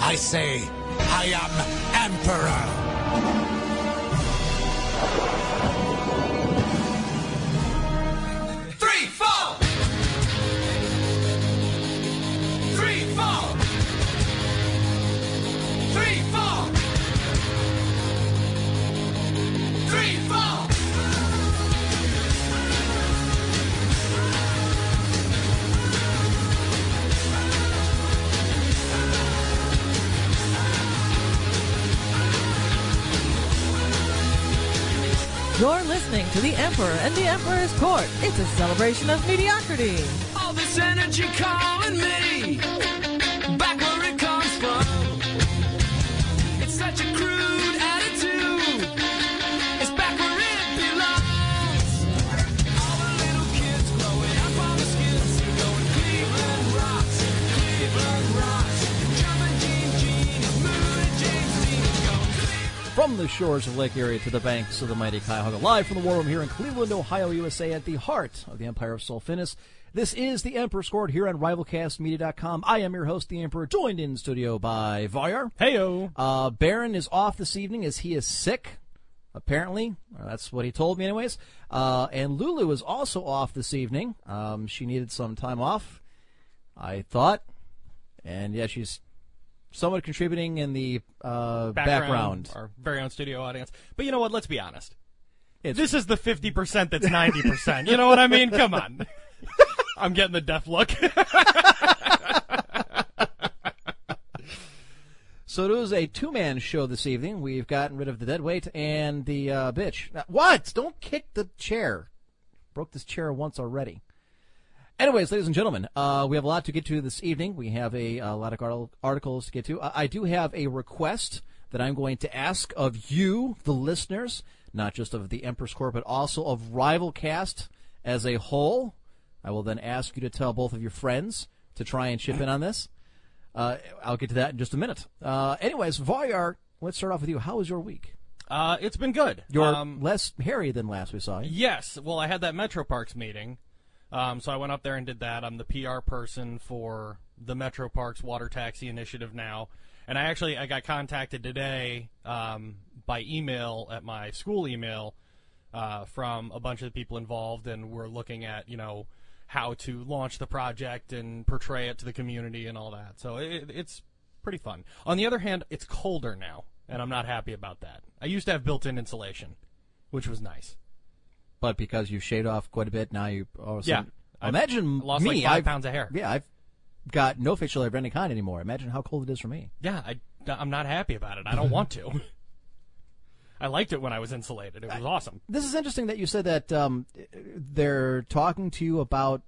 I say, I am Emperor. Three, four! Three, four! Three, four! Three, You're listening to The Emperor and the Emperor's Court. It's a celebration of mediocrity. All this energy calling me From the shores of Lake Erie to the banks of the mighty Cuyahoga, live from the War Room here in Cleveland, Ohio, USA, at the heart of the Empire of Sulfinis. This is the Emperor's Court here on RivalCastMedia.com. I am your host, the Emperor, joined in studio by Varyar. Heyo. Uh, Baron is off this evening as he is sick, apparently. Uh, That's what he told me, anyways. Uh, and Lulu is also off this evening. Um, she needed some time off, I thought. And yeah, she's somewhat contributing in the uh, background. Our very own studio audience. But you know what? Let's be honest. It's- This is the 50% that's 90%. you know what I mean? Come on. I'm getting the deaf look. So it was a two-man show this evening. We've gotten rid of the dead weight and the uh, bitch. Uh, What? Don't kick the chair. Broke this chair once already. Anyways, ladies and gentlemen, uh, we have a lot to get to this evening. We have a, a lot of arti- articles to get to. I, I do have a request that I'm going to ask of you, the listeners, not just of the Emperor's Court, but also of Rivalcast as a whole. I will then ask you to tell both of your friends to try and chip in on this. Uh, I'll get to that in just a minute. Uh, anyways, Varyar, let's start off with you. How was your week? Uh, it's been good. You're Um, less hairy than last we saw you. Yes. Well, I had that Metro Parks meeting. Um, so I went up there and did that. I'm the PR person for the Metro Parks Water Taxi Initiative now. And I actually I got contacted today um, by email at my school email uh, from a bunch of people involved, and we're looking at you know how to launch the project and portray it to the community and all that. So it, it's pretty fun. On the other hand, it's colder now, and I'm not happy about that. I used to have built-in insulation, which was nice. But because you've shaved off quite a bit, now you all of a Yeah. sudden- I've Imagine lost me. like 5 I've- pounds of hair. Yeah, I've got no facial hair of any kind anymore. Imagine how cold it is for me. Yeah, I, I'm not happy about it. I don't want to. I liked it when I was insulated. It was awesome. This is interesting that you said that um, they're talking to you about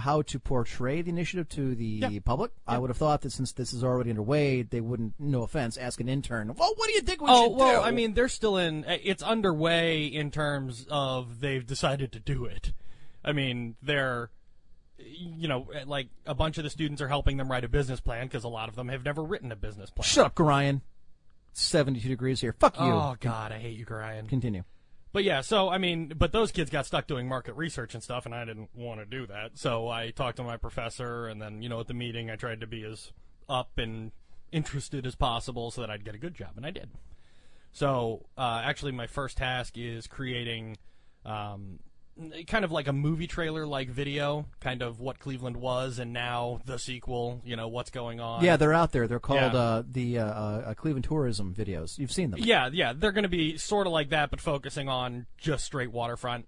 how to portray the initiative to the Yeah. public. I would have thought that since this is already underway, they wouldn't, no offense, ask an intern, well, what do you think we Oh should well, do? I mean, they're still in. It's underway in terms of they've decided to do it. I mean, they're, you know, like a bunch of the students are helping them write a business plan because a lot of them have never written a business plan. Shut up, Gorion. 72 degrees here. Fuck you. Oh God, I hate you, Ryan. Continue. But yeah, so I mean, but those kids got stuck doing market research and stuff, and I didn't want to do that. So I talked to my professor, and then you know at the meeting I tried to be as up and interested as possible so that I'd get a good job, and I did. So uh, actually, my first task is creating um, kind of like a movie trailer like video, kind of what Cleveland was, and now the sequel. You know what's going on. Yeah, they're out there. They're called Yeah. uh, the uh, uh, Cleveland Tourism videos. You've seen them. Yeah, yeah, they're going to be sort of like that, but focusing on just straight waterfront.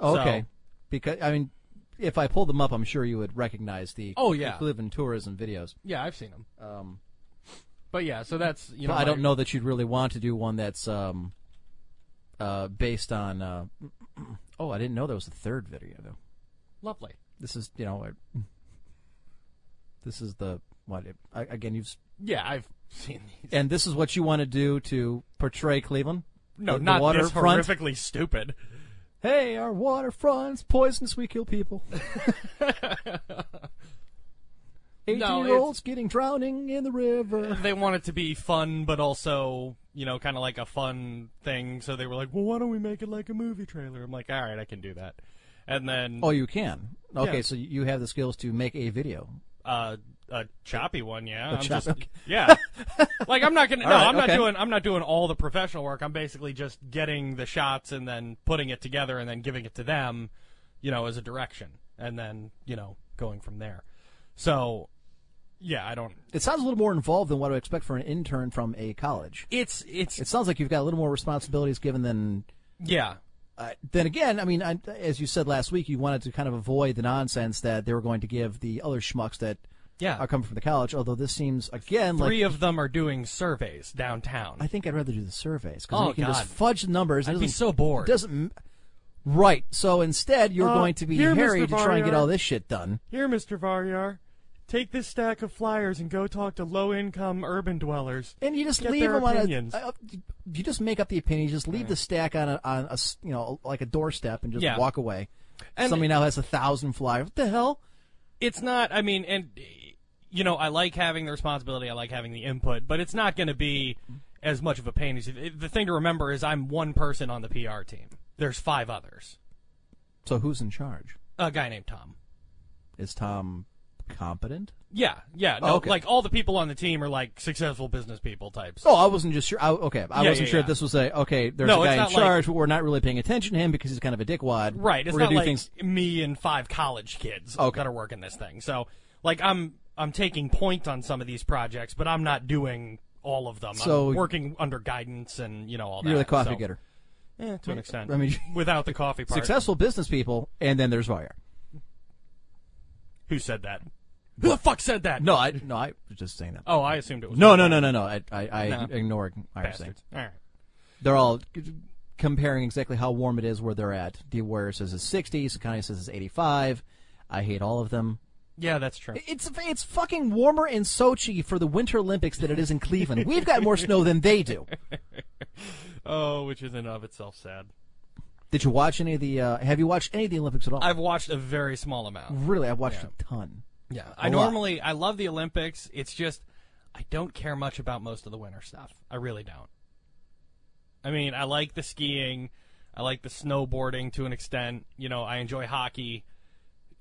Oh, So- okay. Because I mean, if I pulled them up, I'm sure you would recognize the Oh, the yeah. Cleveland tourism videos. Yeah, I've seen them. Um, But yeah, so that's you know. I don't know that you'd really want to do one that's um, uh, based on. Uh, oh, I didn't know there was a third video though. Lovely. This is you know, I, this is the what? I, again, you've Yeah, I've seen these. And this is what you want to do to portray Cleveland? No, The- the not this waterfront? horrifically stupid. Hey, our waterfront's poisonous. We kill people. Eighteen-year-olds getting drowning in the river. They want it to be fun, but also, you know, kind of like a fun thing. So they were like, "Well, why don't we make it like a movie trailer?" I'm like, "All right, I can do that." And then, Oh, you can. Okay, Yeah. so you have the skills to make a video. uh, a choppy one, yeah. I'm chop- just, okay. yeah. like I'm not gonna. No, right, I'm not okay. doing. I'm not doing all the professional work. I'm basically just getting the shots and then putting it together and then giving it to them, you know, as a direction, and then you know going from there. So, yeah, I don't. It sounds a little more involved than what I would expect for an intern from a college. It's it's It sounds like you've got a little more responsibilities given than. yeah. Uh, then again, I mean, I, as you said last week, you wanted to kind of avoid the nonsense that they were going to give the other schmucks that Yeah. are coming from the college. Although this seems again Three like of them are doing surveys downtown. I think I'd rather do the surveys because Oh, you can just fudge the numbers. It I'd be so bored. It doesn't. Right. So instead, you're Uh, going to be here, Harry to try and get all this shit done. Here, Mr. Varyar, take this stack of flyers and go talk to low-income urban dwellers. And you just Get leave them opinions. on a. Uh, you just make up the opinions. Just leave the stack on a on a you know like a doorstep and just Yeah. walk away. And- Somebody now has a thousand flyers. What the hell? It's not. I mean, and you know, I like having the responsibility. I like having the input, but it's not going to be as much of a pain as the thing to remember is I'm one person on the PR team. There's five others. So who's in charge? A guy named Tom. Is Tom competent? Yeah, yeah. Oh, no, Oh, okay. like all the people on the team are like successful business people types. Oh, I wasn't just sure. I, okay, I Yeah, wasn't yeah, sure yeah. if this was a okay. There's No, a guy in not like- charge, but we're not really paying attention to him because he's kind of a dickwad. Right. It's we're not do like things. me and five college kids Okay. that are working this thing. So, like, I'm I'm taking point on some of these projects, but I'm not doing all of them. So- I'm working under guidance and you know all that. You're the coffee so- getter. Yeah, to an extent. I mean- without the coffee part. Successful business people, and then there's Varyar. Who said that? Who the fuck said that? No, I no, I was just saying that. Oh, I assumed it was. No, no, no, no, no. I I, I No. ignored Irish saying. Bastards. All right. They're all comparing exactly how warm it is where they're at. D Warrior says it's 60. Sakani says it's 85. I hate all of them. Yeah, that's true. It's it's fucking warmer in Sochi for the Winter Olympics than it is in Cleveland. We've got more snow than they do. Oh, which is in and of itself sad. Did you watch any of the? Uh, have you watched any of the Olympics at all? I've watched a very small amount. really, I've watched Yeah. a ton. Yeah, I lot. normally I love the Olympics. It's just I don't care much about most of the winter stuff. I really don't. I mean, I like the skiing, I like the snowboarding to an extent. You know, I enjoy hockey,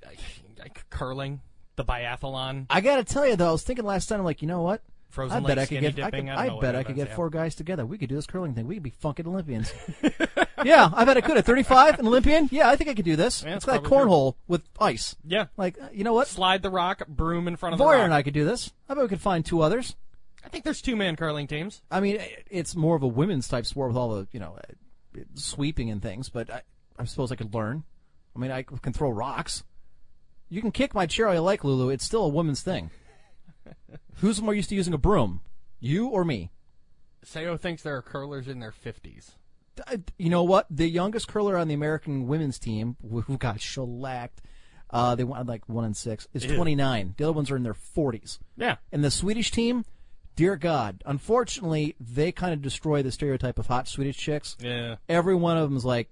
I, I, curling, the biathlon. I got to tell you though, I was thinking last time, I'm like, you know what? Frozen I bet lake I could skinny get. I, dipping, could, I don't I what bet I could get yeah. four guys together. We could do this curling thing. We could be fucking Olympians. yeah, I've had it good at 35, an Olympian. Yeah, I think I could do this. Yeah, it's like probably cornhole with ice. Yeah. Like, uh, you know what? Slide the rock, broom in front of the Voyer rock. and I could do this. I bet we could find two others. I think there's two man curling teams. I mean, it's more of a women's type sport with all the, you know, uh, sweeping and things, but I, I suppose I could learn. I mean, I can throw rocks. You can kick my chair all you like, Lulu. It's still a woman's thing. Who's more used to using a broom? You or me? Sayo thinks there are curlers in their 50s. You know what? The youngest curler on the American women's team, who got shellacked, uh, they won like one and six, is Ew. 29. The other ones are in their 40s. Yeah, And the Swedish team, dear God, unfortunately, they kind of destroy the stereotype of hot Swedish chicks. yeah. Every one of them is like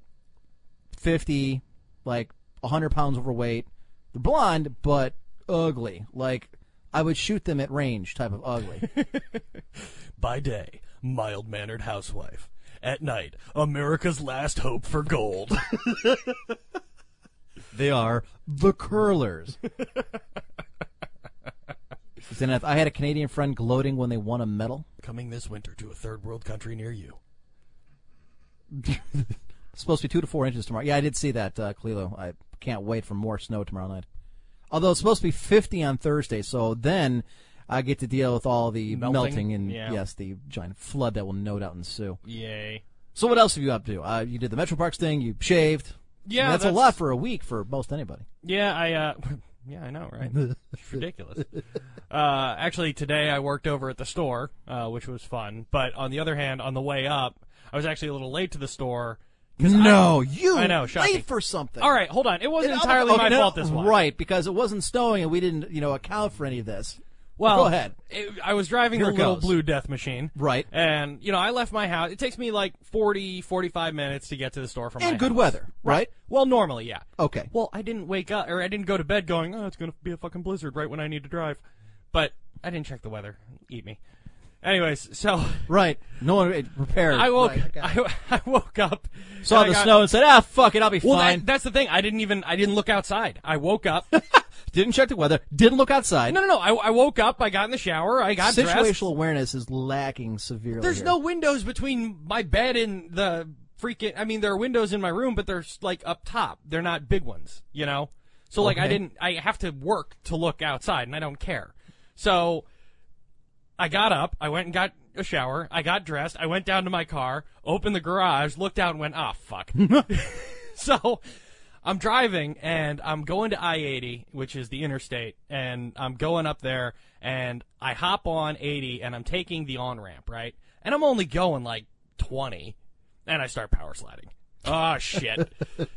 50, like 100 pounds overweight. They're blonde, but ugly. Like, I would shoot them at range type of ugly. By day, mild mannered housewife. At night, America's last hope for gold. they are the curlers. if I had a Canadian friend gloating when they won a medal. Coming this winter to a third world country near you. Supposed to be two to four inches tomorrow. Yeah, I did see that, uh, Clelo. I can't wait for more snow tomorrow night. Although it's supposed to be 50 on Thursday, so then I get to deal with all the Melting? melting, and Yeah. yes, the giant flood that will no doubt ensue. Yay. So what else have you up to? Uh, you did the Metro Parks thing. You shaved. Yeah, that's, a lot for a week for most anybody. Yeah, I, uh, yeah, I know, right? it's ridiculous. Uh, actually, today I worked over at the store, uh, which was fun. But on the other hand, on the way up, I was actually a little late to the store. No, I, you I know, shocking. late for something. All right, hold on. It wasn't And- entirely okay, my no, fault this one. Right, because it wasn't snowing and we didn't, you know, account for any of this. Well, Go ahead. it- I was driving Here the little goes. blue death machine. Right. And, you know, I left my house. It takes me like 40, 45 minutes to get to the store from my And good house. weather, right? Well, normally, yeah. Okay. Well, I didn't wake up, or I didn't go to bed going, oh, it's going to be a fucking blizzard right when I need to drive. But I didn't check the weather. Eat me. Anyways, so Right. No one prepared. I woke, Right. I, I woke up, saw and I the got- snow and said, "Ah, fuck it, I'll be Well, fine." that, that's the thing. I didn't even, I didn't look outside. I woke up. Didn't check the weather. Didn't look outside. no, no, no. I, I woke up. I got in the shower. I got Situational dressed. awareness is lacking severely. There's here. no windows between my bed and the freaking. I mean, there are windows in my room, but they're like up top. They're not big ones, you know. So like, I Okay. didn't. I have to work to look outside, and I don't care. So I got up. I went and got a shower. I got dressed. I went down to my car, opened the garage, looked out, and went, "Ah, fuck." so I'm driving and I'm going to I-80, which is the interstate, and I'm going up there and I hop on 80 and I'm taking the on ramp, right? And I'm only going like 20 and I start power sliding. Oh shit.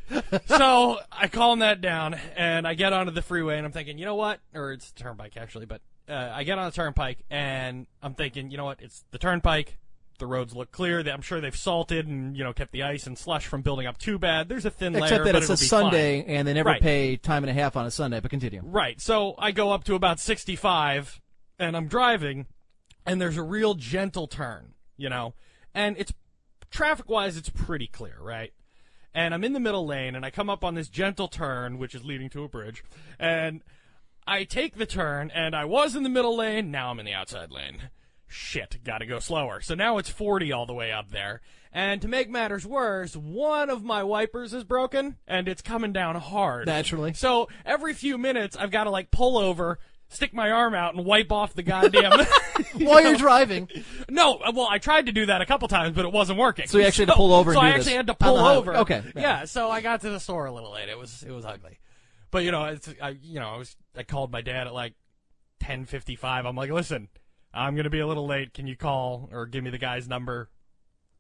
so I calm that down and I get onto the freeway and I'm thinking, you know what? Or it's turnpike actually, but uh, I get on the turnpike and I'm thinking, you know what? It's the turnpike. The roads look clear. I'm sure they've salted and you know kept the ice and slush from building up too bad. There's a thin layer, Except that but it's a be fine. Sunday and they never Right. pay time and a half on a Sunday. But continue. Right. So I go up to about 65 and I'm driving and there's a real gentle turn, you know, and it's traffic wise, it's pretty clear, right? And I'm in the middle lane and I come up on this gentle turn, which is leading to a bridge, and I take the turn and I was in the middle lane, now I'm in the outside lane. Shit, gotta go slower. So now it's 40 all the way up there. And to make matters worse, one of my wipers is broken and it's coming down hard. Naturally. So every few minutes, I've got to like pull over, stick my arm out, and wipe off the goddamn. While you're driving, no, well, I tried to do that a couple times, but it wasn't working. So you actually had to pull over So I actually this had to pull over. Okay, yeah. Yeah. So I got to the store a little late. It was it was ugly, but you know, it's I you know I was I called my dad at like ten fifty five. I'm like, listen, I'm gonna be a little late. Can you call or give me the guy's number?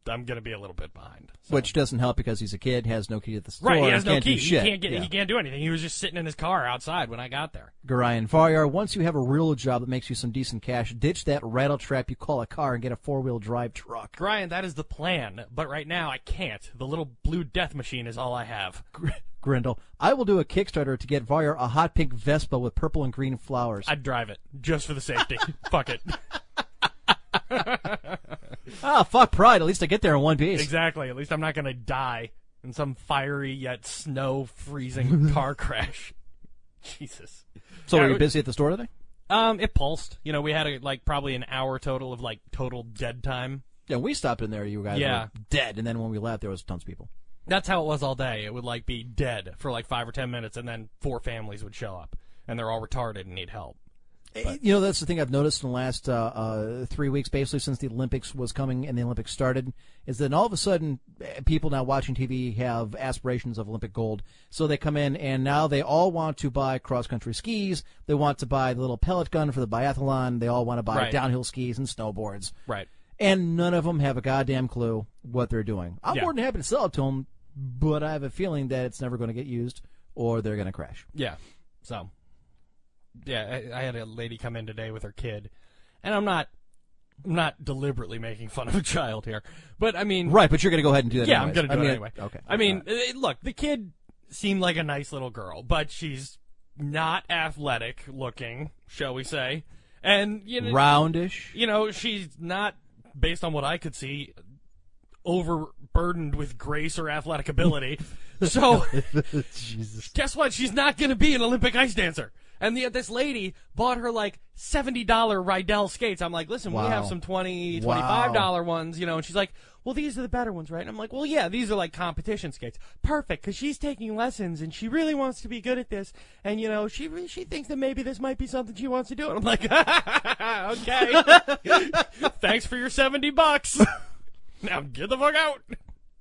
I'm gonna be a little bit behind. So- which doesn't help because he's a kid, has no key to the store, Right, he has no key. He can't get. Yeah. He can't do anything. He was just sitting in his car outside when I got there. Gorion Varyar, once you have a real job that makes you some decent cash, ditch that rattle trap you call a car and get a four wheel drive truck. Brian, that is the plan, but right now I can't. The little blue death machine is all I have. Grindle, I will do a Kickstarter to get Varyar a hot pink Vespa with purple and green flowers. I'd drive it just for the safety. Fuck it. Ah, fuck pride. At least I get there in one piece. Exactly. At least I'm not going to die in some fiery yet snow freezing car crash. Jesus. So Yeah, were you busy at the store today? Um, it pulsed. You know, we had a, like probably an hour total of like total dead time. Yeah, we stopped in there. You guys Yeah. were dead, and then when we left, there was tons of people. That's how it was all day. It would like be dead for like five or ten minutes, and then four families would show up, and they're all retarded and need help. You know, that's the thing I've noticed in the last uh, uh, three weeks, basically since the Olympics was coming and the Olympics started, is that all of a sudden eh, people now watching TV have aspirations of Olympic gold. So they come in and now they all want to buy cross country skis. They want to buy the little pellet gun for the biathlon. They all want to buy Right. downhill skis and snowboards. Right. And none of them have a goddamn clue what they're doing. I'm Yeah. more than happy to sell it to them, but I have a feeling that it's never going to get used or they're going to crash. Yeah. So, yeah, I, I had a lady come in today with her kid, and I'm not, I'm not deliberately making fun of a child here, but I mean, Right, but you're going to go ahead and do that Yeah, I'm gonna do I mean, it anyway. Okay. I mean, eh, look, the kid seemed like a nice little girl, but she's not athletic looking, shall we say? And you know, roundish. you know, she's not, based on what I could see, overburdened with grace or athletic ability. so, Jesus. guess what? She's not going to be an Olympic ice dancer. And the, this lady bought her like $70 Riedell skates. I'm like, listen, we have some 20 Wow. $25 ones, you know, and she's like, well, these are the better ones, right? And I'm like, well, yeah, these are like competition skates. Perfect, because she's taking lessons and she really wants to be good at this. And, you know, she she thinks that maybe this might be something she wants to do. And I'm like, okay. Thanks for your 70 bucks. now get the fuck out.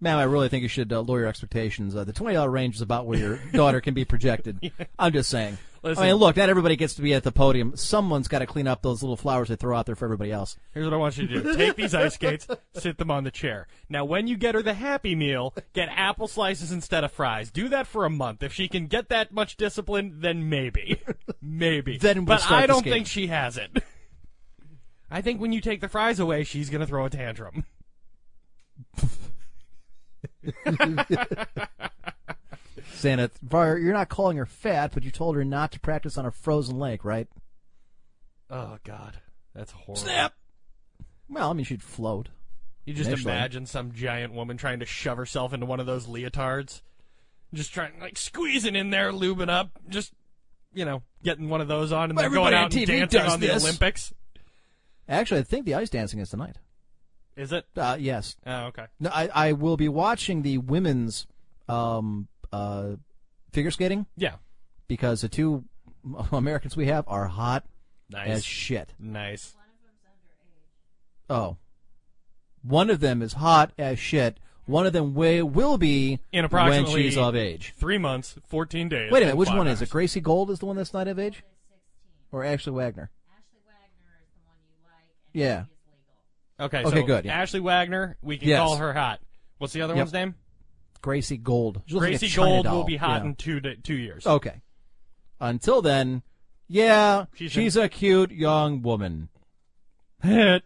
Ma'am, I really think you should uh, lower your expectations. Uh, the twenty dollar range is about where your daughter can be projected. I'm just saying. Listen. I mean, look, not everybody gets to be at the podium. Someone's got to clean up those little flowers they throw out there for everybody else. Here's what I want you to do. Take these ice skates, sit them on the chair. Now, when you get her the Happy Meal, get apple slices instead of fries. Do that for a month. If she can get that much discipline, then maybe. Maybe. Then we'll but I don't think she has it. I think when you take the fries away, she's gonna throw a tantrum. Santa, Var, you're not calling her fat, but you told her not to practice on a frozen lake, right? Oh God, that's horrible. Snap. Well, I mean, she'd float. You just Initially. imagine some giant woman trying to shove herself into one of those leotards, just trying like squeezing in there, lubing up, just you know, getting one of those on and then going out and dancing on the this. Olympics. Actually, I think the ice dancing is tonight. Is it? Uh, yes. Oh, okay. No, I, I will be watching the women's um, uh, figure skating Yeah. because the two Americans we have are hot Nice. as shit. nice. Oh. One of them is hot as shit. One of them way, will be In when approximately she's of age. Three months, fourteen days. Wait a minute, which five one is it? Gracie Gold is the one that's not of age? Or Ashley Wagner? Ashley Wagner is the one you like, and Yeah. she is legal. Okay. Okay, so good, yeah. Ashley Wagner, we can Yes. call her hot. What's the other Yep. one's name? Gracie Gold. She looks like Gracie China Gold doll. will be hot Yeah. in two two years. Okay. Until then, yeah, She's she's, a cute young woman.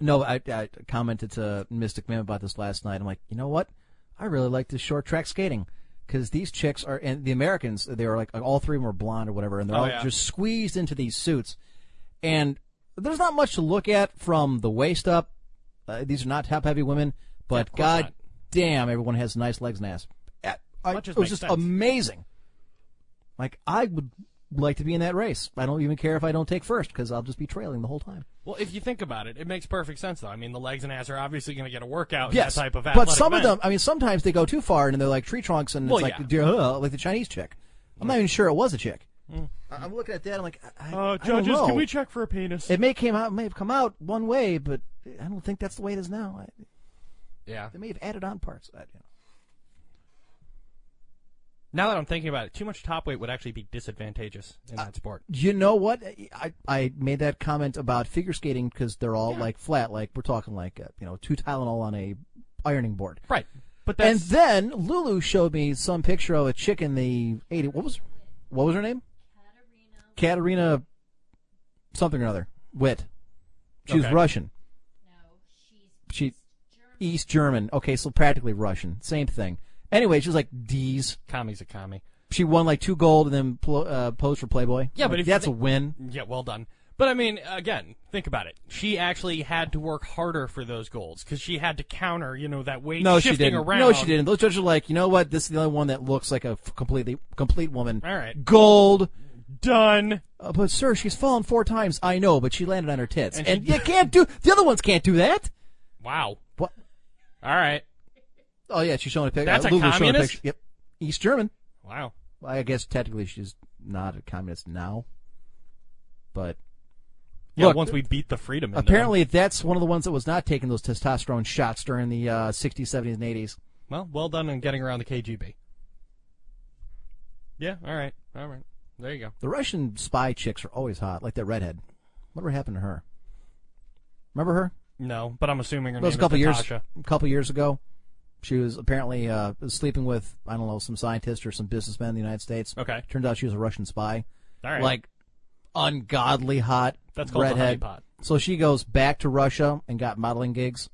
No, I, I commented to Mystic Man about this last night. I'm like, you know what? I really like this short track skating because these chicks are, and the Americans, they were like, all three of them were blonde or whatever, and they're Oh, all yeah. just squeezed into these suits. And there's not much to look at from the waist up. Uh, these are not top heavy women, but course god not. damn, everyone has nice legs and ass. Uh, I- it was just sense. amazing. Like, I would like to be in that race. I don't even care if I don't take first because I'll just be trailing the whole time. Well, if you think about it, it makes perfect sense, though. I mean, the legs and ass are obviously going to get a workout. Yes, that type of but some of them, I mean, sometimes they go too far and they're like tree trunks, and Well, it's like, yeah. dear, like the Chinese chick. I'm not even sure it was a chick. I- I'm looking at that. I'm like, I, I, Uh, I don't judges, know. can we check for a penis? It may came out, may have come out one way, but I don't think that's the way it is now. I, yeah. they may have added on parts. I, you know. Now that I'm thinking about it, too much top weight would actually be disadvantageous in that sport. You know what? I I made that comment about figure skating because they're all like flat, like we're talking like uh, you know two Tylenol on a ironing board. Right. But And then Lulu showed me some picture of a chick in the 80. What was what was her name? Katarina something or other. Witt. She was Russian. No, she's She East German. Okay, so practically Russian. Same thing. Anyway, she was like D's. Kami's a commie. She won like two gold and then pl- uh, posed for Playboy. Yeah, but Like, if you that's a win. Yeah, well done. But I mean, again, think about it. She actually had to work harder for those goals because she had to counter, you know, that weight No, she didn't. around. No, she didn't. Those judges are like, you know what? This is the only one that looks like a f- completely complete woman. All right. Gold. Done. Uh, but sir, she's fallen four times. I know, but she landed on her tits, and, And she- you can't do. The other ones can't do that. Wow. What? All right. Oh yeah, she's showing a picture. That's uh, a Lulu's communist? picture. Yep, East German. Wow. Well, I guess technically she's not a communist now, but Yeah, Look, once we beat the freedom. apparently that's one of the ones that was not taking those testosterone shots during the uh, 60s, 70s, and 80s. well, well done in getting around the KGB. Yeah. All right. All right. There you go. The Russian spy chicks are always hot, like that redhead. Whatever happened to her? Remember her? No, but I'm assuming her That was a name couple is years, Natasha. a couple years ago. She was apparently uh, sleeping with I don't know some scientist or some businessman in the United States. Okay. Turns out she was a Russian spy. All right. Like ungodly hot That's called redhead. honeypot. So she goes back to Russia and got modeling gigs.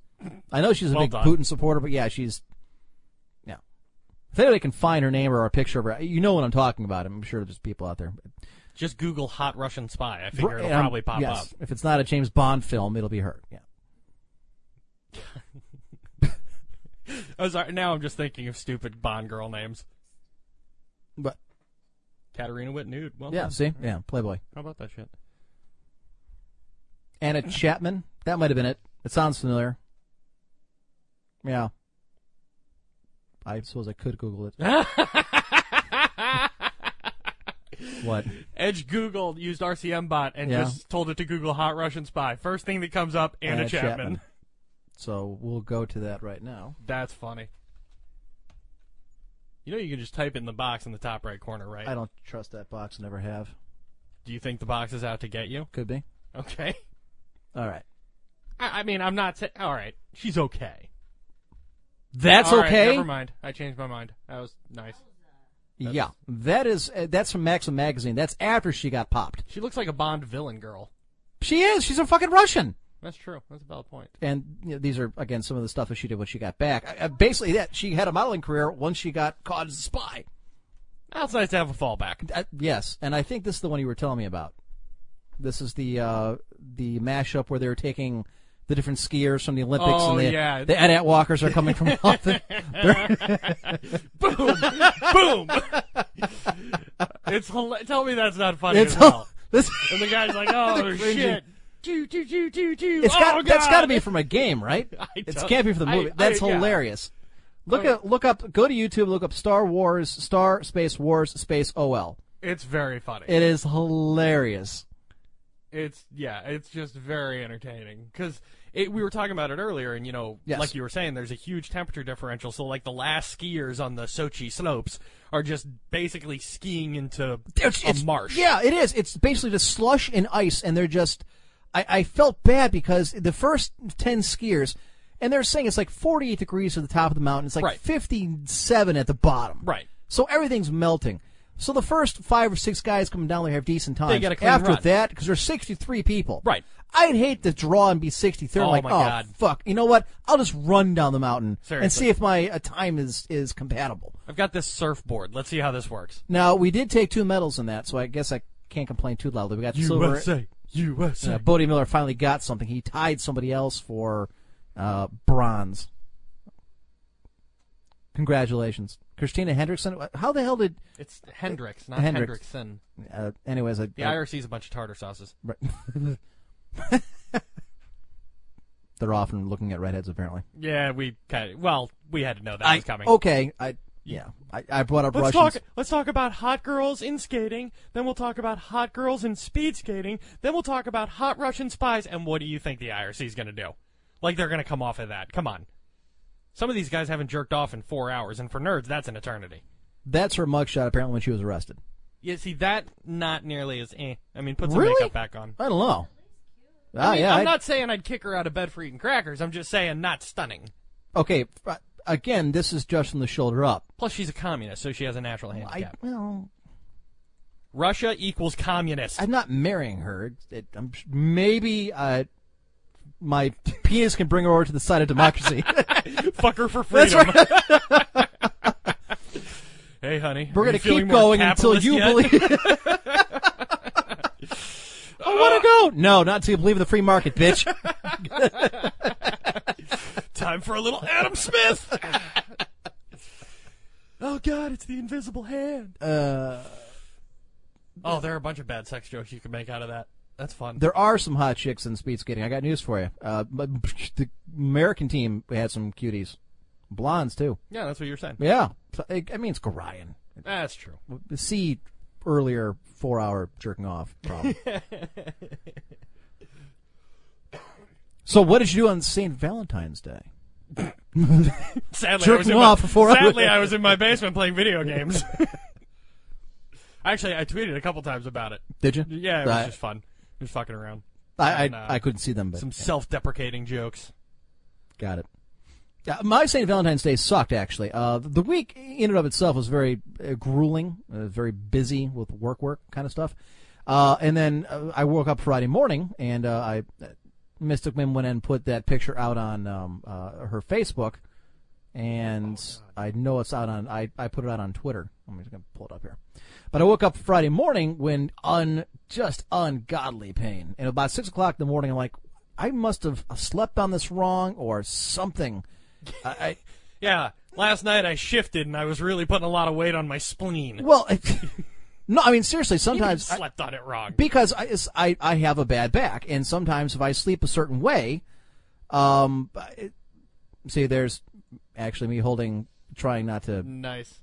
I know she's a Well big done. Putin supporter, but yeah, she's. If anybody can find her name or a picture of her, you know what I'm talking about. I'm sure there's people out there. Just Google hot Russian spy. I figure it'll Um, probably pop yes. up. If it's not a James Bond film, it'll be her. Yeah. Oh, sorry. Now I'm just thinking of stupid Bond girl names. But Katarina Witt nude. Well, yeah, done. see, yeah, Playboy. How about that shit? Anna Chapman. That might have been it. It sounds familiar. Yeah. I suppose I could Google it. what? Edge Googled used RCM bot and Yeah. just told it to Google hot Russian spy. First thing that comes up, Anna, Anna Chapman. Chapman. So we'll go to that right now. That's funny. You know you can just type it in the box in the top right corner, right? I don't trust that box. Never have. Do you think the box is out to get you? Could be. Okay. All right. I, I mean, I'm not. Sa- All right, she's okay. That's All right, okay. never mind. I changed my mind. That was nice. yeah, that is uh, that's from Maxim magazine. That's after she got popped. She looks like a Bond villain girl. She is. She's a fucking Russian. That's true. That's a valid point. And you know, these are again some of the stuff that she did when she got back. Uh, basically, that she had a modeling career once she got caught as a spy. That's nice to have a fallback. Uh, yes, and I think this is the one you were telling me about. This is the uh, the mashup where they were taking the different skiers from the Olympics, Oh, and the, yeah. the walkers are coming from all the, Boom! it's tell me that's not funny it's as well. all, this. And the guy's like, "Oh shit!" Choo. It's got oh, that's God. got to be from a game, right? I It can't be from the I- movie. That's I- yeah. hilarious. Look at look up go to YouTube, look up Star Wars, Star Space Wars Space OL. It's very funny. It is hilarious. It's yeah, it's just very entertaining because we were talking about it earlier, and you know, Yes. like you were saying, there's a huge temperature differential. So like the last skiers on the Sochi slopes are just basically skiing into It's, a it's- marsh. Yeah, it is. It's basically just slush and ice, and they're just. I, I felt bad because the first ten skiers, and they're saying it's like 48 degrees at the top of the mountain. It's like Right. 57 at the bottom. Right. So everything's melting. So the first five or six guys coming down there have decent times. They get a clean After run. that, because there's 63 people. Right. I'd hate to draw and be 63. Oh, like, my oh God. fuck. You know what? I'll just run down the mountain and Seriously. see if my uh, time is is compatible. I've got this surfboard. Let's see how this works. Now we did take two medals in that, so I guess I can't complain too loudly. We got silver. USA, USA. Uh, Bode Miller finally got something. He tied somebody else for uh, bronze. Congratulations, Christina Hendrickson. How the hell did? It's Hendricks, not Hendricks. Hendrickson. Uh, anyways, I, The I- is a bunch of tartar sauces. Right. They're often looking at redheads, apparently. Yeah, we kind of. Well, we had to know that was coming. Okay, I yeah, I, I brought up Let's Russians. talk. Let's talk about hot girls in skating. Then we'll talk about hot girls in speed skating. Then we'll talk about hot Russian spies. And what do you think the IRC is going to do? Like they're going to come off of that? Come on. Some of these guys haven't jerked off in four hours, and for nerds, that's an eternity. That's her mugshot. Apparently, when she was arrested. Yeah, see that not nearly as. Eh. I mean, put some Really? makeup back on. I don't know. Ah, I mean, yeah. I'm I- not saying I'd kick her out of bed for eating crackers. I'm just saying not stunning. okay. f- Again, this is just from the shoulder up. Plus, she's a communist, so she has a natural I handicap. well, Russia equals communist. I'm not marrying her. It, it, I'm maybe uh, my penis can bring her over to the side of democracy. Fuck her for freedom. hey, honey. We're gonna keep going until you yet? believe. I want to go. No, not until you believe in the free market, bitch. Time for a little Adam Smith. oh God, it's the invisible hand. Uh, Oh, there are a bunch of bad sex jokes you can make out of that. That's fun. there are some hot chicks in speed skating. I got news for you. Uh, but the American team had some cuties, blondes too. yeah, that's what you're saying. Yeah, I mean it's Gorion. That's true. See earlier four hour jerking off problem. so what did you do on St. Valentine's Day? Sadly, Jerking I was in off my, I sadly, was- I was in my basement playing video games. Actually, I tweeted a couple times about it. Did you? Yeah, it was just fun. Just fucking around. I, and, uh, I, I couldn't see them, but Some self-deprecating jokes. Got it. Yeah, my St. Valentine's Day sucked, actually. Uh, the week in and of itself was very uh, grueling, uh, very busy with work, work kind of stuff. Uh, and then uh, I woke up Friday morning, and uh, I uh, Mystic Mim went and put that picture out on um, uh, her Facebook, and I know it's out on. I, I put it out on Twitter. I'm just gonna pull it up here. But I woke up Friday morning when un just ungodly pain, and about six o'clock in the morning, I'm like, I must have slept on this wrong or something. I, I Yeah, last night I shifted and I was really putting a lot of weight on my spleen. well, no, I mean seriously. Sometimes I- slept on it wrong. because I, I I have a bad back, and sometimes if I sleep a certain way, um, it, see, there's actually me holding, trying not to. nice.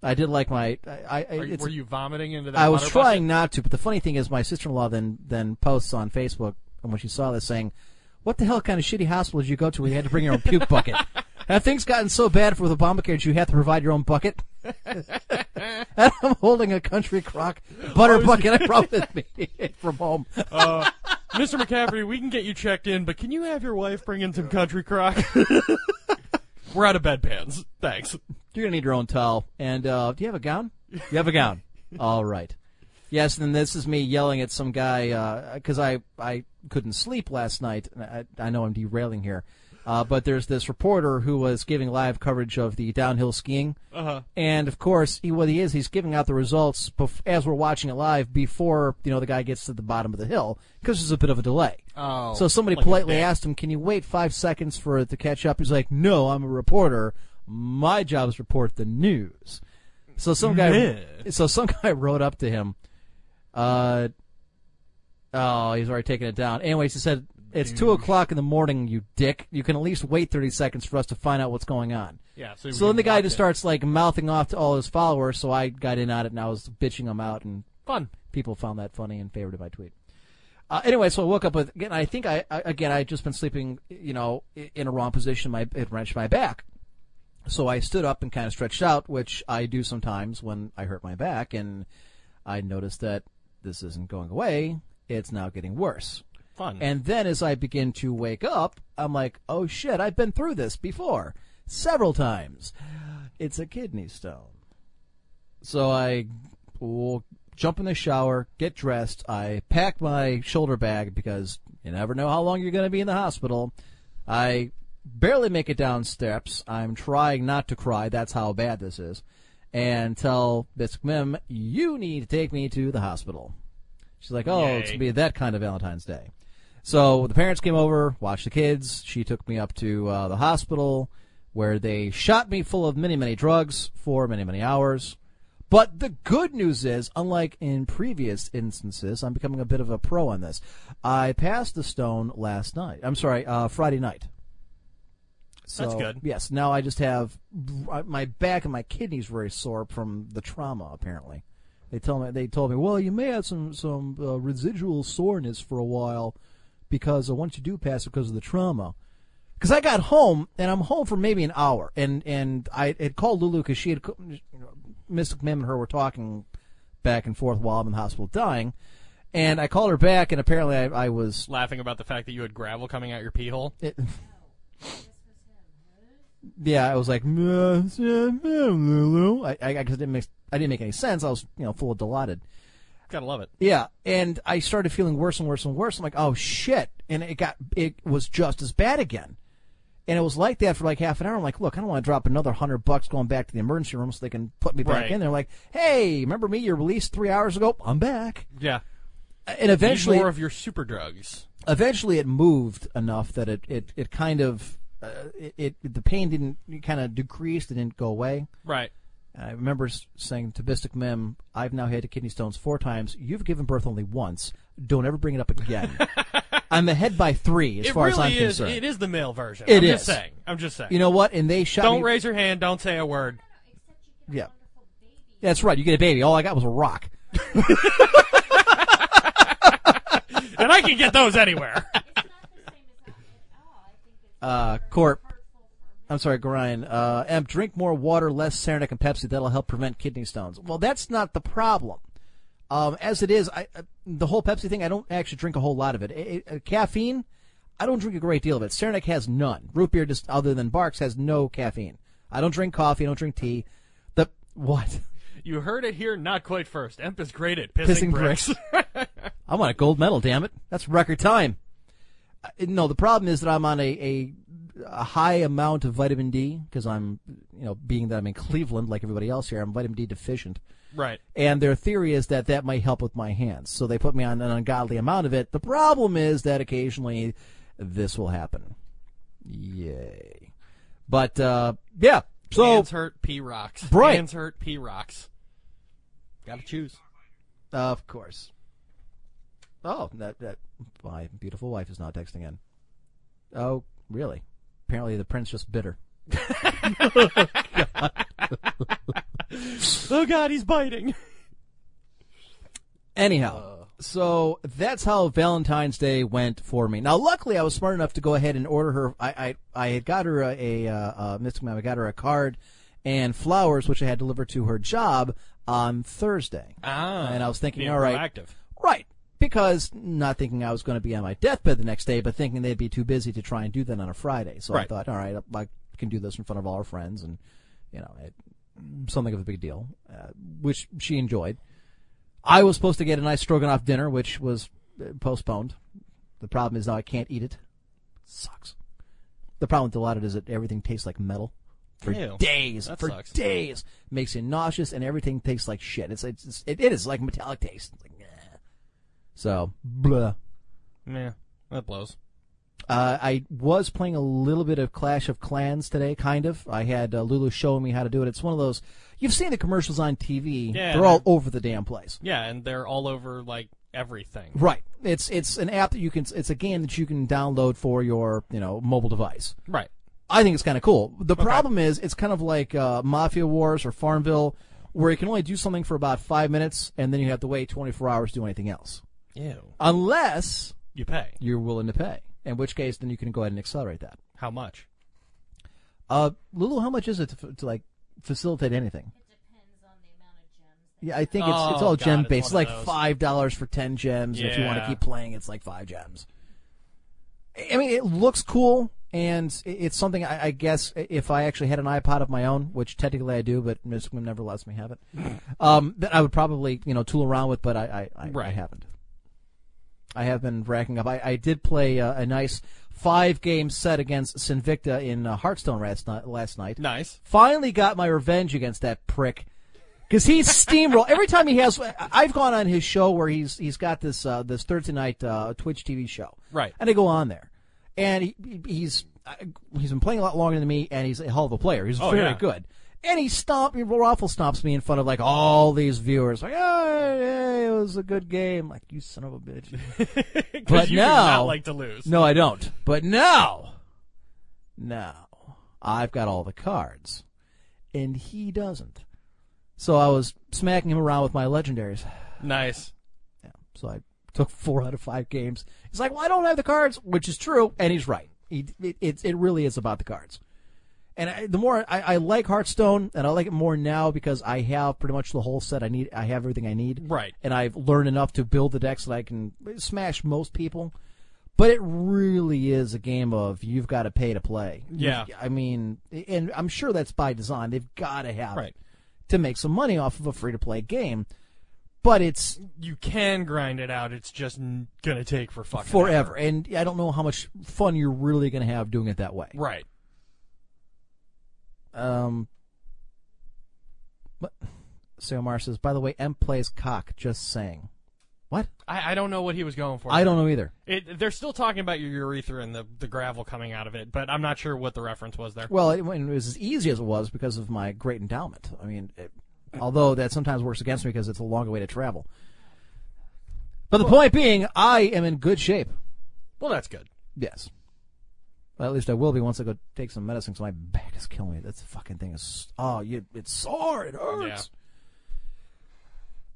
I did like my. I, I you- it's, were you vomiting into that? I was trying bucket? not to, but the funny thing is, my sister-in-law then then posts on Facebook, and when she saw this, saying, "What the hell kind of shitty hospital did you go to where you had to bring your own puke bucket? Have things gotten so bad with Obamacare that you have to provide your own bucket?" and I'm holding a country crock butter bucket I brought with me from home. Uh, Mr. McCafferty, we can get you checked in, but can you have your wife bring in some country crock? We're out of bedpans. Thanks. You're gonna need your own towel. And uh, do you have a gown? You have a gown. All right. Yes, and this is me yelling at some guy because I I couldn't sleep last night. and I, I know I'm derailing here, uh, but there's this reporter who was giving live coverage of the downhill skiing, Uh-huh. and of course, he, what he is, he's giving out the results bef- as we're watching it live before you know the guy gets to the bottom of the hill because there's a bit of a delay. Oh, So somebody like politely asked him, "Can you wait five seconds for it to catch up?" He's like, "No, I'm a reporter. My job is to report the news." So some guy, Yeah. so some guy wrote up to him. Uh, oh, he's already taken it down. Anyways, he said, "It's two o'clock in the morning, you dick. You can at least wait thirty seconds for us to find out what's going on." Yeah. So, So then the guy just it. starts like mouthing off to all his followers. So I got in on it and I was bitching him out and fun. people found that funny and favorited my tweet. Uh, anyway, so I woke up with again. I think I, I again I had just been sleeping, you know, in a wrong position. My it wrenched my back, so I stood up and kind of stretched out, which I do sometimes when I hurt my back, and I noticed that this isn't going away. It's now getting worse. Fun. And then as I begin to wake up, I'm like, oh shit, I've been through this before several times. It's a kidney stone. So I will jump in the shower, get dressed. I pack my shoulder bag because you never know how long you're going to be in the hospital. I barely make it down steps. I'm trying not to cry. That's how bad this is. And tell Mystic Mim, you need to take me to the hospital. She's like, oh, it's going to be that kind of Valentine's Day. So the parents came over, watched the kids. She took me up to uh, the hospital where they shot me full of many, many drugs for many, many hours. But the good news is, unlike in previous instances, I'm becoming a bit of a pro on this. I passed the stone last night. I'm sorry, uh, Friday night. So, That's good. Yes. Now I just have my back and my kidneys very sore from the trauma. Apparently, they tell me they told me, well, you may have some some uh, residual soreness for a while because once you do pass because of the trauma. Because I got home and I'm home for maybe an hour, and and I had called Lulu because she had, you know, Mystic Mim and her were talking back and forth while I'm in the hospital dying, and I called her back, and apparently I, I was Laughing about the fact that you had gravel coming out your pee hole. it, yeah, I was like, Lulu. I, I, I didn't make I didn't make any sense. I was you know full of Dilaudid. Gotta love it. Yeah, and I started feeling worse and worse and worse. I'm like, oh shit, and it got it was just as bad again, and it was like that for like half an hour. I'm like, look, I don't want to drop another hundred bucks going back to the emergency room so they can put me back Right. in there. Like, hey, remember me? You're released three hours ago. I'm back. Yeah. And eventually, more of your super drugs. eventually it moved enough that it it, it kind of uh, it, it the pain didn't kind of decrease. It didn't go away. Right. I remember saying to Mystic Mim, "I've now had kidney stones four times. You've given birth only once. Don't ever bring it up again." I'm ahead by three as it far really as I'm is. concerned. It is the male version. It I'm is. just saying. I'm just saying. You know what? And they shot don't me. raise your hand. Don't say a word. yeah, that's right. You get a baby. All I got was a rock. and I can get those anywhere. Uh, Corp. I'm sorry, Brian. Uh, Emp, drink more water, less Saranac and Pepsi. That'll help prevent kidney stones. Well, that's not the problem. Um, as it is, I, uh, the whole Pepsi thing, I don't actually drink a whole lot of it. It- it- caffeine, I don't drink a great deal of it. Saranac has none. Root beer, just other than Barq's, has no caffeine. I don't drink coffee. I don't drink tea. The what? You heard it here, not quite first. Emp is great at pissing, Pissing bricks. I want a gold medal. Damn it! That's record time. Uh, no, the problem is that I'm on a, a, a high amount of vitamin D because I'm, you know, being that I'm in Cleveland like everybody else here, I'm vitamin D deficient. right. And their theory is that that might help with my hands, so they put me on an ungodly amount of it. The problem is that occasionally this will happen. Yay! But uh, yeah, so Hands hurt, P rocks. Right. Hands hurt, P rocks. Gotta choose. of course. Oh, that that my beautiful wife is now texting in. Oh, really? Apparently, the prince just bit her. Oh God, he's biting. Anyhow, so that's how Valentine's Day went for me. Now, luckily, I was smart enough to go ahead and order her. I I, I had got her a, a uh, uh, Mystic Mom. I got her a card and flowers, which I had delivered to her job on Thursday. Ah, and I was thinking, being all right, proactive. right, because not thinking I was going to be on my deathbed the next day, but thinking they'd be too busy to try and do that on a Friday. So I thought, all right, I can do this in front of all our friends, and you know, it, something of a big deal, uh, which she enjoyed. I was supposed to get a nice stroganoff dinner, which was uh, postponed. The problem is now I can't eat it. Sucks. The problem with Dilaudid is that everything tastes like metal for Ew. days. That for sucks. days, makes you nauseous, and everything tastes like shit. It's, it's, it's it, it is like metallic taste. It's like. So, blah. Yeah, that blows. Uh, I was playing a little bit of Clash of Clans today, kind of. I had uh, Lulu showing me how to do it. It's one of those. You've seen the commercials on TV. Yeah, they're all over the damn place. Yeah, and they're all over like everything. Right. It's it's an app that you can. It's a game that you can download for your you know mobile device. Right. I think it's kind of cool. The problem is it's kind of like uh, Mafia Wars or Farmville, where you can only do something for about five minutes and then you have to wait 24 hours to do anything else, Ew. unless You pay. you're willing to pay. In which case, then you can go ahead and accelerate that. How much? Uh, Lulu, how much is it to, to like facilitate anything? It depends on the amount of gems. Yeah, I think it's it's Oh, all God, gem it's based. It's one like those. five dollars for ten gems. And If you want to Yeah. keep playing, it's like five gems. I mean, it looks cool, and i- it's something I, I guess if I actually had an iPod of my own, which technically I do, but Instagram never lets me have it, um, that I would probably you know tool around with, but I I, I, I Right. haven't. I have been racking up. I, I did play uh, a nice five game set against Sinvicta in uh, Hearthstone last night. Last night, Nice. finally got my revenge against that prick because he's steamroll every time he has. I've gone on his show where he's he's got this uh, this Thursday night uh, Twitch TV show, Right. And I go on there, and he, he's he's been playing a lot longer than me, and he's a hell of a player. He's Oh, very yeah. good. And he stomp, Raffle stomps me in front of like all these viewers, like, oh, yeah, it was a good game. Like, you son of a bitch. But you now- not like to lose. No, I don't. But now, now, I've got all the cards, and he doesn't. So I was smacking him around with my legendaries. Nice. Yeah. So I took four out of five games. He's like, "Well, I don't have the cards," which is true, and he's right. He, it, it, it really is about the cards. And I, the more I, I like Hearthstone, and I like it more now because I have pretty much the whole set. I need, I have everything I need. Right. And I've learned enough to build the decks that I can smash most people. But it really is a game of you've got to pay to play. Yeah. I mean, and I'm sure that's by design. They've got to have Right. it to make some money off of a free to play game. But it's You can grind it out. It's just gonna take for fucking forever, ever. and I don't know how much fun you're really going to have doing it that way. Right. Um, but Sayomar says, by the way, M plays cock. Just saying. What? I, I don't know what he was going for. I don't know either. It, they're still talking about your urethra and the, the gravel coming out of it, but I'm not sure what the reference was there. Well, it, it was as easy as it was because of my great endowment. I mean, it, although that sometimes works against me because it's a longer way to travel. But the point being, I am in good shape. Well, that's good. Yes. Well, at least I will be once I go take some medicine. So my back is killing me. That fucking thing is. Oh, you, it's sore. It hurts.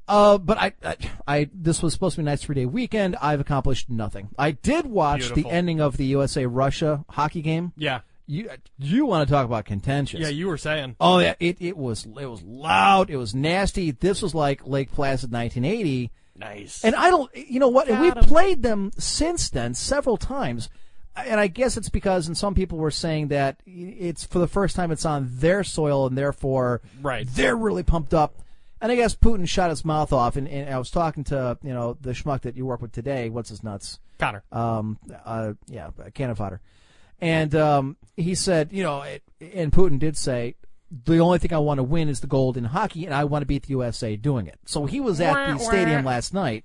Uh, but I, I, I, this was supposed to be a nice three day weekend. I've accomplished nothing. I did watch Beautiful. the ending of the USA Russia hockey game. Yeah. You, you want to talk about contentious? Yeah, you were saying. Oh yeah, it, it was it was loud. It was nasty. This was like Lake Placid 1980. Nice. And I don't, you know what? And we've played them since then several times. And I guess it's because, and some people were saying that it's for the first time it's on their soil, and therefore Right. they're really pumped up. And I guess Putin shot his mouth off. And, and I was talking to you know the schmuck that you work with today. What's his nuts? Connor. um, uh, yeah, a cannon fodder. And um, he said, you know, it, and Putin did say, the only thing I want to win is the gold in hockey, and I want to beat the USA doing it. So he was at the Wah, stadium last night,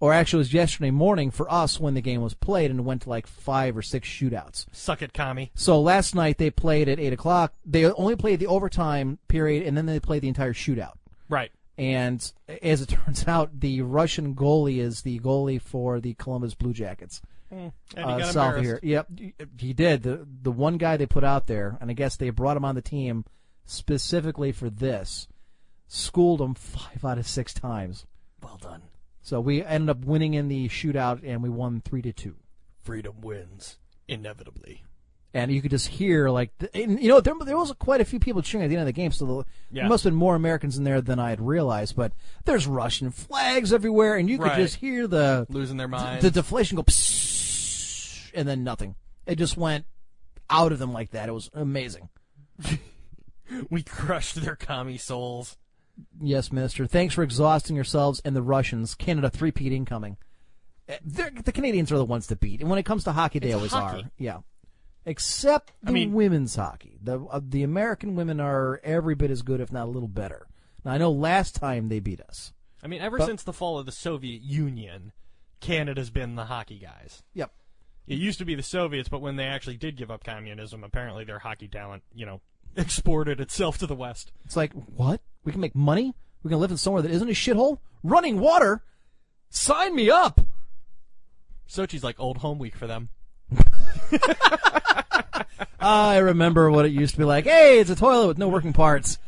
or actually it was yesterday morning for us when the game was played, and it went to like five or six shootouts. Suck it, commie. So last night they played at eight o'clock. They only played the overtime period, and then they played the entire shootout. Right. And as it turns out, the Russian goalie is the goalie for the Columbus Blue Jackets And he uh, got south here. Yep, he did. The the one guy they put out there, and I guess they brought him on the team specifically for this. Schooled him five out of six times. Well done. So we ended up winning in the shootout, and we won three to two. Freedom wins. Inevitably. And you could just hear like, the, and, you know, there, there was quite a few people cheering at the end of the game. So the, Yeah. there must have been more Americans in there than I had realized. But there's Russian flags everywhere, and you could Right. just hear the Losing their minds. the deflation go, and then nothing. It just went out of them like that. It was amazing. We crushed their commie souls. Yes, Minister. Thanks for exhausting yourselves and the Russians. Canada three-peat incoming. Uh, they're- The Canadians are the ones to beat, and when it comes to hockey, they It's always hockey. are. Yeah, except the I mean- women's hockey. The uh, the American women are every bit as good, if not a little better. Now I know last time they beat us. I mean, ever But- since the fall of the Soviet Union, Canada's been the hockey guys. Yep. It used to be the Soviets, but when they actually did give up communism, apparently their hockey talent, you know, exported itself to the West. It's like what? We can make money. We can live in somewhere that isn't a shithole. Running water. Sign me up. Sochi's like old home week for them. I remember what it used to be like. Hey, it's a toilet with no working parts.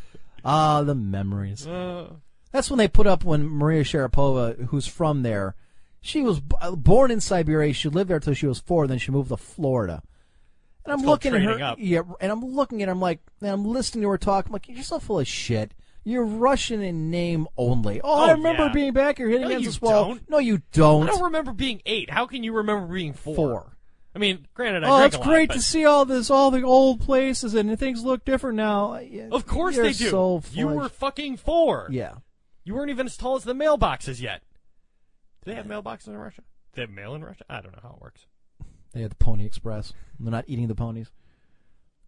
Ah, the memories. Uh, That's when they put up when Maria Sharapova, who's from there, she was b- born in Siberia. She lived there till she was four. Then she moved to Florida. And I'm looking at her, up. yeah, and I'm looking at her. I'm like, and I'm listening to her talk. I'm like, you're so full of shit. You're Russian in name only. Oh, I Oh, remember yeah. being back here hitting No, against this wall. don't. No, you don't. I don't remember being eight. How can you remember being four? Four. I mean, granted, I Oh, it's lot, great but to see all this, all the old places, and things look different now. Of course You're they do. So you were fucking four. yeah. You weren't even as tall as the mailboxes yet. Do they have mailboxes in Russia? Do they have mail in Russia? I don't know how it works. They have the Pony Express. They're not eating the ponies.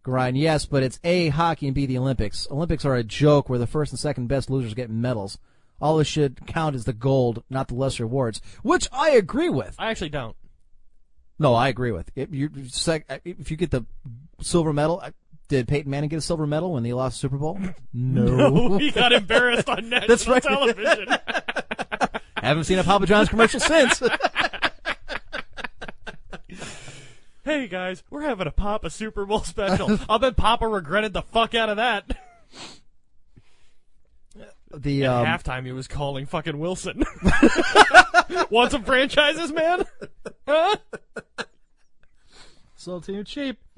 Grind, yes, but it's A, hockey, and B, the Olympics. Olympics are a joke where the first and second best losers get medals. All this should count as the gold, not the lesser awards, which I agree with. I actually don't. No, I agree with. If you if you get the silver medal, did Peyton Manning get a silver medal when he lost the Super Bowl? No. he got embarrassed on national That's right. television. Haven't seen a Papa John's commercial since. Hey guys, we're having a Papa Super Bowl special. I'll bet Papa regretted the fuck out of that. the At um, halftime, he was calling fucking Wilson. Want some franchises, man? Huh? Sold to you cheap.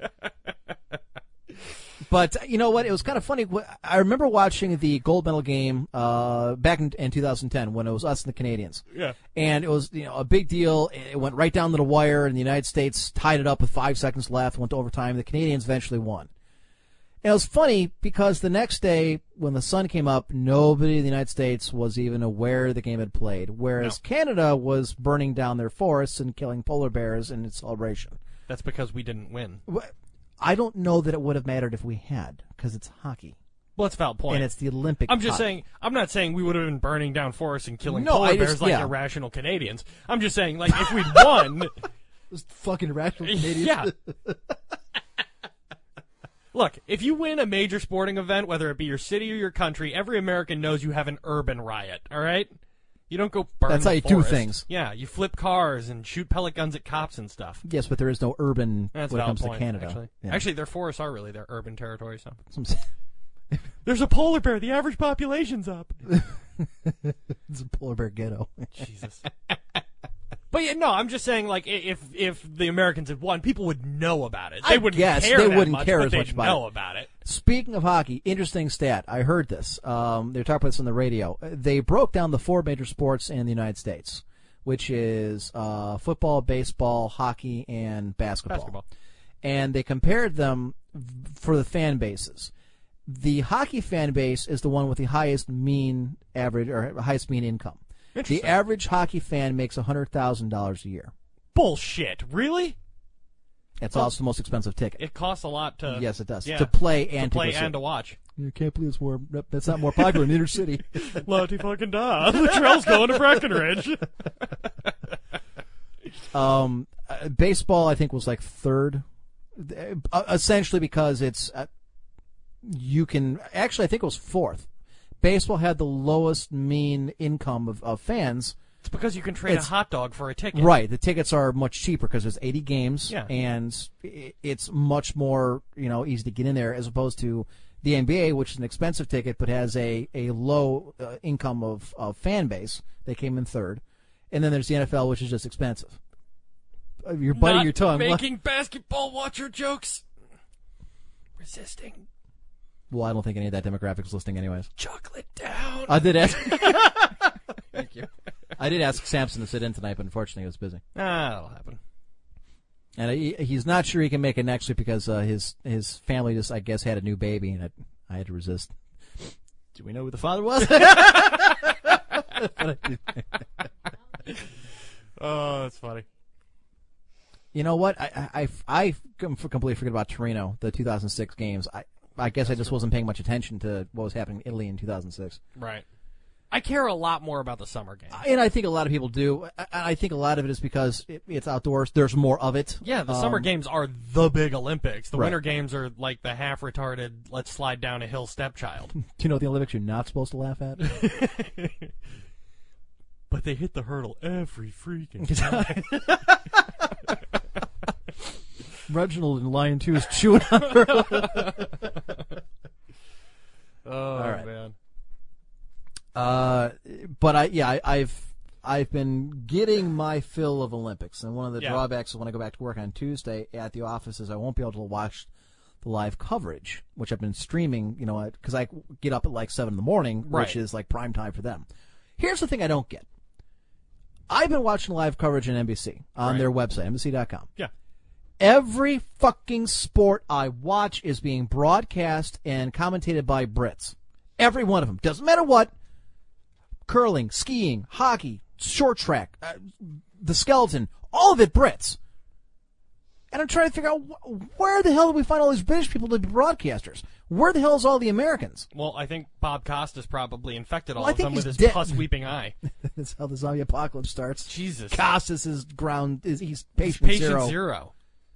but you know what? It was kind of funny. I remember watching the gold medal game uh, back in, in 2010 when it was us and the Canadians. Yeah. And it was you know a big deal. It went right down to the wire, and the United States tied it up with five seconds left. Went to overtime. The Canadians eventually won. And it was funny because the next day, when the sun came up, nobody in the United States was even aware the game had played. Whereas Canada was burning down their forests and killing polar bears in its celebration. That's because we didn't win. I don't know that it would have mattered if we had, because it's hockey Well, that's a valid point. and it's the Olympic. I'm just hockey. saying. I'm not saying we would have been burning down forests and killing No, polar bears like yeah. irrational Canadians. I'm just saying, like, if we'd won, Those fucking irrational Canadians. yeah. Look, if you win a major sporting event, whether it be your city or your country, every American knows you have an urban riot. All right. You don't go burn. That's how you do things. Yeah, you flip cars and shoot pellet guns at cops and stuff. Yes, but there is no urban That's when it comes point, to Canada. Actually, Yeah. actually, their forests are really their urban territory. So there's a polar bear. The average population's up. it's a polar bear ghetto. Jesus. But yeah, no, I'm just saying, like, if if the Americans had won, people would know about it. They I wouldn't guess care. they wouldn't much, care as much about know it. about it. Speaking of hockey, interesting stat. I heard this. Um, they were talking about this on the radio. They broke down the four major sports in the United States, which is uh, football, baseball, hockey, and basketball. Basketball. And they compared them for the fan bases. The hockey fan base is the one with the highest mean average or highest mean income. The average hockey fan makes hundred thousand dollars a year. Bullshit. Really? It's also the most expensive ticket. It costs a lot to. yes, it does yeah, to play and to play to and to watch. You can't believe it's more. That's not more popular in the inner city. Lottie fucking da. Latrell's going to Breckenridge. Um, uh, baseball, I think, was like third, uh, essentially because it's uh, you can actually I think it was fourth. Baseball had the lowest mean income of, of fans. It's because you can trade It's- a hot dog for a ticket. Right, the tickets are much cheaper because there's 80 games, Yeah. and it's much more you know easy to get in there as opposed to the NBA, which is an expensive ticket but has a a low uh, income of, of fan base. They came in third, and then there's the NFL, which is just expensive. You're biting your tongue. Making basketball watcher jokes. Resisting. Well, I don't think any of that demographic demographic's listening, anyways. Chocolate down. I did ask. Thank you. I did ask Samson to sit in tonight, but unfortunately he was busy, ah, that'll happen. and he, he's not sure he can make it next week because uh, his his family just, I guess, had a new baby, and it I had to resist. Do we know who the father was? Oh, that's funny. You know what? I I, I, I completely forget about Torino, the 2006 games. I I guess I just wasn't paying much attention to what was happening in Italy in 2006. Right. I care a lot more about the summer games, And I think a lot of people do. I, I think a lot of it is because it, it's outdoors. There's more of it. Yeah, the Um, summer games are the big Olympics. The Right. winter games are like the half retarded, let's slide down a hill stepchild. Do you know the Olympics you're not supposed to laugh at? but they hit the hurdle every freaking time. Reginald and Lion 2 is chewing on her. oh, right. man. Uh, but I yeah I, I've I've been getting my fill of Olympics, and one of the Yeah. drawbacks of when I go back to work on Tuesday at the office is I won't be able to watch the live coverage, which I've been streaming. You know, because I get up at like seven in the morning, which is like prime time for them. Here's the thing I don't get. I've been watching live coverage on NBC on Right. their website, NBC.com. Yeah. Every fucking sport I watch is being broadcast and commentated by Brits. Every one of them. Doesn't matter what. Curling, skiing, hockey, short track, uh, the skeleton, all of it Brits. And I'm trying to figure out wh- where the hell do we find all these British people to be broadcasters? Where the hell is all the Americans? Well, I think Bob Costas probably infected all Well, I of think them with he's his dead. pus weeping eye. That's how the zombie apocalypse starts. Jesus. Costas is ground is he's patient, Patient zero. zero.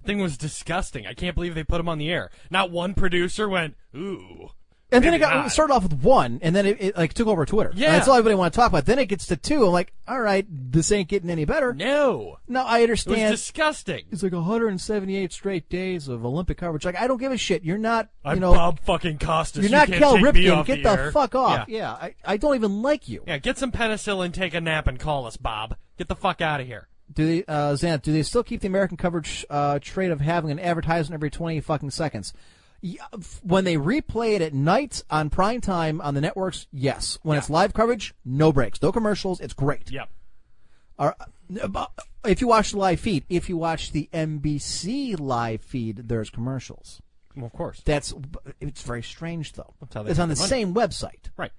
Thing was disgusting. I can't believe they put him on the air. Not one producer went, ooh. And then it got it started off with one, and then it, it like took over Twitter. Yeah. And that's all everybody want to talk about. Then it gets to two. I'm like, all right, this ain't getting any better. No. No, I It was disgusting. it's like 178 straight days of Olympic coverage. Like I don't give a shit. You're not, you I'm know, Bob fucking Costas. you're not take me Ripken. Get the, the, fuck off. Yeah. Yeah, I, I don't even like you. Yeah, get some penicillin, take a nap, and call us, Bob. Get the fuck out of here. Do they, uh, Xant, do they still keep the American coverage uh, trait of having an advertisement every 20 fucking seconds? When they replay it at night on prime time on the networks, yes. When it's live coverage, no breaks, no commercials. It's great. Yep. Or, uh, if you watch the live feed, if you watch the NBC live feed, there's commercials. Well, of course. That's it's very strange though. how they it's on the money. same website. Right.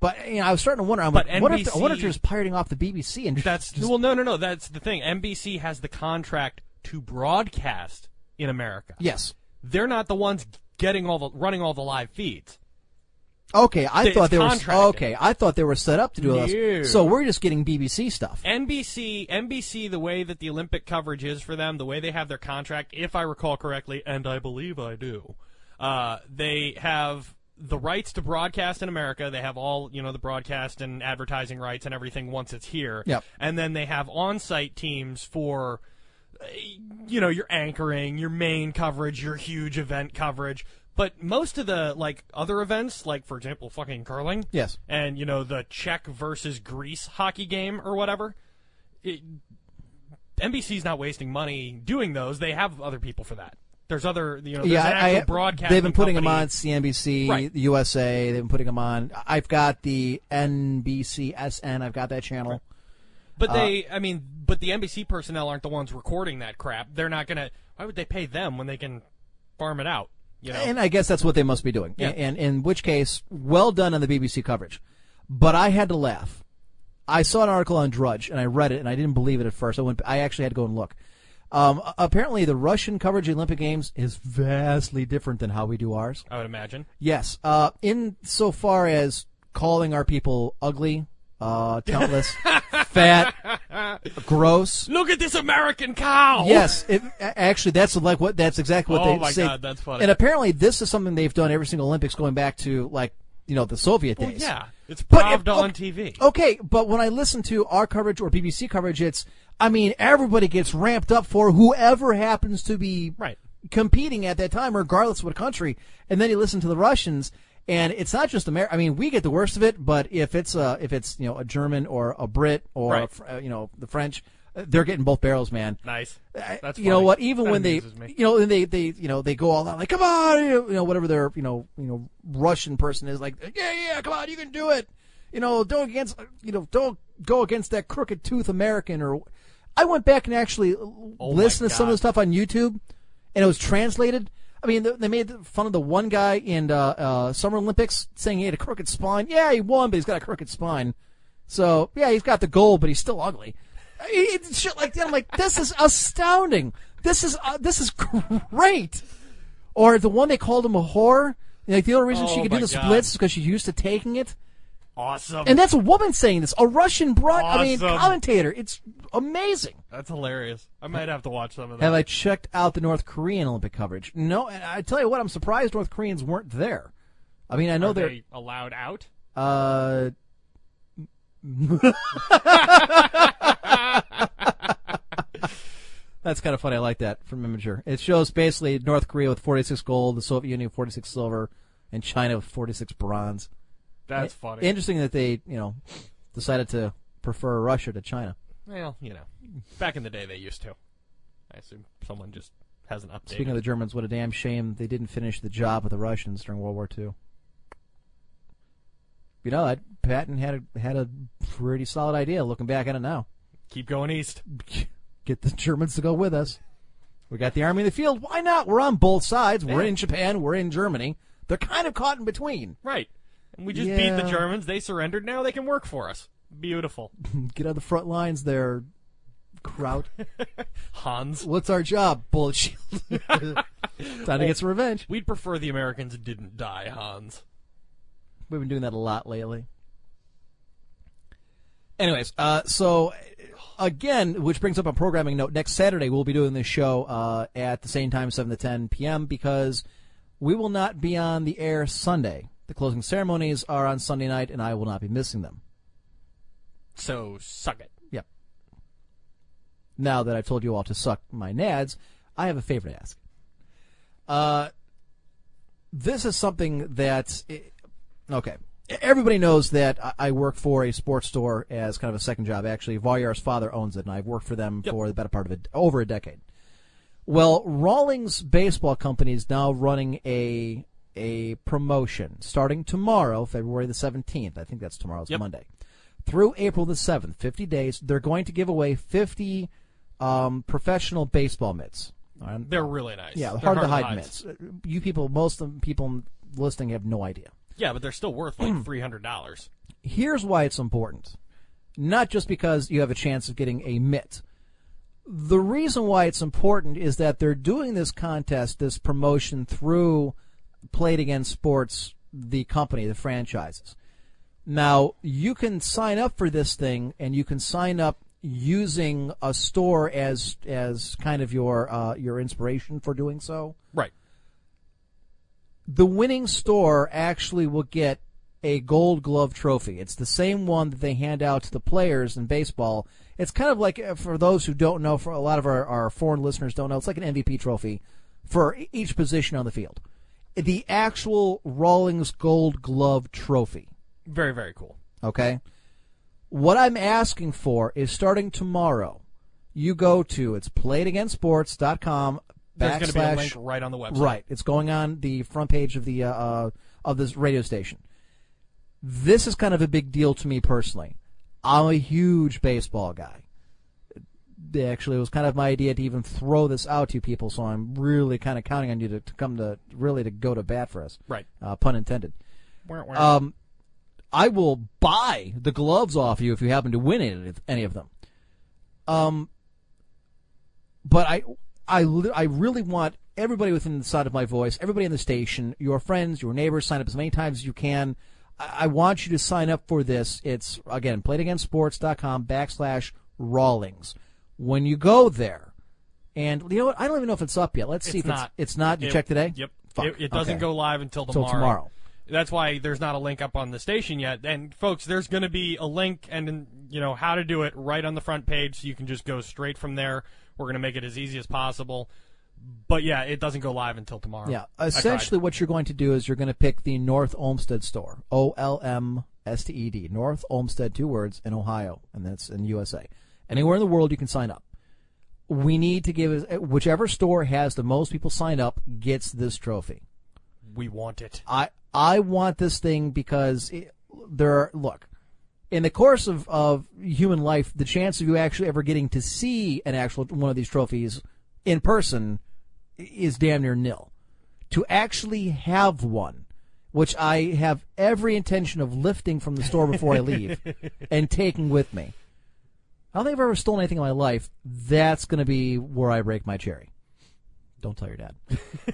But you know, I was starting to wonder. I'm But like, what if I wonder if NBC they're just pirating off the BBC and That's just, well, no, no, no. That's the thing. NBC has the contract to broadcast in America. yes. They're not the ones getting all the running all the live feeds. Okay, I It's thought they were okay. I thought they were set up to do No. this. So we're just getting BBC stuff. NBC, NBC, the way that the Olympic coverage is for them, the way they have their contract, if I recall correctly, and I believe I do, uh, they have the rights to broadcast in America. They have all, you know, the broadcast and advertising rights and everything once it's here. Yep. And then they have on-site teams for, you know, your anchoring, your main coverage, your huge event coverage. But most of the like other events, like for example, fucking curling, Yes. and you know the Czech versus Greece hockey game or whatever. It, NBC's not wasting money doing those. They have other people for that. There's other, you know, yeah, I, broadcasting they've been putting them on CNBC, Right. USA. They've been putting them on. I've got the NBCSN. I've got that channel. But Uh, they, I mean, but the NBC personnel aren't the ones recording that crap. They're not gonna. Why would they pay them when they can farm it out? You know. And I guess that's what they must be doing. Yeah. And in which case, well done on the BBC coverage. But I had to laugh. I saw an article on Drudge and I read it and I didn't believe it at first. I went. I actually had to go and look. Um, apparently, the Russian coverage of the Olympic Games is vastly different than how we do ours. I would imagine. Yes. Uh, in so far as calling our people ugly, uh, fat, gross. Look at this American cow. Yes, it, actually, that's like what that's exactly what Oh they my say. God, that's funny. And apparently, this is something they've done every single Olympics going back to like you know the Soviet Well, days. yeah. It's But Pravda on okay- TV. Okay, but when I listen to our coverage or BBC coverage, it's I mean everybody gets ramped up for whoever happens to be Right. competing at that time, regardless of what country. And then you listen to the Russians, and it's not just America. I mean, we get the worst of it, but if it's a if it's you know a German or a Brit or Right. a uh, you know the French, uh, they're getting both barrels, man. Nice. That's you know what? Even That when they, me. you know, and they, they, you know, they go all out like, "Come on," you know, whatever their, you know, you know, Russian person is like, "Yeah, yeah, come on, you can do it." You know, don't against, you know, don't go against that crooked tooth American. Or I went back and actually Oh listened to some of the stuff on YouTube, and it was translated. I mean, they- made fun of the one guy in uh, uh, Summer Olympics saying he had a crooked spine. Yeah, he won, but he's got a crooked spine. So yeah, he's got the gold, but he's still ugly. I- It's shit like that. I'm like, this is astounding. This is uh, this is great. Or the one they called him a whore. Like the only reason she Oh could do the God. splits is because she's used to taking it. Awesome. And that's a woman saying this. A Russian broad. I mean, Awesome. commentator. It's amazing. That's hilarious. I might have to watch some of that. Have I checked out the North Korean Olympic coverage? No. And I tell you what, I'm surprised North Koreans weren't there. I mean, I know Are they're. they allowed out? Uh, that's kind of funny. I like that from Imgur. It shows basically North Korea with 46 gold, the Soviet Union with 46 silver, and China with 46 bronze. That's funny. Interesting that they, you know, decided to prefer Russia to China. well, you know, back in the day they used to. I assume someone just hasn't updated. Speaking of the Germans, what a damn shame they didn't finish the job with the Russians during World War II. You know, that Patton had a, had a pretty solid idea. Looking back at it now, Keep going east. get the Germans to go with us. We got the army in the field. Why not? We're on both sides. We're Yeah. in Japan. We're in Germany. They're kind of caught in between. Right. We just beat the Germans. They surrendered. Now they can work for us. Beautiful. Get on the front lines there, Kraut. Hans. What's our job? Bullet shield. Time to get some revenge. We'd prefer the Americans didn't die, Hans. We've been doing that a lot lately. Anyways, uh, so again, which brings up a programming note. Next Saturday, we'll be doing this show uh, at the same time, 7 to 10 p.m., because we will not be on the air Sunday. The closing ceremonies are on Sunday night, and I will not be missing them. So suck it. Yep. Now that I've told you all to suck my nads, I have a favor to ask. Uh, this is something that, okay, everybody knows that I- work for a sports store as kind of a second job. Actually, Varyar's father owns it, and I've worked for them for the better part of it, over a decade. Well, Rawlings Baseball Company is now running a a promotion starting tomorrow, February the seventeenth. I think that's tomorrow's Yep. Monday. Through April the seventh, fifty days. They're going to give away fifty um, professional baseball mitts. They're really nice. yeah, They're hard to hide mitts. Uh, You people, most of the people listening have no idea. Yeah, but they're still worth like three hundred dollars. Here's why it's important. Not just because you have a chance of getting a mitt. The reason why it's important is that they're doing this contest, this promotion through Play It Again Sports, the company, the franchises. Now, you can sign up for this thing and you can sign up using a store as as kind of your uh, your inspiration for doing so Right. the winning store actually will get a gold glove trophy. It's the same one that they hand out to the players in baseball. It's kind of like, uh, for those who don't know, for a lot of our, our foreign listeners don't know, it's like an MVP trophy for each position on the field. The actual Rawlings Gold Glove trophy. Very very cool. Okay? What I'm asking for is starting tomorrow, you go to, it's playitagainsports.com There's going to be a link right on the website. Right. It's going on the front page of the uh, uh, of this radio station. This is kind of a big deal to me personally. I'm a huge baseball guy. Actually, it was kind of my idea to even throw this out to people, so I'm really kind of counting on you to, to come to really to go to bat for us. Right. Uh, pun intended. Um, I will buy the gloves off you if you happen to win any, any of them. Um, but I, I, I really want everybody within the sound of my voice, everybody in the station, your friends, your neighbors, sign up as many times as you can. I, I want you to sign up for this. It's again playitagainsports.com backslash Rawlings. When you go there, and you know what? I don't even know if it's up yet. Let's see It's if not. it's. It's not. You It- checked today? Yep. Fuck. It, it doesn't Okay. go live until tomorrow. tomorrow. That's why there's not a link up on the station yet. And folks, there's going to be a link and you know how to do it right on the front page, so you can just go straight from there. We're going to make it as easy as possible. But yeah, it doesn't go live until tomorrow. Yeah. Essentially, what you're going to do is you're going to pick the North Olmsted store. O L M S T E D. North Olmsted, two words, in Ohio, and that's in USA. Anywhere in the world you can sign up. We need to give whichever store has the most people sign up gets this trophy. we want it. I I want this thing because it, there are look in the course of, of human life, the chance of you actually ever getting to see an actual one of these trophies in person is damn near nil. to actually have one, which I have every intention of lifting from the store before I leave and taking with me. I don't think I've ever stolen anything in my life. That's going to be where I break my cherry. Don't tell your dad.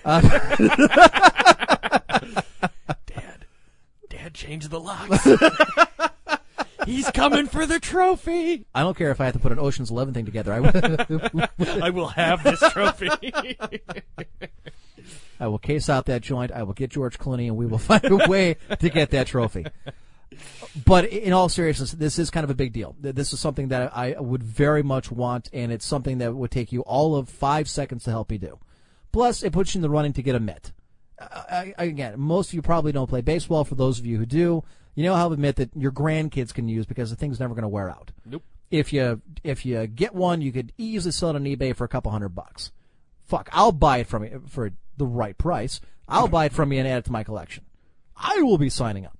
Dad, Dad, change the locks. He's coming for the trophy. I don't care if I have to put an Ocean's Eleven thing together. I will, I will have this trophy. I will case out that joint. I will get George Clooney, and we will find a way to get that trophy. But in all seriousness, this is kind of a big deal. This is something that I would very much want, and it's something that would take you all of five seconds to help me do. Plus, it puts you in the running to get a mitt. I, I, again, most of you probably don't play baseball. For those of you who do, you know how a mitt that your grandkids can use because the thing's never going to wear out. Nope. If you if you get one, you could easily sell it on eBay for a couple hundred bucks. Fuck, I'll buy it from you for the right price. I'll buy it from you and add it to my collection. I will be signing up.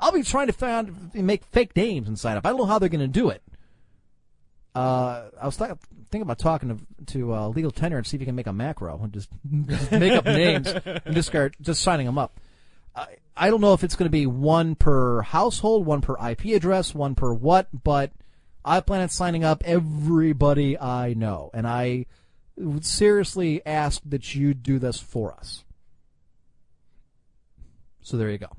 I'll be trying to find make fake names and sign up. I don't know how they're going to do it. Uh, I was th- thinking about talking to, to uh, legal tender and see if you can make a macro and just, just make up names and just start just signing them up. I, I don't know if it's going to be one per household, one per IP address, one per what, but I plan on signing up everybody I know, and I would seriously ask that you do this for us. So there you go.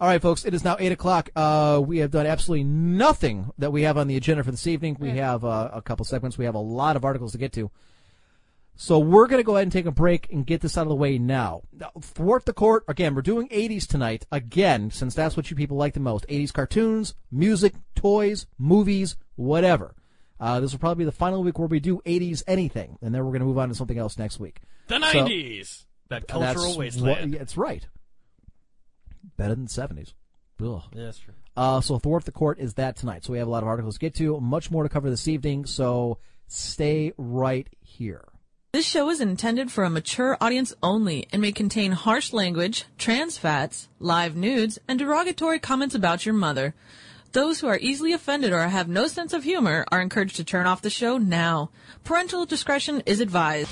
All right, folks, it is now 8 o'clock. Uh, we have done absolutely nothing that we have on the agenda for this evening. We have uh, a couple segments. We have a lot of articles to get to. So we're going to go ahead and take a break and get this out of the way now. Now, Thwart the court. Again, we're doing 80s tonight. Again, since that's what you people like the most. 80s cartoons, music, toys, movies, whatever. Uh, this will probably be the final week where we do 80s anything. And then we're going to move on to something else next week. The So- 90s. that That's cultural what- wasteland. yeah, it's right. Better than the 70s. Ugh. Yeah, that's true. Uh, so Thwart the Court is that tonight. So we have a lot of articles to get to, much more to cover this evening. So stay right here. This show is intended for a mature audience only and may contain harsh language, trans fats, live nudes, and derogatory comments about your mother. Those who are easily offended or have no sense of humor are encouraged to turn off the show now. Parental discretion is advised.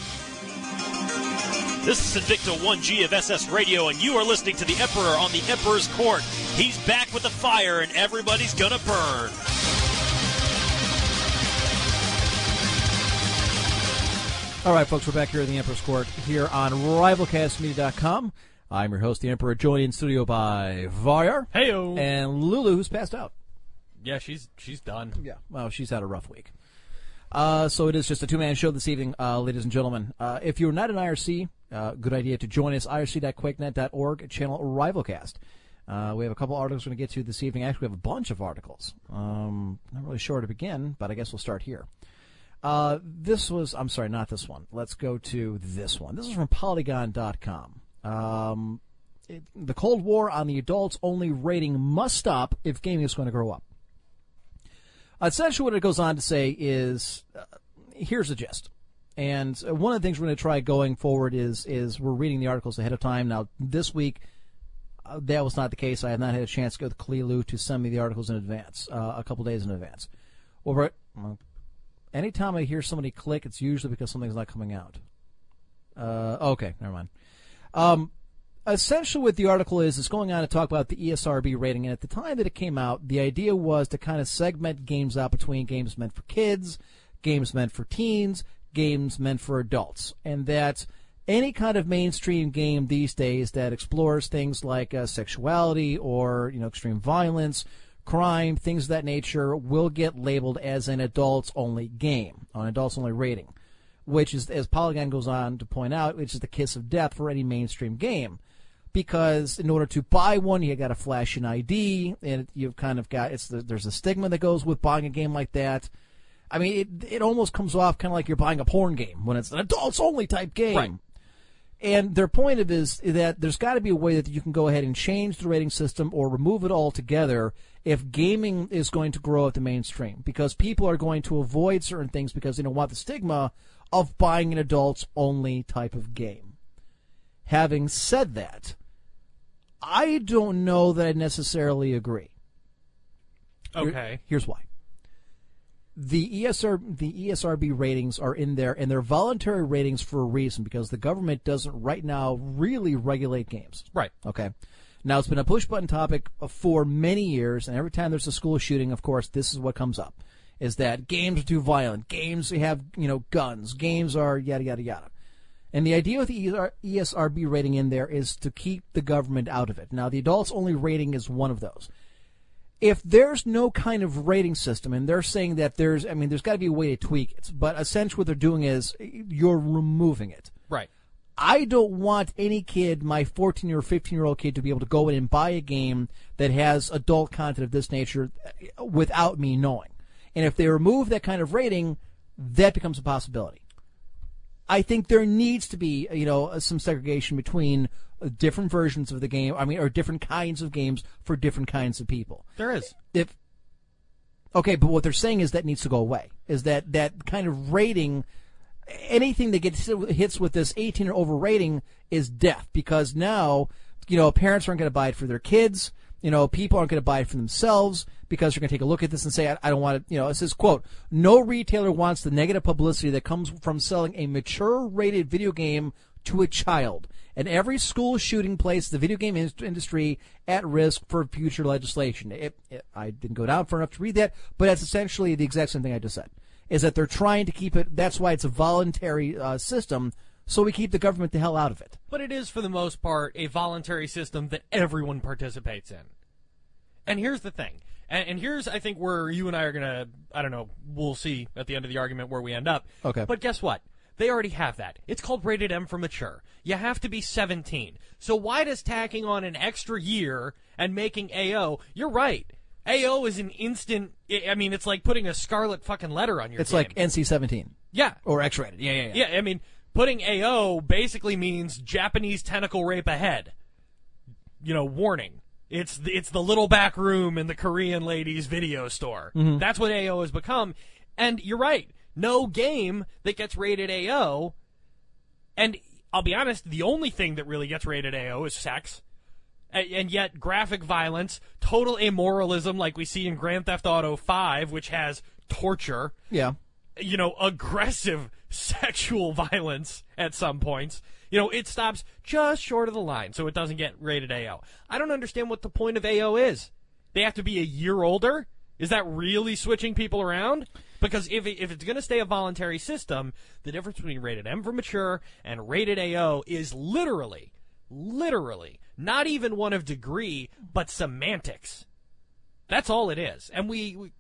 This is Invicta 1G of SS Radio, and you are listening to the Emperor on the Emperor's Court. He's back with the fire, and everybody's gonna burn. All right, folks, we're back here in the Emperor's Court here on RivalCastMedia.com. I'm your host, the Emperor, joined in studio by Varyar Heyo. and Lulu, who's passed out. yeah, she's she's done. Yeah. Well, she's had a rough week. Uh, so it is just a two-man show this evening, uh, ladies and gentlemen. Uh, if you're not an IRC, uh, good idea to join us, irc.quakenet.org, channel Rivalcast. Uh, we have a couple articles we're going to get to this evening. Actually, we have a bunch of articles. Um, not really sure to begin, but I guess we'll start here. Uh, this was, I'm sorry, not this one. Let's go to this one. This is from Polygon.com. Um, it, the Cold War on the adults only rating must stop if gaming is going to grow up. Essentially, what it goes on to say is, uh, here's the gist. And uh, one of the things we're going to try going forward is is we're reading the articles ahead of time. Now, this week, uh, that was not the case. I have not had a chance to go with Kalilu to send me the articles in advance, uh, a couple days in advance. Right, well, anytime I hear somebody click, it's usually because something's not coming out. Uh, okay, never mind. Um, essentially, what the article is is going on to talk about the ESRB rating, and at the time that it came out, the idea was to kind of segment games out between games meant for kids, games meant for teens, games meant for adults, and that any kind of mainstream game these days that explores things like uh, sexuality or you know extreme violence, crime, things of that nature will get labeled as an adults only game, an adults only rating, which is as Polygon goes on to point out, which is the kiss of death for any mainstream game. Because in order to buy one, you got to flash an ID, and you've kind of got it's the, there's a stigma that goes with buying a game like that. I mean, it it almost comes off kind of like you're buying a porn game when it's an adults only type game. Right. And their point of is that there's got to be a way that you can go ahead and change the rating system or remove it altogether if gaming is going to grow at the mainstream because people are going to avoid certain things because they don't want the stigma of buying an adults only type of game. Having said that, I don't know that I necessarily agree. Here- Okay. here's why. The ESR the ESRB ratings are in there, and they're voluntary ratings for a reason because the government doesn't right now really regulate games. Right. Okay. Now it's been a push button topic for many years, and every time there's a school shooting, of course, this is what comes up: is that games are too violent, games have you know guns, games are yada yada yada. And the idea with the ESRB rating in there is to keep the government out of it. Now the adults only rating is one of those if there's no kind of rating system, and they're saying that there's, I mean, there's got to be a way to tweak it, but essentially what they're doing is you're removing it. Right. I don't want any kid, my 14 or 15 year old kid, to be able to go in and buy a game that has adult content of this nature uh, without me knowing. And if they remove that kind of rating, that becomes a possibility. I think there needs to be, you know, some segregation between uh, different versions of the game. I mean, or different kinds of games for different kinds of people There is. if okay, but what they're saying is that needs to go away. Is that that kind of rating? Anything that gets hits with this 18 or over rating is death because now you know parents aren't going to buy it for their kids. You know, people aren't going to buy it for themselves because they're going to take a look at this and say, I, I don't want it. You know, it says, quote, no retailer wants the negative publicity that comes from selling a mature rated video game to a child. And every school shooting places the video game in- industry at risk for future legislation. It, it, I didn't go down far enough to read that, but that's essentially the exact same thing I just said. Is that they're trying to keep it, that's why it's a voluntary uh, system, so we keep the government the hell out of it. But it is, for the most part, a voluntary system that everyone participates in. And here's the thing. And, and here's, I think, where you and I are going to, I don't know, we'll see at the end of the argument where we end up. Okay. But guess what? They already have that. It's called rated M for mature. You have to be 17. So why does tacking on an extra year and making AO, you're right. AO is an instant, I mean, it's like putting a scarlet fucking letter on your It's game. like NC 17 yeah. or X rated. Yeah, yeah, yeah. Yeah, I mean, putting AO basically means Japanese tentacle rape ahead. You know, warning. It's the, it's the little back room in the Korean ladies video store. Mm-hmm. That's what AO has become. And you're right. No game that gets rated AO. And I'll be honest, the only thing that really gets rated AO is sex. And yet, graphic violence, total immoralism, like we see in Grand Theft Auto 5, which has torture, Yeah. you know, aggressive sexual violence at some points. You know, it stops just short of the line, so it doesn't get rated AO. I don't understand what the point of AO is. They have to be a year older? Is that really switching people around? Because if, it, if it's going to stay a voluntary system, the difference between rated M for mature and rated AO is literally, literally, not even one of degree, but semantics. That's all it is. And we, we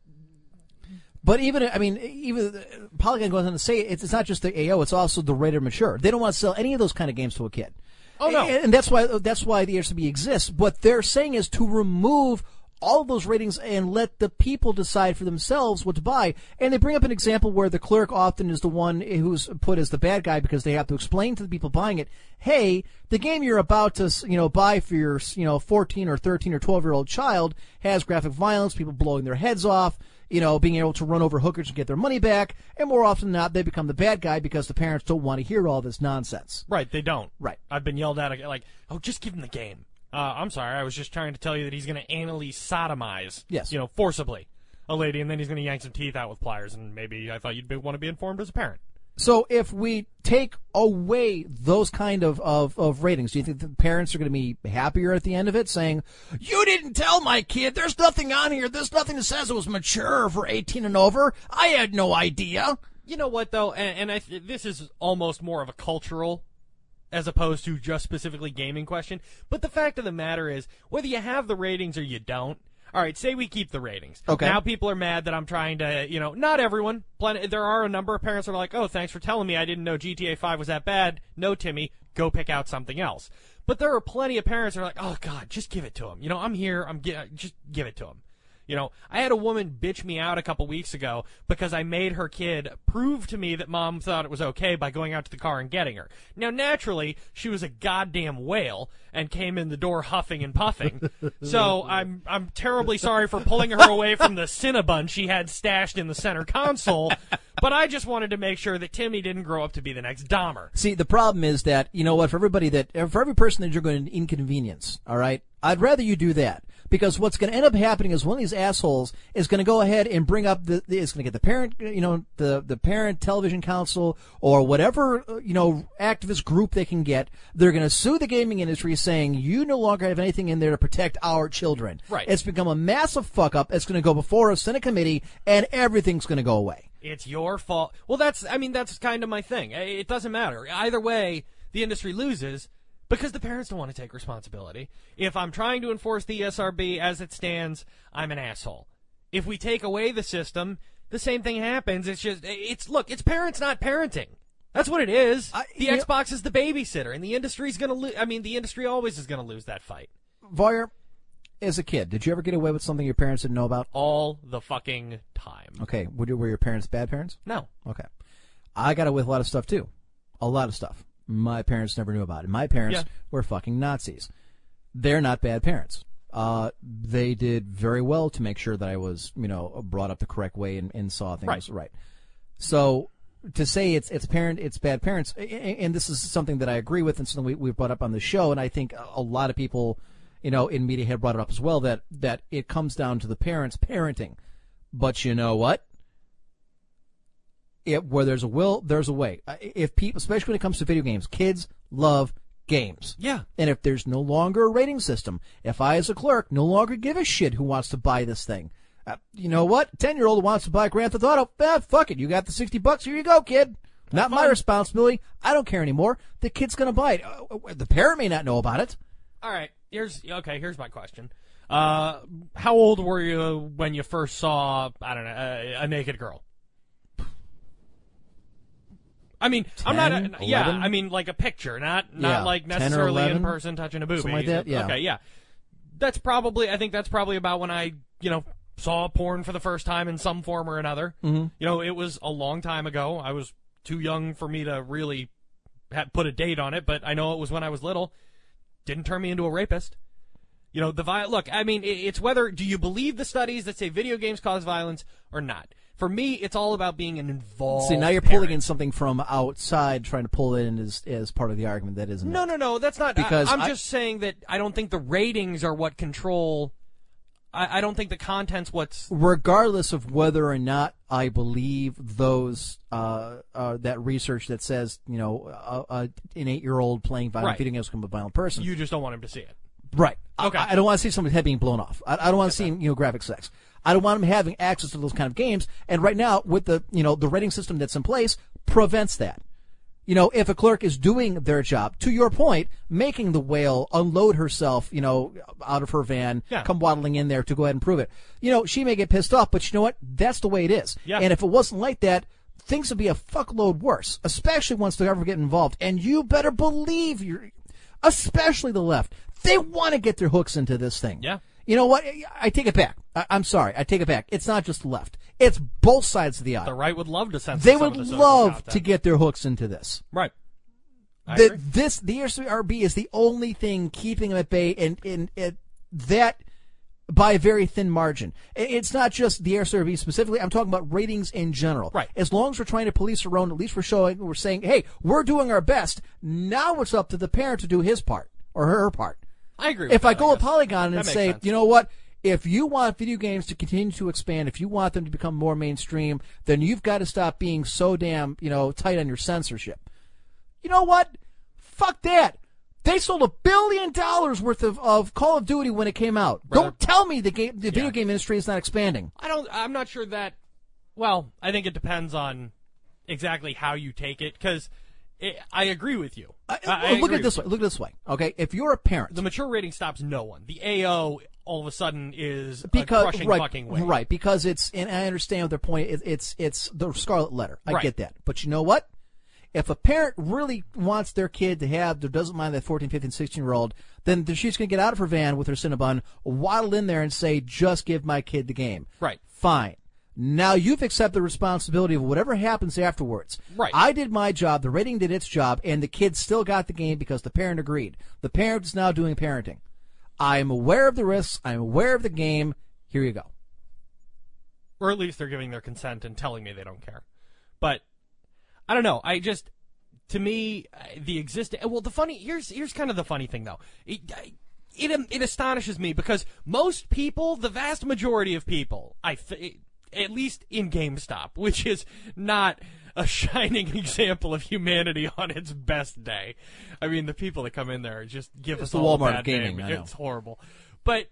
But even, I mean, even uh, Polygon goes on to say it's, it's not just the AO; it's also the rated mature. They don't want to sell any of those kind of games to a kid. Oh, no. and, and that's why that's why the HCB exists. What they're saying is to remove all of those ratings and let the people decide for themselves what to buy. And they bring up an example where the clerk often is the one who's put as the bad guy because they have to explain to the people buying it, hey, the game you're about to, you know, buy for your, you know, 14 or 13 or 12 year old child has graphic violence, people blowing their heads off, you know, being able to run over hookers and get their money back, and more often than not, they become the bad guy because the parents don't want to hear all this nonsense. Right, they don't. Right. I've been yelled at like, oh, just give him the game. Uh, I'm sorry, I was just trying to tell you that he's going to anally sodomize, Yes. you know, forcibly, a lady, and then he's going to yank some teeth out with pliers, and maybe I thought you'd want to be informed as a parent. So if we take away those kind of, of, of ratings, do you think the parents are going to be happier at the end of it saying, you didn't tell my kid, there's nothing on here, there's nothing that says it was mature for 18 and over, I had no idea. You know what, though, and, and I th- this is almost more of a cultural as opposed to just specifically gaming question. But the fact of the matter is, whether you have the ratings or you don't, all right, say we keep the ratings. Okay. Now people are mad that I'm trying to, you know, not everyone. Plenty, there are a number of parents that are like, oh, thanks for telling me. I didn't know GTA 5 was that bad. No, Timmy, go pick out something else. But there are plenty of parents that are like, oh, God, just give it to him. You know, I'm here. I'm gi- just give it to him. You know, I had a woman bitch me out a couple weeks ago because I made her kid prove to me that mom thought it was okay by going out to the car and getting her. Now, naturally, she was a goddamn whale and came in the door huffing and puffing. so I'm I'm terribly sorry for pulling her away from the Cinnabon she had stashed in the center console. but I just wanted to make sure that Timmy didn't grow up to be the next Dahmer. See, the problem is that you know what? For everybody that, for every person that you're going to inconvenience, all right, I'd rather you do that because what's going to end up happening is one of these assholes is going to go ahead and bring up the, the is going to get the parent, you know, the the parent television council or whatever uh, you know activist group they can get. They're going to sue the gaming industry, saying you no longer have anything in there to protect our children. Right. It's become a massive fuck up. It's going to go before a Senate committee, and everything's going to go away. It's your fault. Well, that's, I mean, that's kind of my thing. It doesn't matter. Either way, the industry loses because the parents don't want to take responsibility. If I'm trying to enforce the ESRB as it stands, I'm an asshole. If we take away the system, the same thing happens. It's just, it's, look, it's parents not parenting. That's what it is. I- the know- Xbox is the babysitter, and the industry's gonna lose. I mean, the industry always is gonna lose that fight. Varyar, as a kid, did you ever get away with something your parents didn't know about? All the fucking time. Okay, were your parents bad parents? No. Okay. I got away with a lot of stuff too. A lot of stuff. My parents never knew about it. My parents Yeah. were fucking Nazis. They're not bad parents. Uh, they did very well to make sure that I was, you know, brought up the correct way and, and saw things Right. So to say it's it's parent it's bad parents, and this is something that I agree with and something we, we've brought up on the show, and I think a- a lot of people, you know, in media have brought it up as well that that it comes down to the parents parenting. But you know what? It, where there's a will, there's a way. Uh, If people, especially when it comes to video games, kids love games. Yeah. And if there's no longer a rating system, if I as a clerk no longer give a shit who wants to buy this thing, uh, you know what? Ten year old wants to buy Grand Theft Auto. Ah, fuck it. You got the sixty bucks. Here you go, kid. Not my responsibility. I don't care anymore. The kid's gonna buy it. Uh, uh, The parent may not know about it. All right. Here's okay. Here's my question. Uh, how old were you when you first saw I don't know a, a naked girl? I mean, I'm not. A, yeah, 11? I mean, like a picture, not not Yeah, like necessarily in person touching a booby. something like that, yeah. Okay, yeah. That's probably. I think that's probably about when I, you know, saw porn for the first time in some form or another. Mm-hmm. You know, it was a long time ago. I was too young for me to really put a date on it, but I know it was when I was little. Didn't turn me into a rapist. You know, the vi- look, I mean, it's whether do you believe the studies that say video games cause violence or not. For me, it's all about being an involved. See, now you're pulling in something from outside, trying to pull it in as as part of the argument. That isn't. No, it. no, no. That's not Because I, am I- just saying that I don't think the ratings are what control. I, I don't think the content's what's. regardless of whether or not I believe those uh, uh, that research that says you know uh, uh, an eight year old playing violent Right. video games can be a violent person. You just don't want him to see it. right. Okay. I, I don't want to see somebody's head being blown off. I, I don't want to see you know graphic sex. I don't want them having access to those kind of games. And right now, with the you know the rating system that's in place, prevents that. You know, if a clerk is doing their job, to your point, making the whale unload herself, you know, out of her van, Yeah. come waddling in there to go ahead and prove it. You know, she may get pissed off, but you know what? That's the way it is. Yeah. And if it wasn't like that, things would be a fuckload worse, especially once the government get involved. And you better believe you're, especially the left, they want to get their hooks into this thing. Yeah. You know what? I take it back. I, I'm sorry. I take it back. It's not just the left. It's both sides of the aisle. The right would love to censor. they some would love to get their hooks into this. right. The, this the ESRB is the only thing keeping them at bay, and and, and that by a very thin margin. It's not just the ESRB specifically. I'm talking about ratings in general. Right. As long as we're trying to police our own, at least we're showing we're saying, hey, we're doing our best. Now it's up to the parent to do his part or her part. I agree. With If I go with. Polygon That and makes say, sense. you know what? If you want video games to continue to expand, if you want them to become more mainstream, then you've got to stop being so damn, you know, tight on your censorship. You know what? Fuck that. They sold a billion dollars worth of, of Call of Duty when it came out. Brother- Don't tell me the game, the video game industry is not expanding. I don't. I'm not sure that. Well, I think it depends on exactly how you take it because I agree with you. Uh, I, I look at it this way. Look at this way. Okay, if you're a parent, The mature rating stops no one. The AO all of a sudden is a because crushing right, right, because it's and I understand their point. It, it's it's the scarlet letter. I Right. get that, but you know what? If a parent really wants their kid to have, doesn't mind that 14, 15, 16 year old, then she's going to get out of her van with her Cinnabon, waddle in there and say, just give my kid the game. Right. Fine. Now you've accepted the responsibility of whatever happens afterwards. Right. I did my job, the rating did its job, and the kid still got the game because the parent agreed. The parent is now doing parenting. I am aware of the risks. I'm aware of the game. Here you go. Or at least they're giving their consent and telling me they don't care. But I don't know. I just to me the existing. Well, the funny here's here's kind of the funny thing though. It, it it astonishes me because most people, the vast majority of people, I th- at least in GameStop, which is not a shining example of humanity on its best day. I mean, the people that come in there just give It's us the all a Walmart bad gaming, name. It's horrible, but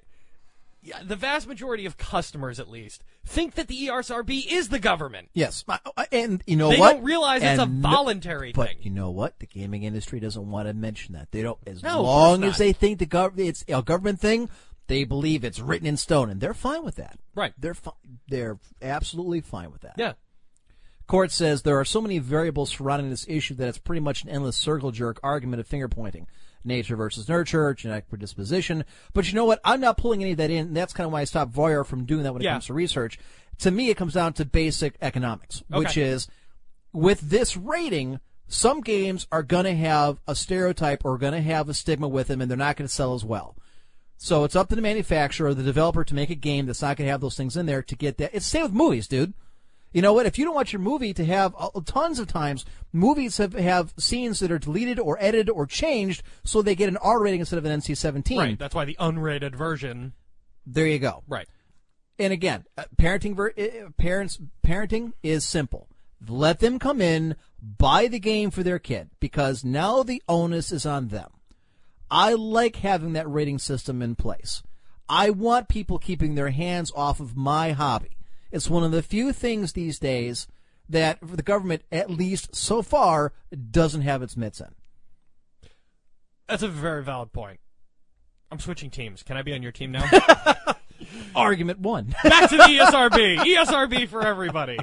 yeah, the vast majority of customers, at least, think that the E ESRB is the government. Yes, and you know They what? don't realize it's a And no- voluntary but thing. you know what? The gaming industry doesn't want to mention that. They don't. As No, long as they think the government it's a government thing, they believe it's written in stone, and they're fine with that. Right. They're fi- they're absolutely fine with that. Yeah. Court says there are so many variables surrounding this issue that it's pretty much an endless circle jerk argument of finger pointing. Nature versus nurture, genetic predisposition. But you know what? I'm not pulling any of that in. That's kind of why I stopped Varyar from doing that when it Yeah. comes to research. To me, it comes down to basic economics, which is with this rating, some games are going to have a stereotype or going to have a stigma with them and they're not going to sell as well. So it's up to the manufacturer or the developer to make a game that's not going to have those things in there to get that. It's the same with movies, dude. You know what? If you don't want your movie to have uh, tons of times, movies have, have scenes that are deleted or edited or changed so they get an R rating instead of an NC-17. Right. That's why the unrated version. There you go. Right. And again, uh, parenting ver- uh, parents parenting is simple. Let them come in, buy the game for their kid because now the onus is on them. I like having that rating system in place. I want people keeping their hands off of my hobby. It's one of the few things these days that the government, at least so far, doesn't have its mitts in. That's a very valid point. I'm switching teams. Can I be on your team now? Argument one. Back to the ESRB. ESRB for everybody.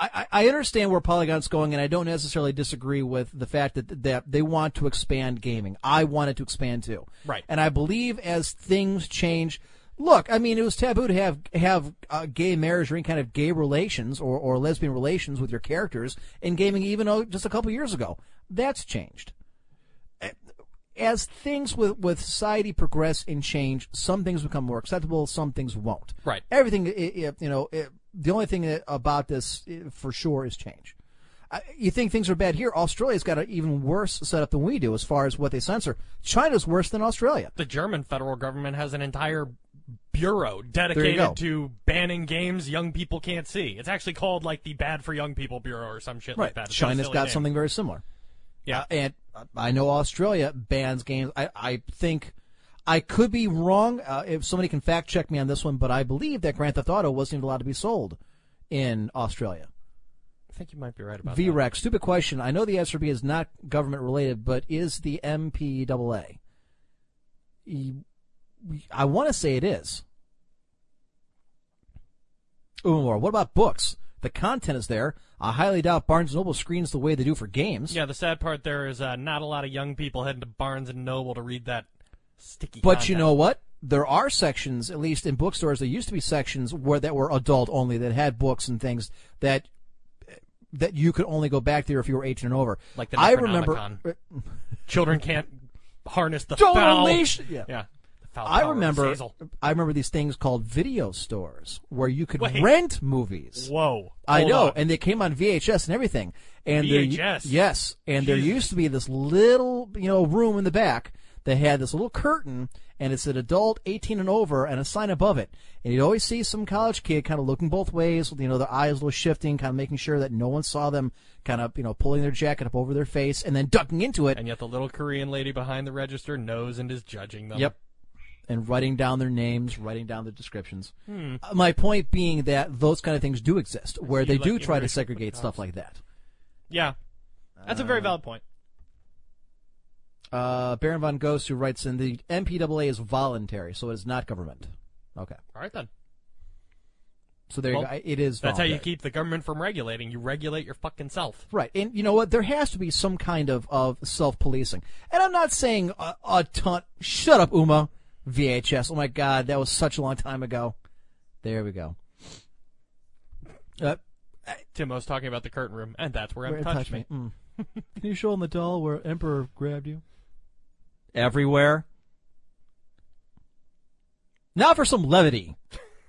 I, I understand where Polygon's going, and I don't necessarily disagree with the fact that that they want to expand gaming. I want it to expand too. Right. And I believe as things change, look, I mean, it was taboo to have have uh, gay marriage or any kind of gay relations or, or lesbian relations with your characters in gaming, even though just a couple years ago. That's changed. As things with, with society progress and change, some things become more acceptable, some things won't. Right. Everything, i- i- you know, i- the only thing that- about this eh, for sure is change. I- You think things are bad here? Australia's got an even worse setup than we do as far as what they censor. China's worse than Australia. The German federal government has an entire bureau dedicated to banning games young people can't see. It's actually called like the Bad for Young People Bureau or some shit like that. China's got a China's got name. something very similar. Yeah. Uh, and uh, I know Australia bans games. I, I think I could be wrong. Uh, if somebody can fact check me on this one, but I believe that Grand Theft Auto wasn't even allowed to be sold in Australia. I think you might be right about that. VREX, stupid question. I know the SRB is not government related, but is the MPAA? I want to say it is. Ooh, more. What about books? The content is there. I highly doubt Barnes and Noble screens the way they do for games. Yeah, the sad part there is uh, not a lot of young people heading to Barnes and Noble to read that sticky. But you know what? There are sections, at least in bookstores, there used to be sections where that were adult only that had books and things that that you could only go back there if you were 18 and over. Like the I remember. Children can't harness the Don't foul. unleash- yeah. yeah. I remember. I remember these things called video stores where you could Wait. rent movies. Whoa. I Hold know, on. and they came on VHS and everything. And there- VHS? yes, and there used to be this little, you know, room in the back that had this little curtain, and it said adult 18 and over, and a sign above it. And you'd always see some college kid kind of looking both ways, with, you know, their eyes a little shifting, kind of making sure that no one saw them, kind of, you know, pulling their jacket up over their face, and then ducking into it. And yet the little Korean lady behind the register knows and is judging them. Yep. And writing down their names, writing down their descriptions. Hmm. Uh, My point being that those kind of things do exist, where they do try to segregate stuff like that. Yeah. That's a very valid point. Uh, Baron von Ghost, who writes in the MPAA is voluntary, so it is not government. Okay, All right then. so there Well, you go. It is. That's how you keep the government from regulating. You regulate your fucking self. Right, and you know what? There has to be some kind of, of self policing. And I'm not saying a, a ton. Shut up, Uma. VHS. Oh my God, that was such a long time ago. There we go. Uh, was talking about the curtain room, and that's where where M it touched me. Mm. Can you show him the doll where Emperor grabbed you? Everywhere. Now for some levity.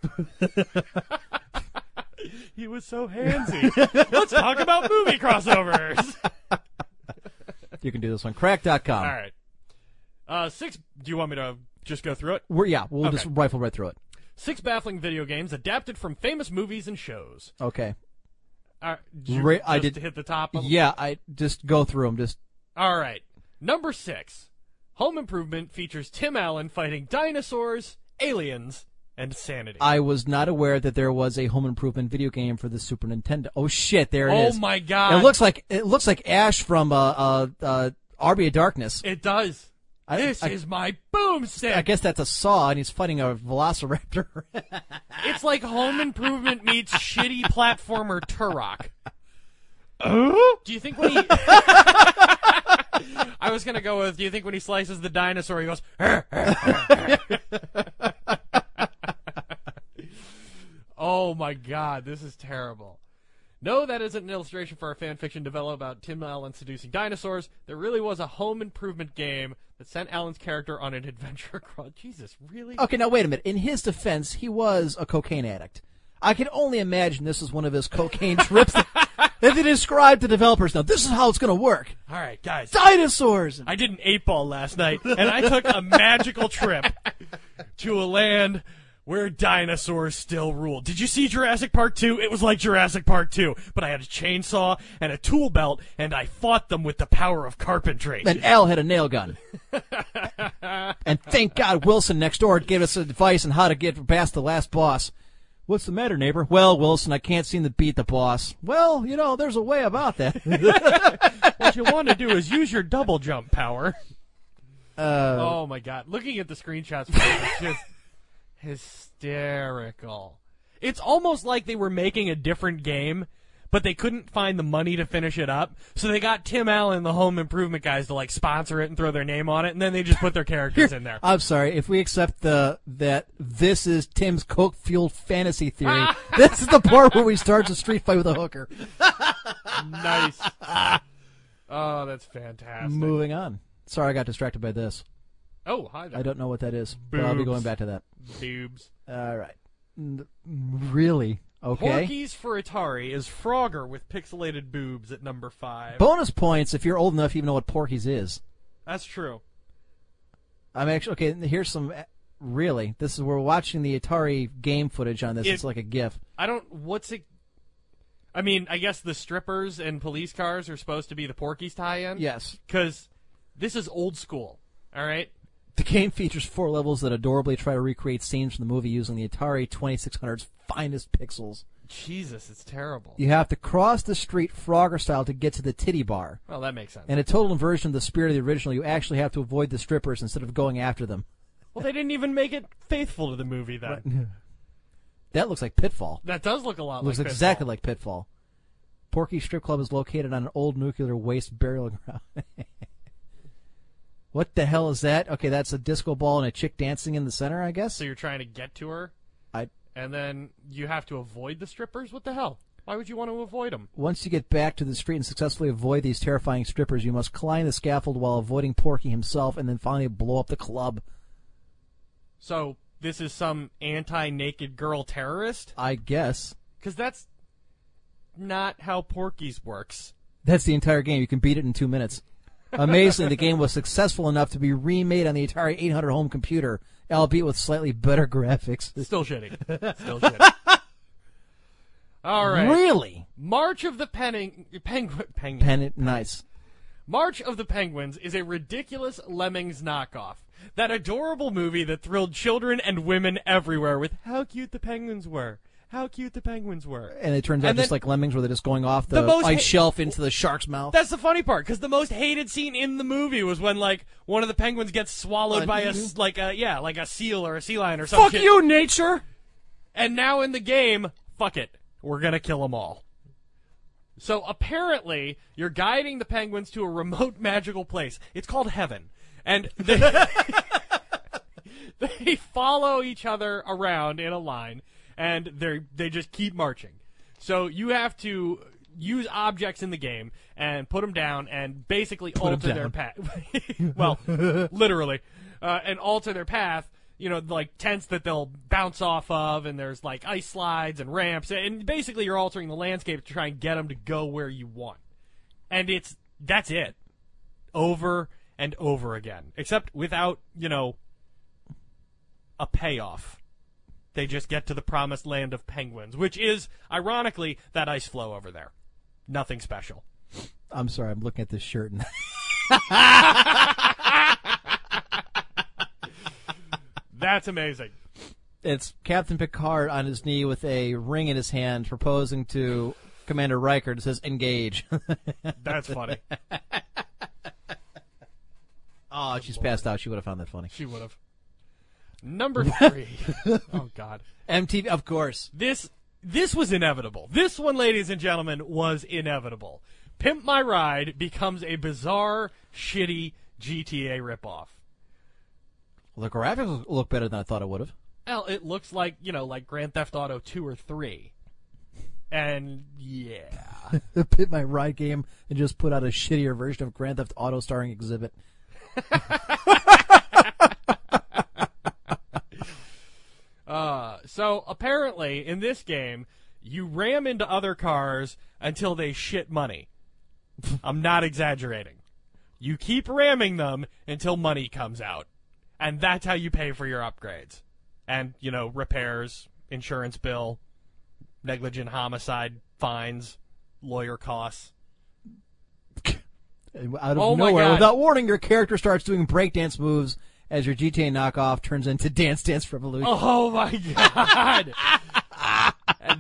he was so handsy. Let's talk about movie crossovers. You can do this on Cracked.com. All right. Uh, six. Do you want me to just go through it? We're, yeah, we'll Okay. just rifle right through it. Six baffling video games adapted from famous movies and shows. Okay. Uh, did Ra- I did- hit the top. Of Yeah, I just go through them. Just All right. Number six. Home Improvement features Tim Allen fighting dinosaurs, aliens, and sanity. I was not aware that there was a home improvement video game for the Super Nintendo. Oh shit, there it oh is. my god! It looks like it looks like Ash from uh uh uh Army of Darkness. It does. I- this I- is my boomstick. I guess that's a saw, and he's fighting a velociraptor. It's like Home Improvement meets shitty platformer Turok. Do you think when he? I was gonna go with. Do you think when he slices the dinosaur, he goes? "Arr, arr, arr, arr." oh my god, this is terrible. No, that isn't an illustration for our fan fiction developed about Tim Allen seducing dinosaurs. There really was a home improvement game that sent Allen's character on an adventure across. Jesus, really? okay, now wait a minute. In his defense, he was a cocaine addict. I can only imagine this is one of his cocaine trips that, that they described to developers. Now, this is how it's going to work. All right, guys. Dinosaurs. I did an eight ball last night, and I took a magical trip to a land where dinosaurs still rule. Did you see Jurassic Park 2? It was like Jurassic Park 2, but I had a chainsaw and a tool belt, and I fought them with the power of carpentry. And Al had a nail gun. and thank God Wilson next door gave us advice on how to get past the last boss. What's the matter, neighbor? Well, Wilson, I can't seem to beat the boss. Well, you know, there's a way about that. what you want to do is use your double jump power. Uh, oh my god. Looking at the screenshots is just hysterical. It's almost like they were making a different game, but they couldn't find the money to finish it up. So they got Tim Allen, the home improvement guys, to like sponsor it and throw their name on it, and then they just put their characters in there. I'm sorry, if we accept the that this is Tim's coke fueled fantasy theory, this is the part where we start a street fight with a hooker. nice. Oh, that's fantastic. Moving on. Sorry, I got distracted by this. Oh, hi there. I don't know what that is, but I'll be Boobs. going back to that. Boobs. All right. N- Really? Okay. Porky's for Atari is Frogger with pixelated boobs at number five. Bonus points if you're old enough to even know what Porky's is. That's true. I'm actually okay. Here's some. Really, this is we're watching the Atari game footage on this. It- it's like a GIF. I don't. What's it? I mean, I guess the strippers and police cars are supposed to be the Porky's tie-in. Yes, Because this is old school. All right. The game features four levels that adorably try to recreate scenes from the movie using the Atari 2600's finest pixels. Jesus, it's terrible. You have to cross the street Frogger style to get to the titty bar. Well, that makes sense. And a total inversion of the spirit of the original, you actually have to avoid the strippers instead of going after them. well, they didn't even make it faithful to the movie then. That looks like Pitfall. That does look a lot looks like exactly Pitfall. like Pitfall. Porky Strip Club is located on an old nuclear waste burial ground. what the hell is that? Okay, that's a disco ball and a chick dancing in the center, I guess. So you're trying to get to her, I and then you have to avoid the strippers. What the hell? Why would you want to avoid them? once you get back to the street and successfully avoid these terrifying strippers, you must climb the scaffold while avoiding Porky himself, and then finally blow up the club. So this is some anti-naked girl terrorist? I guess Because that's not how Porky's works. that's the entire game. You can beat it in two minutes. Amazingly, the game was successful enough to be remade on the Atari 800 home computer, albeit with slightly better graphics. Still shitty. Still shitty. All right. Really? March of the Penning, Penguin, Penguin. Pen nice. March of the Penguins is a ridiculous Lemmings knockoff. That adorable movie that thrilled children and women everywhere with how cute the penguins were. How cute the penguins were. And it turns out And just then- like lemmings, where they're just going off the, The ice ha- shelf into the shark's mouth. That's the funny part, because the most hated scene in the movie was when like one of the penguins gets swallowed by a like a yeah like a seal or a sea lion or something. Fuck you, nature. And now in the game, fuck it, we're gonna kill them all. So apparently, you're guiding the penguins to a remote magical place. It's called heaven, and they, they follow each other around in a line, and they they just keep marching. So you have to use objects in the game and put them down, and basically 'em alter their path. well, literally, uh, and alter their path you know, like tents that they'll bounce off of, and there's like ice slides and ramps, and basically you're altering the landscape to try and get them to go where you want. And it's that's it, over and over again, except without you know a payoff. They just get to the promised land of penguins, which is ironically that ice floe over there. Nothing special. I'm sorry, I'm looking at this shirt and That's amazing. it's Captain Picard on his knee with a ring in his hand proposing to Commander Riker. It says engage. That's funny. oh, she's passed out. She would have found that funny. She would have. Number three. oh God. MTV, of course. This this was inevitable. This one, ladies and gentlemen, was inevitable. Pimp My Ride becomes a bizarre, shitty GTA ripoff. The graphics look better than I thought it would have. Well, it looks like you know, like Grand Theft Auto two or three, and yeah, Pimp My Ride game and just put out a shittier version of Grand Theft Auto starring Xzibit. Uh, so apparently in this game, you ram into other cars until they shit money. I'm not exaggerating. You keep ramming them until money comes out. And that's how you pay for your upgrades. And, you know, repairs, insurance bill, negligent homicide, fines, lawyer costs. Out of Oh nowhere, without warning, your character starts doing breakdance moves as your GTA knockoff turns into Dance Dance Revolution. Oh my god!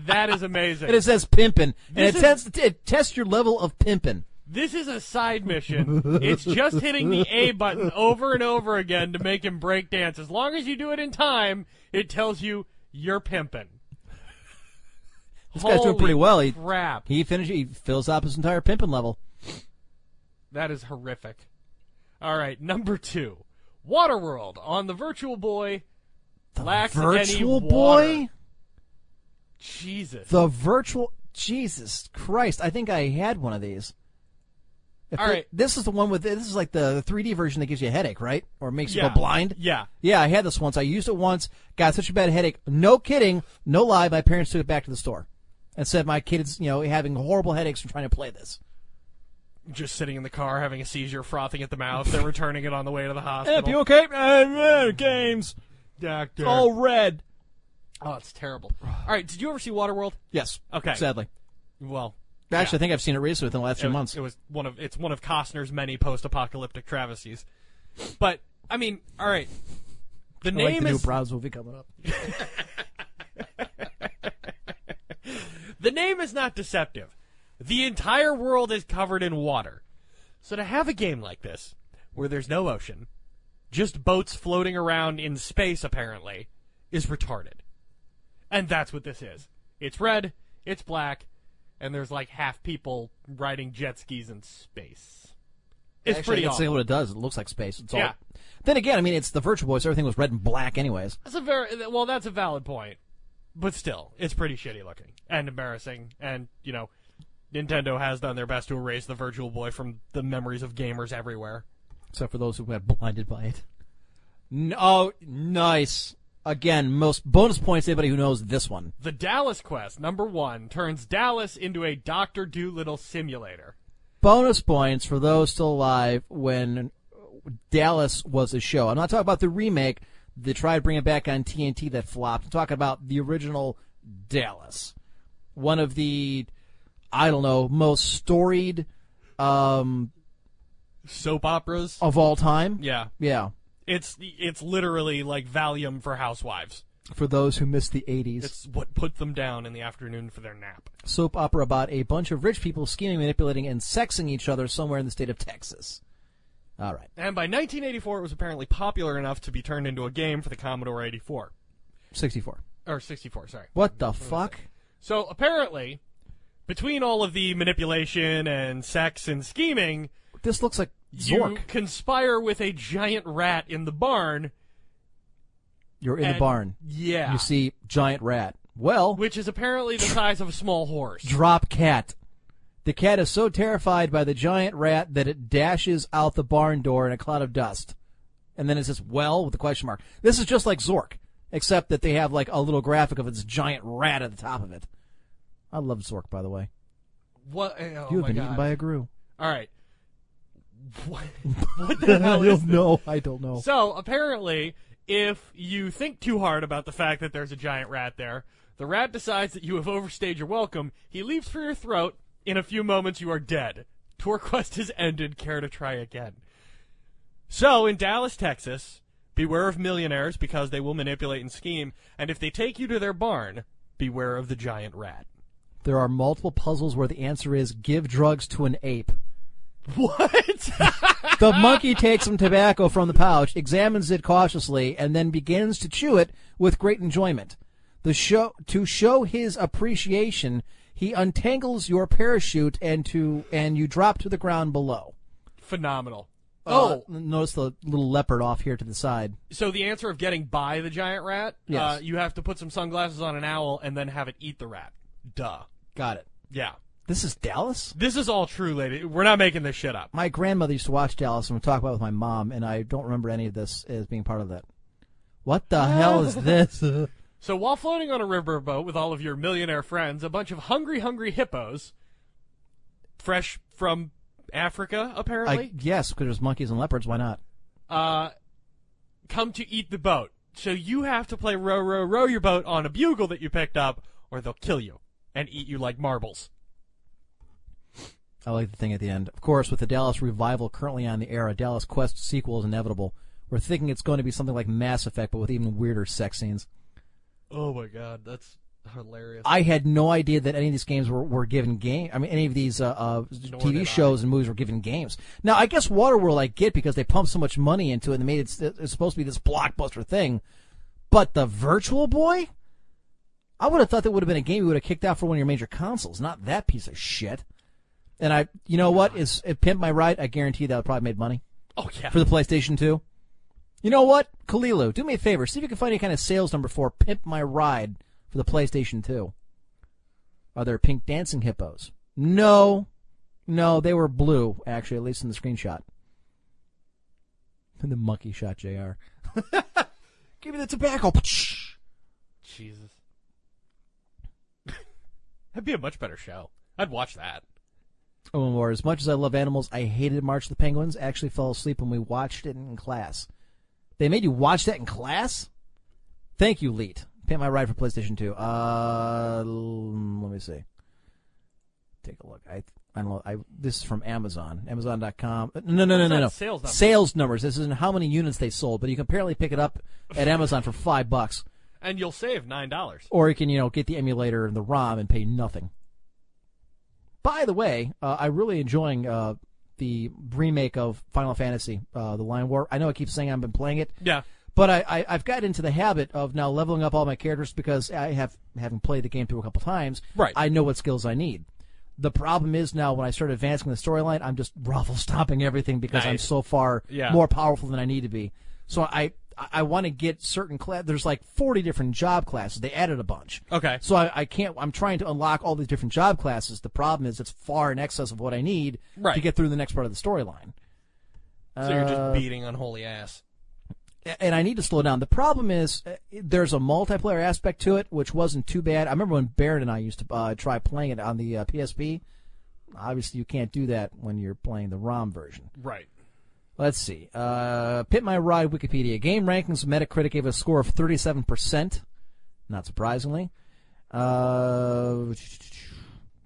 that is amazing. And it says pimpin', and it, is- tests, it tests your level of pimpin'. This is a side mission. it's just hitting the A button over and over again to make him break dance. As long as you do it in time, it tells you you're pimping. This guy's doing pretty well. He crap. he finishes. He fills up his entire pimpin' level. That is horrific. All right, number two, Waterworld on the Virtual Boy. lacks any Virtual boy. Jesus. The virtual. Jesus Christ! I think I had one of these. If All it- right. This is the one with this is like the 3D version that gives you a headache, right? Or makes you yeah. go blind. Yeah. Yeah, I had this once. I used it once. Got such a bad headache. No kidding. No lie. My parents took it back to the store and said my kid's, you know, having horrible headaches from trying to play this. Just sitting in the car having a seizure, frothing at the mouth. They're returning it on the way to the hospital. okay? Uh, games. Doctor. All red. Oh, it's terrible. All right, did you ever see Waterworld? Yes. Okay. Sadly. Well, Actually, yeah. I think I've seen it recently within the last it few was, months. it was one of it's one of Costner's many post-apocalyptic travesties. But I mean, all right. The I like name the new is Bros movie coming up. the name is not deceptive. The entire world is covered in water. So to have a game like this, where there's no ocean, just boats floating around in space apparently, is retarded. And that's what this is. It's red, it's black, and there's like half people riding jet skis in space. It's Actually, pretty I can see what it does. It looks like space. It's all. Then again, I mean, it's the Virtual Boy, so everything was red and black, anyways. That's a very well. That's a valid point, but still, it's pretty shitty looking and embarrassing. And you know, Nintendo has done their best to erase the Virtual Boy from the memories of gamers everywhere. except for those who got blinded by it. N- oh, nice. Again, most bonus points to anybody who knows this one. The Dallas Quest number one turns Dallas into a Doctor Dolittle simulator. Bonus points for those still alive when Dallas was a show. I'm not talking about the remake. They tried to bring it back on TNT that flopped. I'm talking about the original Dallas. One of the, I don't know, most storied um, Soap operas. of all time. Yeah, Yeah. it's it's literally like Valium for housewives. For those who missed the 80s. It's what put them down in the afternoon for their nap. soap opera about a bunch of rich people scheming, manipulating, and sexing each other somewhere in the state of Texas. All right. And by 1984, it was apparently popular enough to be turned into a game for the Commodore 84 64. or 64. Sorry. What the fuck? So apparently, between all of the manipulation and sex and scheming, This looks like Zork. you conspire with a giant rat in the barn. You're in the barn. Yeah. You see giant rat. Well, which is apparently the size of a small horse. drop cat. The cat is so terrified by the giant rat that it dashes out the barn door in a cloud of dust. and then it says well with a question mark. This is just like Zork, except that they have like a little graphic of its giant rat at the top of it. I love Zork, by the way. What? Oh you have been God. eaten by a grue. All right. What, what the hell is this? know. I don't know. So apparently, if you think too hard about the fact that there's a giant rat there, the rat decides that you have overstayed your welcome. He leaps for your throat. In a few moments, you are dead. Tour quest has ended. Care to try again? So in Dallas, Texas, beware of millionaires because they will manipulate and scheme. And if they take you to their barn, beware of the giant rat. There are multiple puzzles where the answer is give drugs to an ape. What? The monkey takes some tobacco from the pouch, examines it cautiously, and then begins to chew it with great enjoyment. The show to show his appreciation, he untangles your parachute and to and you drop to the ground below. Phenomenal. Uh, Oh, notice the little leopard off here to the side. so the answer of getting by the giant rat, Yes. uh, you have to put some sunglasses on an owl and then have it eat the rat. Duh. Got it. Yeah. This is Dallas. This is all true, lady. We're not making this shit up. My grandmother used to watch Dallas and would talk about it with my mom, and I don't remember any of this as being part of that. What the hell is this? So while floating on a riverboat with all of your millionaire friends, a bunch of hungry, hungry hippos, fresh from Africa, apparently, I, yes, because there's monkeys and leopards. Why not? uh, come to eat the boat. So you have to play row, row, row your boat on a bugle that you picked up, or they'll kill you and eat you like marbles. I like the thing at the end. Of course, with the Dallas revival currently on the air, a Dallas Quest sequel is inevitable. We're thinking it's going to be something like Mass Effect, but with even weirder sex scenes. Oh my god, that's hilarious. I had no idea that any of these games were, were given game. I mean, any of these uh, uh, TV did I. shows and movies were given games. Now, I guess Waterworld I get because they pumped so much money into it and they made it. It's supposed to be this blockbuster thing. But the Virtual Boy, I would have thought that would have been a game you would have kicked out for one of your major consoles. Not that piece of shit. And I, you know what? Is if Pimp My Ride? I guarantee that would probably made money oh yeah. for the PlayStation 2. You know what? Kalilu, do me a favor. See if you can find any kind of sales number for Pimp My Ride for the PlayStation 2. Are there pink dancing hippos? No. No, they were blue, actually, at least in the screenshot. And the monkey shot JR. Give me the tobacco. Jesus. That'd be a much better show. I'd watch that. Oh, Lord, as much as I love animals, I hated March the Penguins. I actually fell asleep when we watched it in class. They made you watch that in class? Thank you, Leet. Pay my ride for PlayStation 2. Uh, let me see. Take a look. I I don't know. I this is from Amazon. Amazon.com. Uh, No, no, no, no, no. no. sales numbers. Sales numbers. This isn't how many units they sold, but you can apparently pick it up at Amazon for five bucks, And you'll save nine dollars. or you can you know get the emulator and the ROM and pay nothing. By the way, uh, I'm really enjoying uh, the remake of Final Fantasy, uh, the Lion War. I know I keep saying I've been playing it, Yeah. but I, I, I've got into the habit of now leveling up all my characters because I have, having played the game through a couple times, Right. I know what skills I need. The problem is now when I start advancing the storyline, I'm just ruffle stomping everything because I'm so far Yeah. more powerful than I need to be. So I, I want to get certain class. There's like 40 different job classes. They added a bunch. Okay. So I, I can't. I'm trying to unlock all these different job classes. The problem is it's far in excess of what I need Right. to get through the next part of the storyline. So you're Uh, just beating unholy ass. and I need to slow down. The problem is uh, there's a multiplayer aspect to it, which wasn't too bad. I remember when Baron and I used to uh, try playing it on the uh, PSP. Obviously, you can't do that when you're playing the ROM version. Right. Let's see. Uh, Pimp My Ride Wikipedia. GameRankings Metacritic gave a score of 37%. Not surprisingly. Uh,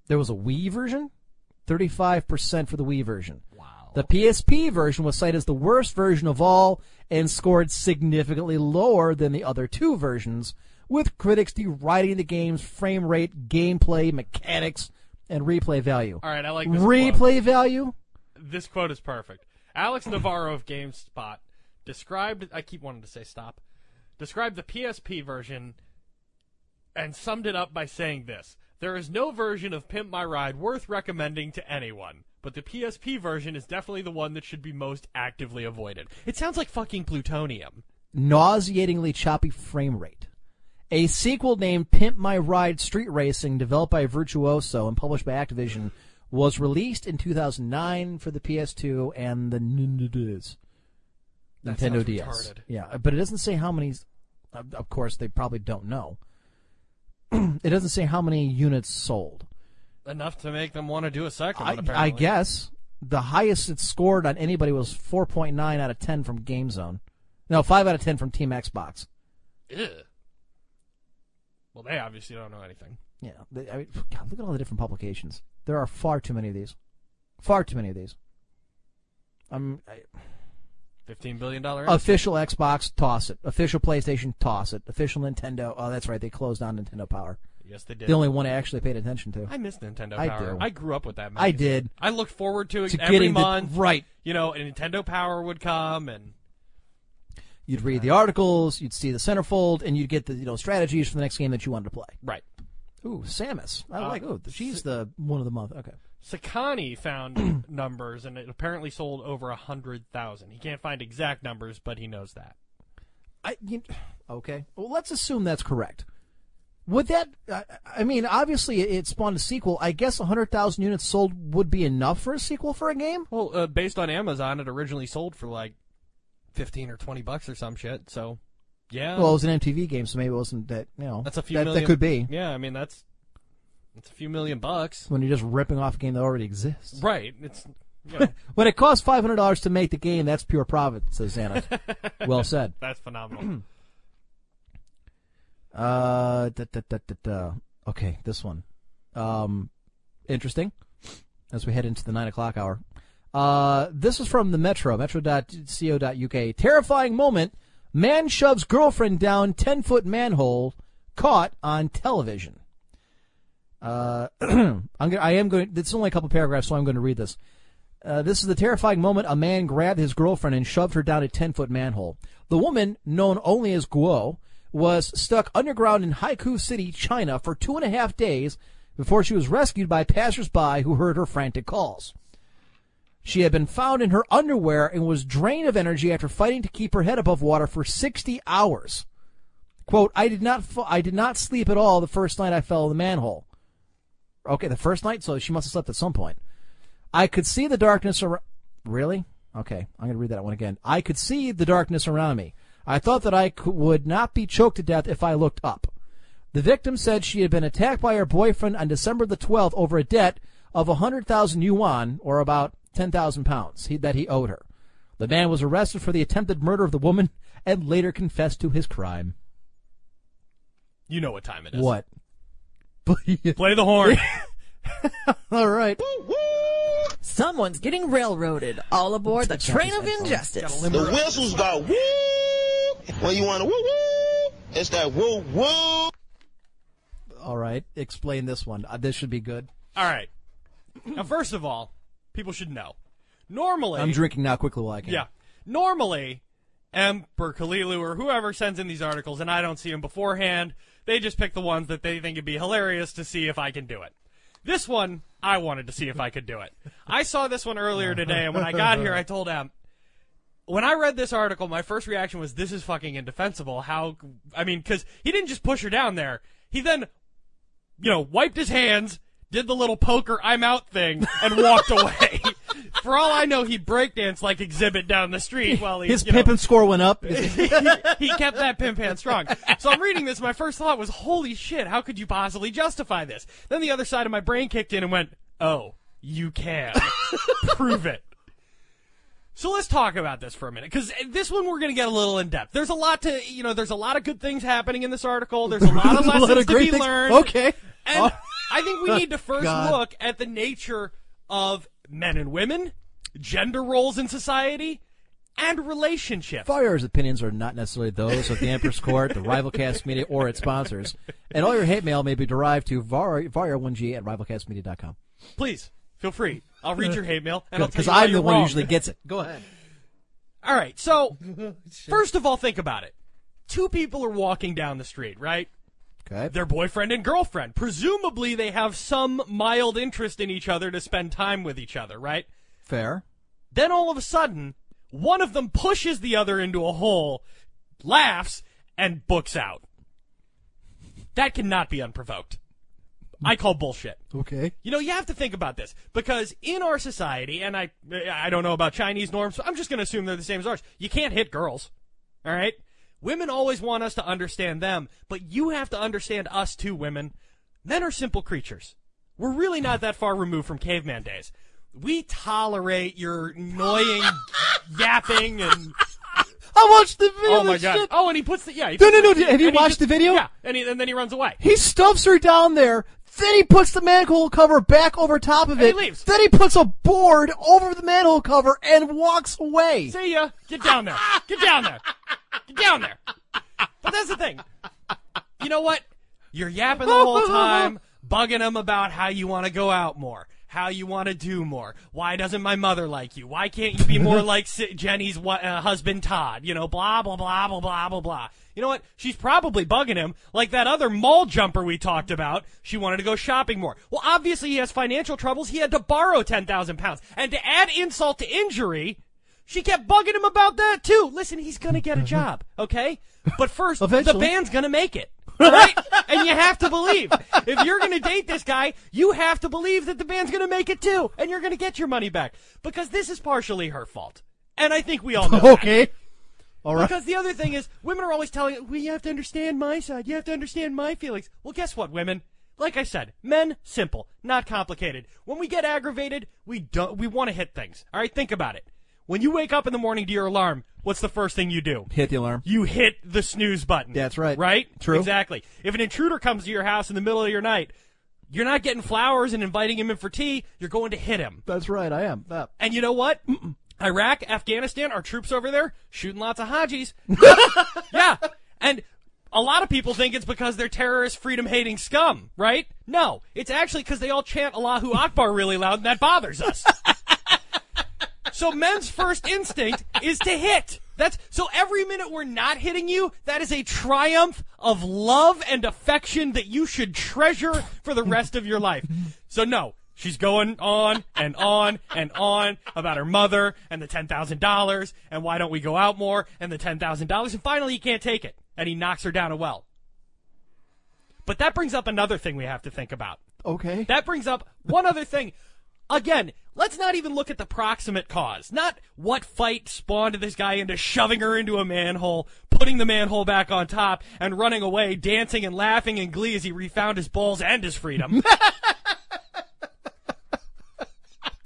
there was a Wii version? 35% for the Wii version. Wow. The PSP version was cited as the worst version of all and scored significantly lower than the other two versions, with critics deriding the game's frame rate, gameplay, mechanics, and replay value. All right, I like this quote. Replay value? This quote is perfect. Alex Navarro of GameSpot described. I keep wanting to say stop. Described the PSP version and summed it up by saying this: "There is no version of Pimp My Ride worth recommending to anyone." But the PSP version is definitely the one that should be most actively avoided. It sounds like fucking plutonium. nauseatingly choppy frame rate. A sequel named Pimp My Ride Street Racing, developed by Virtuos and published by Activision, was released in 2009 for the PS2 and the. Nintendo sounds DS. retarded. Yeah, but it doesn't say how many. Of course, they probably don't know. it doesn't say how many units sold. Enough to make them want to do a second I, one. I guess the highest it scored on anybody was 4.9 out of 10 from GameZone. No, 5 out of 10 from Team Xbox. Ew. Well, they obviously don't know anything. Yeah, they, I mean, God, look at all the different publications. There are far too many of these. Far too many of these. Um, I, Fifteen billion dollar. official Xbox, toss it. Official PlayStation, toss it. Official Nintendo, oh, that's right, they closed down Nintendo Power. yes, they did. The only one I actually paid attention to. I miss Nintendo I Power. do. I grew up with that. Magazine. I did. I looked forward to it To every getting the- month. right. You know, and Nintendo Power would come, and You'd read the articles, you'd see the centerfold, and you'd get the you know strategies for the next game that you wanted to play. right. Ooh, Samus. I Uh, like. Oh, she's the one of the month. Okay. Sakani found numbers, and it apparently sold over a hundred thousand. He can't find exact numbers, but he knows that. I you, okay. Well, let's assume that's correct. Would that? I I mean, obviously, it, it spawned a sequel. I guess hundred thousand units sold would be enough for a sequel for a game. Well, uh, based on Amazon, it originally sold for like fifteen or twenty bucks or some shit. So, yeah, Well, it was an MTV game, so maybe it wasn't that. You know, that's a few that, million. that could be Yeah, I mean that's that's a few million bucks. when you're just ripping off a game that already exists. Right. It's you know, When it costs five hundred dollars to make the game, that's pure profit, says Xanath. well said. that's phenomenal. Uh, da, da, da. Okay, this one. Um, interesting. As we head into the nine o'clock hour. Uh, this is from the Metro, metro.co.uk. Terrifying moment. Man shoves girlfriend down 10 foot manhole caught on television. Uh, I'm gonna, I am going, it's only a couple paragraphs, so I'm going to read this. Uh, this is the terrifying moment a man grabbed his girlfriend and shoved her down a 10 foot manhole. The woman, known only as Guo, was stuck underground in Haikou City, China for two and a half days before she was rescued by passersby who heard her frantic calls. She had been found in her underwear and was drained of energy after fighting to keep her head above water for 60 hours. Quote, I did not, I did not sleep at all the first night I fell in the manhole. Okay, the first night, so she must have slept at some point. I could see the darkness around. Really? Okay, I'm going to read that one again. I could see the darkness around me. I thought that I could, would not be choked to death if I looked up. The victim said she had been attacked by her boyfriend on December the 12th over a debt of 100,000 yuan, or about 10,000 pounds, he, that he owed her. The man was arrested for the attempted murder of the woman and later confessed to his crime. you know what time it is. What? Play the horn. All right. Someone's getting railroaded. All aboard the train of injustice. The whistles go woo. When you want to woo woo, it's that woo woo. All right. Explain this one. Uh, this should be good. All right. Now, first of all, people should know. Normally, I'm drinking now quickly while I can. Yeah. Normally, Emperor Kalilu or whoever sends in these articles, and I don't see them beforehand, they just pick the ones that they think would be hilarious to see if I can do it. This one, I wanted to see if I could do it. I saw this one earlier today, and when I got here, I told him, when I read this article, my first reaction was, this is fucking indefensible. How, I mean, because he didn't just push her down there. He then, you know, wiped his hands, did the little poker I'm out thing, and walked away. For all I know, he breakdanced like Xzibit down the street while he, His you know, pimping score went up. he kept that pimp hand strong. So I'm reading this. My first thought was, holy shit, how could you possibly justify this? Then the other side of my brain kicked in and went, oh, you can. Prove it. So let's talk about this for a minute, because this one we're going to get a little in depth. There's a lot to, you know, there's a lot of good things happening in this article. There's a lot of a lot lessons of to be things. learned. Okay. And. I think we need to first God. look at the nature of men and women, gender roles in society, and relationships. Fire's opinions are not necessarily those of the Emperor's Court, the Rivalcast Media, or its sponsors. And all your hate mail may be derived to var- var1g at rivalcastmedia.com. Please feel free. I'll read your hate mail and I'll Because I'm the one who usually gets it. Go ahead. All right. So first of all, think about it. Two people are walking down the street, right? Okay. They're boyfriend and girlfriend. Presumably, they have some mild interest in each other to spend time with each other, right? Fair. Then all of a sudden, one of them pushes the other into a hole, laughs, and books out. That cannot be unprovoked. I call bullshit. Okay. You know, you have to think about this because in our society, and I, I don't know about Chinese norms, so I'm just going to assume they're the same as ours. You can't hit girls. All right? Women always want us to understand them, but you have to understand us too, women. Men are simple creatures. We're really not that far removed from caveman days. We tolerate your annoying yapping and I watched the video. oh my god! shit. Oh, and he puts the yeah. He No, puts no, no, the- have you watched just- the video? Yeah, and, he, and then he runs away. He stuffs her down there. Then he puts the manhole cover back over top of And he it. leaves. Then he puts a board over the manhole cover and walks away. See ya. Get down there. Get down there. Get down there. But that's the thing. You know what? You're yapping the whole time, bugging him about how you want to go out more, how you want to do more. Why doesn't my mother like you? Why can't you be more like Jenny's uh, husband Todd? You know, blah blah blah blah blah blah blah. You know what? She's probably bugging him like that other mall jumper we talked about. She wanted to go shopping more. Well, obviously he has financial troubles. He had to borrow ten thousand pounds, and to add insult to injury. She kept bugging him about that too. Listen, he's gonna get a job, okay? But first, the band's gonna make it. right? and you have to believe. If you're gonna date this guy, you have to believe that the band's gonna make it too, and you're gonna get your money back. Because this is partially her fault. And I think we all know that. All right. Because the other thing is, women are always telling, well, you have to understand my side. You have to understand my feelings. Well, guess what, women? Like I said, men, simple, not complicated. When we get aggravated, we don't, we want to hit things. All right, think about it. When you wake up in the morning to your alarm, what's the first thing you do? Hit the alarm. You hit the snooze button. That's right. Right? True. Exactly. If an intruder comes to your house in the middle of your night, you're not getting flowers and inviting him in for tea. You're going to hit him. That's right. I am. Uh, And you know what? Iraq, Afghanistan, our troops over there shooting lots of Hajis. yeah. And a lot of people think it's because they're terrorist, freedom hating scum, right? No. It's actually because they all chant Allahu Akbar really loud and that bothers us. so men's first instinct is to hit. That's so every minute we're not hitting you, that is a triumph of love and affection that you should treasure for the rest of your life. So no, she's going on and on and on about her mother and the $10,000 and why don't we go out more and the $10,000 and finally he can't take it and he knocks her down a well. But that brings up another thing we have to think about. okay. That brings up one other thing. Again, let's not even look at the proximate cause. Not what fight spawned this guy into shoving her into a manhole, putting the manhole back on top, and running away, dancing and laughing in glee as he refound his balls and his freedom.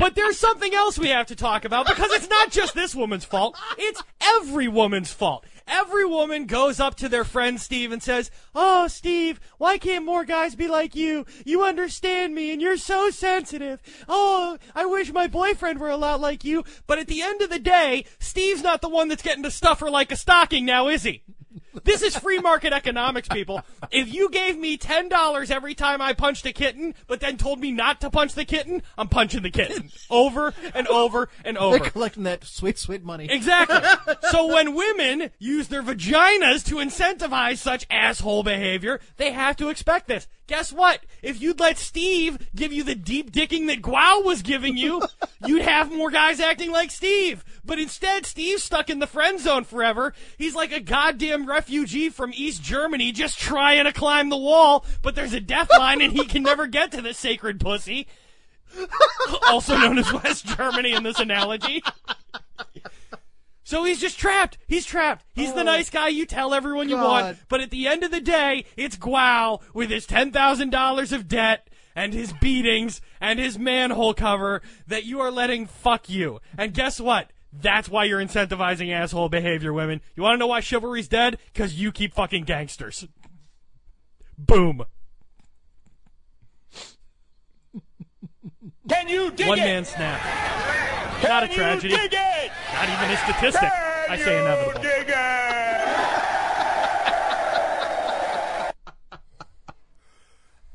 But there's something else we have to talk about because it's not just this woman's fault. It's every woman's fault. Every woman goes up to their friend Steve and says, Oh, Steve, why can't more guys be like you? You understand me and you're so sensitive. Oh, I wish my boyfriend were a lot like you. But at the end of the day, Steve's not the one that's getting to stuff her like a stocking now, is he? This is free market economics, people. If you gave me ten dollars every time I punched a kitten, but then told me not to punch the kitten, I'm punching the kitten over and over and over. They're collecting that sweet, sweet money. Exactly. so when women use their vaginas to incentivize such asshole behavior, they have to expect this. Guess what? If you'd let Steve give you the deep dicking that Guao was giving you, you'd have more guys acting like Steve. But instead, Steve's stuck in the friend zone forever. He's like a goddamn refugee from East Germany just trying to climb the wall, but there's a death line and he can never get to the sacred pussy. also known as West Germany in this analogy. So he's just trapped. He's trapped. He's the oh. nice guy you tell everyone you want. But at the end of the day, it's Guao with his $10,000 of debt and his beatings and his manhole cover that you are letting fuck you. And guess what? That's why you're incentivizing asshole behavior, women. You want to know why chivalry's dead? Because you keep fucking gangsters. Boom. Can you dig One it? man snap. Not a tragedy. You dig it? Not even a statistic. I say inevitable. Dig it?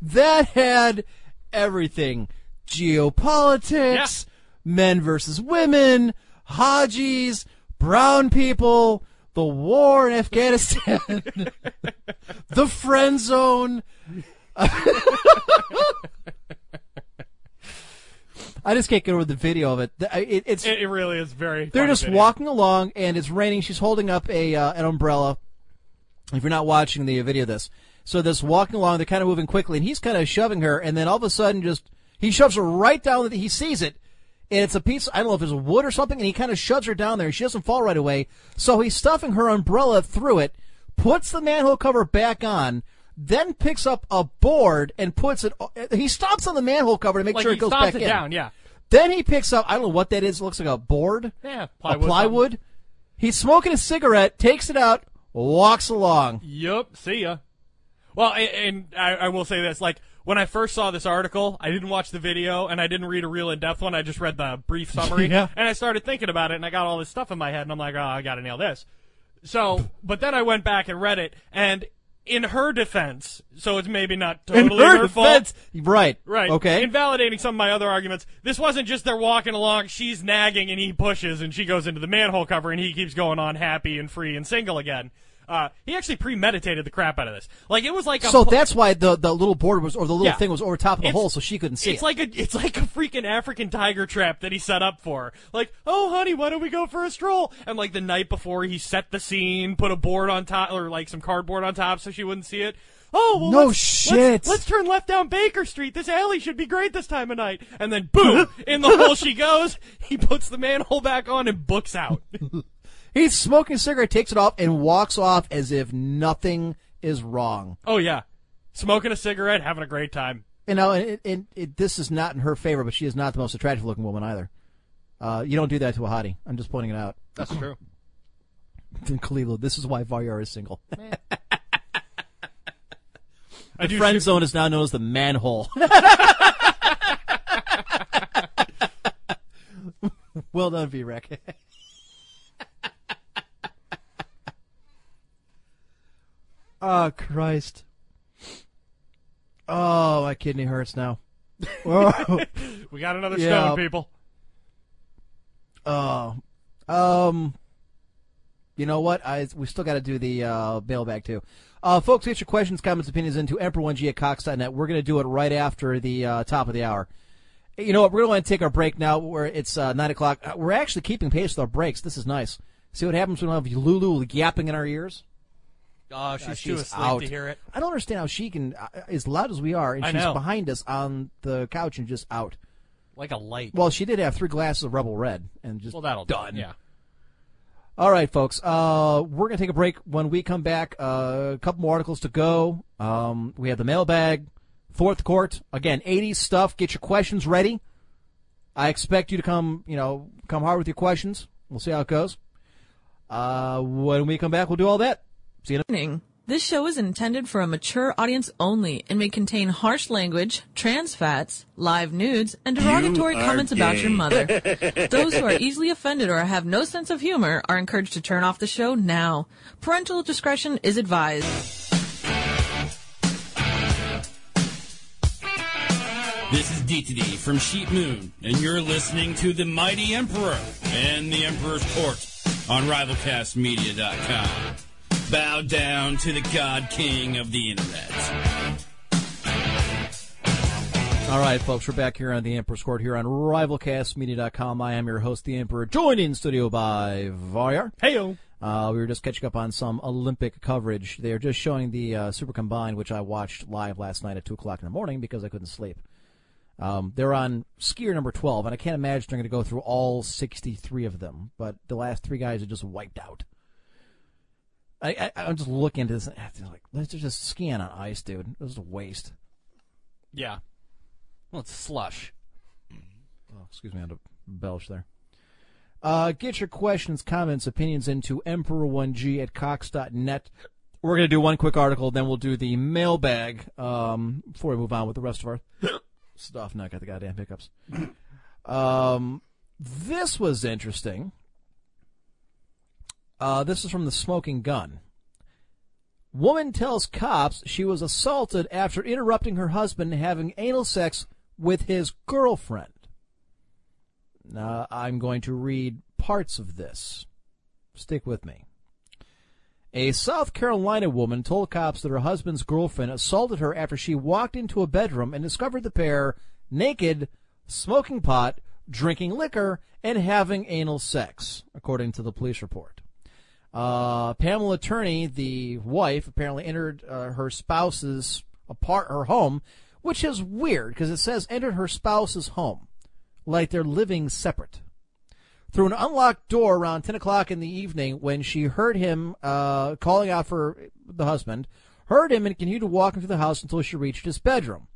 That had everything: geopolitics, men versus women, Hajis, brown people, the war in Afghanistan, the friend zone. I just can't get over the video of it. It- it's It, it really is very. they're just video. walking along and it's raining. She's holding up a uh, an umbrella. If you're not watching the video of this, So this walking along, they're kind of moving quickly, and he's kind of shoving her, and then all of a sudden, just he shoves her right down. He sees it, and it's a piece. I don't know if it's wood or something, and he kind of shoves her down there. She doesn't fall right away, so he's stuffing her umbrella through it, puts the manhole cover back on. Then picks up a board and puts it. He stops on the manhole cover to make Like sure it goes back it in. down, yeah. Then he picks up. I don't know what that is. It looks like a board. Yeah, a plywood plywood. He's smoking a cigarette, takes it out, walks along. Yup. See ya. Well, and, and I, I will say this: like when I first saw this article, I didn't watch the video and I didn't read a real in-depth one. I just read the brief summary, Yeah. and I started thinking about it, and I got all this stuff in my head, and I'm like, oh, I got to nail this. So, but then I went back and read it, and in her defense, so it's maybe not totally her her, fault. right? Right. Okay. Invalidating some of my other arguments. This wasn't just they're walking along, she's nagging and he pushes and she goes into the manhole cover and he keeps going on happy and free and single again. Uh, he actually premeditated the crap out of this. Like it was like a So pl- that's why the the little board was or the little Yeah. thing was over top of the It's- hole, so she couldn't see it's it. like a it's like a freaking African tiger trap that he set up for. her. Like, oh honey, why don't we go for a stroll? And like the night before, he set the scene, put a board on top or like some cardboard on top so she wouldn't see it. Oh well, No let's, shit. Let's, let's turn left down Baker Street. This alley should be great this time of night. And then boom, in the hole she goes. He puts the manhole back on and books out. He's smoking a cigarette, takes it off, and walks off as if nothing is wrong. oh yeah, smoking a cigarette, having a great time. You know, and, it, and it, this is not in her favor, but she is not the most attractive looking woman either. Uh, you don't do that to a hottie. I'm just pointing it out. That's true. Khalil, this is why Varyar is single. I the do friend shoot- zone is now known as the manhole. well done, V-Rec. Oh, Christ. Oh, my kidney hurts now. Oh, We got another Yeah. stone, people. oh. Um, you know what? I we still got to do the uh, mailbag too. Uh, folks, get your questions, comments, opinions into emperor1g at cox.net. We're going to do it right after the uh, top of the hour. You know what? We're going to take our break now. Where it's uh, nine o'clock. Uh, We're actually keeping pace with our breaks. This is nice. See what happens when we have Lulu yapping in our ears. Oh, she's, Uh, too asleep out. to hear it. I don't understand how she can, uh, as loud as we are, and I she's know. behind us on the couch and just out. Like a light. Well, she did have three glasses of Rebel Red and just Well, that'll do done. Yeah. All right, folks. Uh, we're gonna take a break. When we come back, uh, a couple more articles to go. Um, we have the mailbag, fourth court again, '80s stuff. Get your questions ready. I expect you to come, you know, come hard with your questions. We'll see how it goes. Uh, when we come back, we'll do all that. See you. In a- Warning. This show is intended for a mature audience only and may contain harsh language, trans fats, live nudes, and derogatory comments about your mother. Those who are easily offended or have no sense of humor are encouraged to turn off the show now. Parental discretion is advised. This is DTD from Sheep Moon, and you're listening to the Mighty Emperor and the Emperor's Court on RivalCastMedia.com. Bow down to the God King of the Internet. All right, folks, we're back here on the Emperor's Court here on RivalCastMedia.com. I am your host, the Emperor, joined in studio by Varyar. Heyo. Uh, we were just catching up on some Olympic coverage. They're just showing the uh, Super Combined, which I watched live last night at 2 o'clock in the morning because I couldn't sleep. Um, they're on skier number 12, and I can't imagine they're going to go through all 63 of them, but the last three guys are just wiped out. I, I, I'm just looking at this, and it's like, let's just skiing on ice, dude. This is a waste. Yeah. Well, it's slush. Oh, excuse me, I had to belch there. Uh, get your questions, comments, opinions into Emperor1G at Cox.net. We're going to do one quick article, then we'll do the mailbag um, before we move on with the rest of our stuff. Now I got the goddamn hiccups. Um, this was interesting. Uh, this is from the Smoking Gun. Woman tells cops she was assaulted after interrupting her husband having anal sex with his girlfriend. Now, I'm going to read parts of this. Stick with me. A South Carolina woman told cops that her husband's girlfriend assaulted her after she walked into a bedroom and discovered the pair naked, smoking pot, drinking liquor, and having anal sex, according to the police report. Uh, Pamela Turney, the wife, apparently entered uh, her spouse's apart her home, which is weird because it says entered her spouse's home, like they're living separate. Through an unlocked door around 10 o'clock in the evening, when she heard him uh, calling out for the husband, heard him and continued to walk into the house until she reached his bedroom.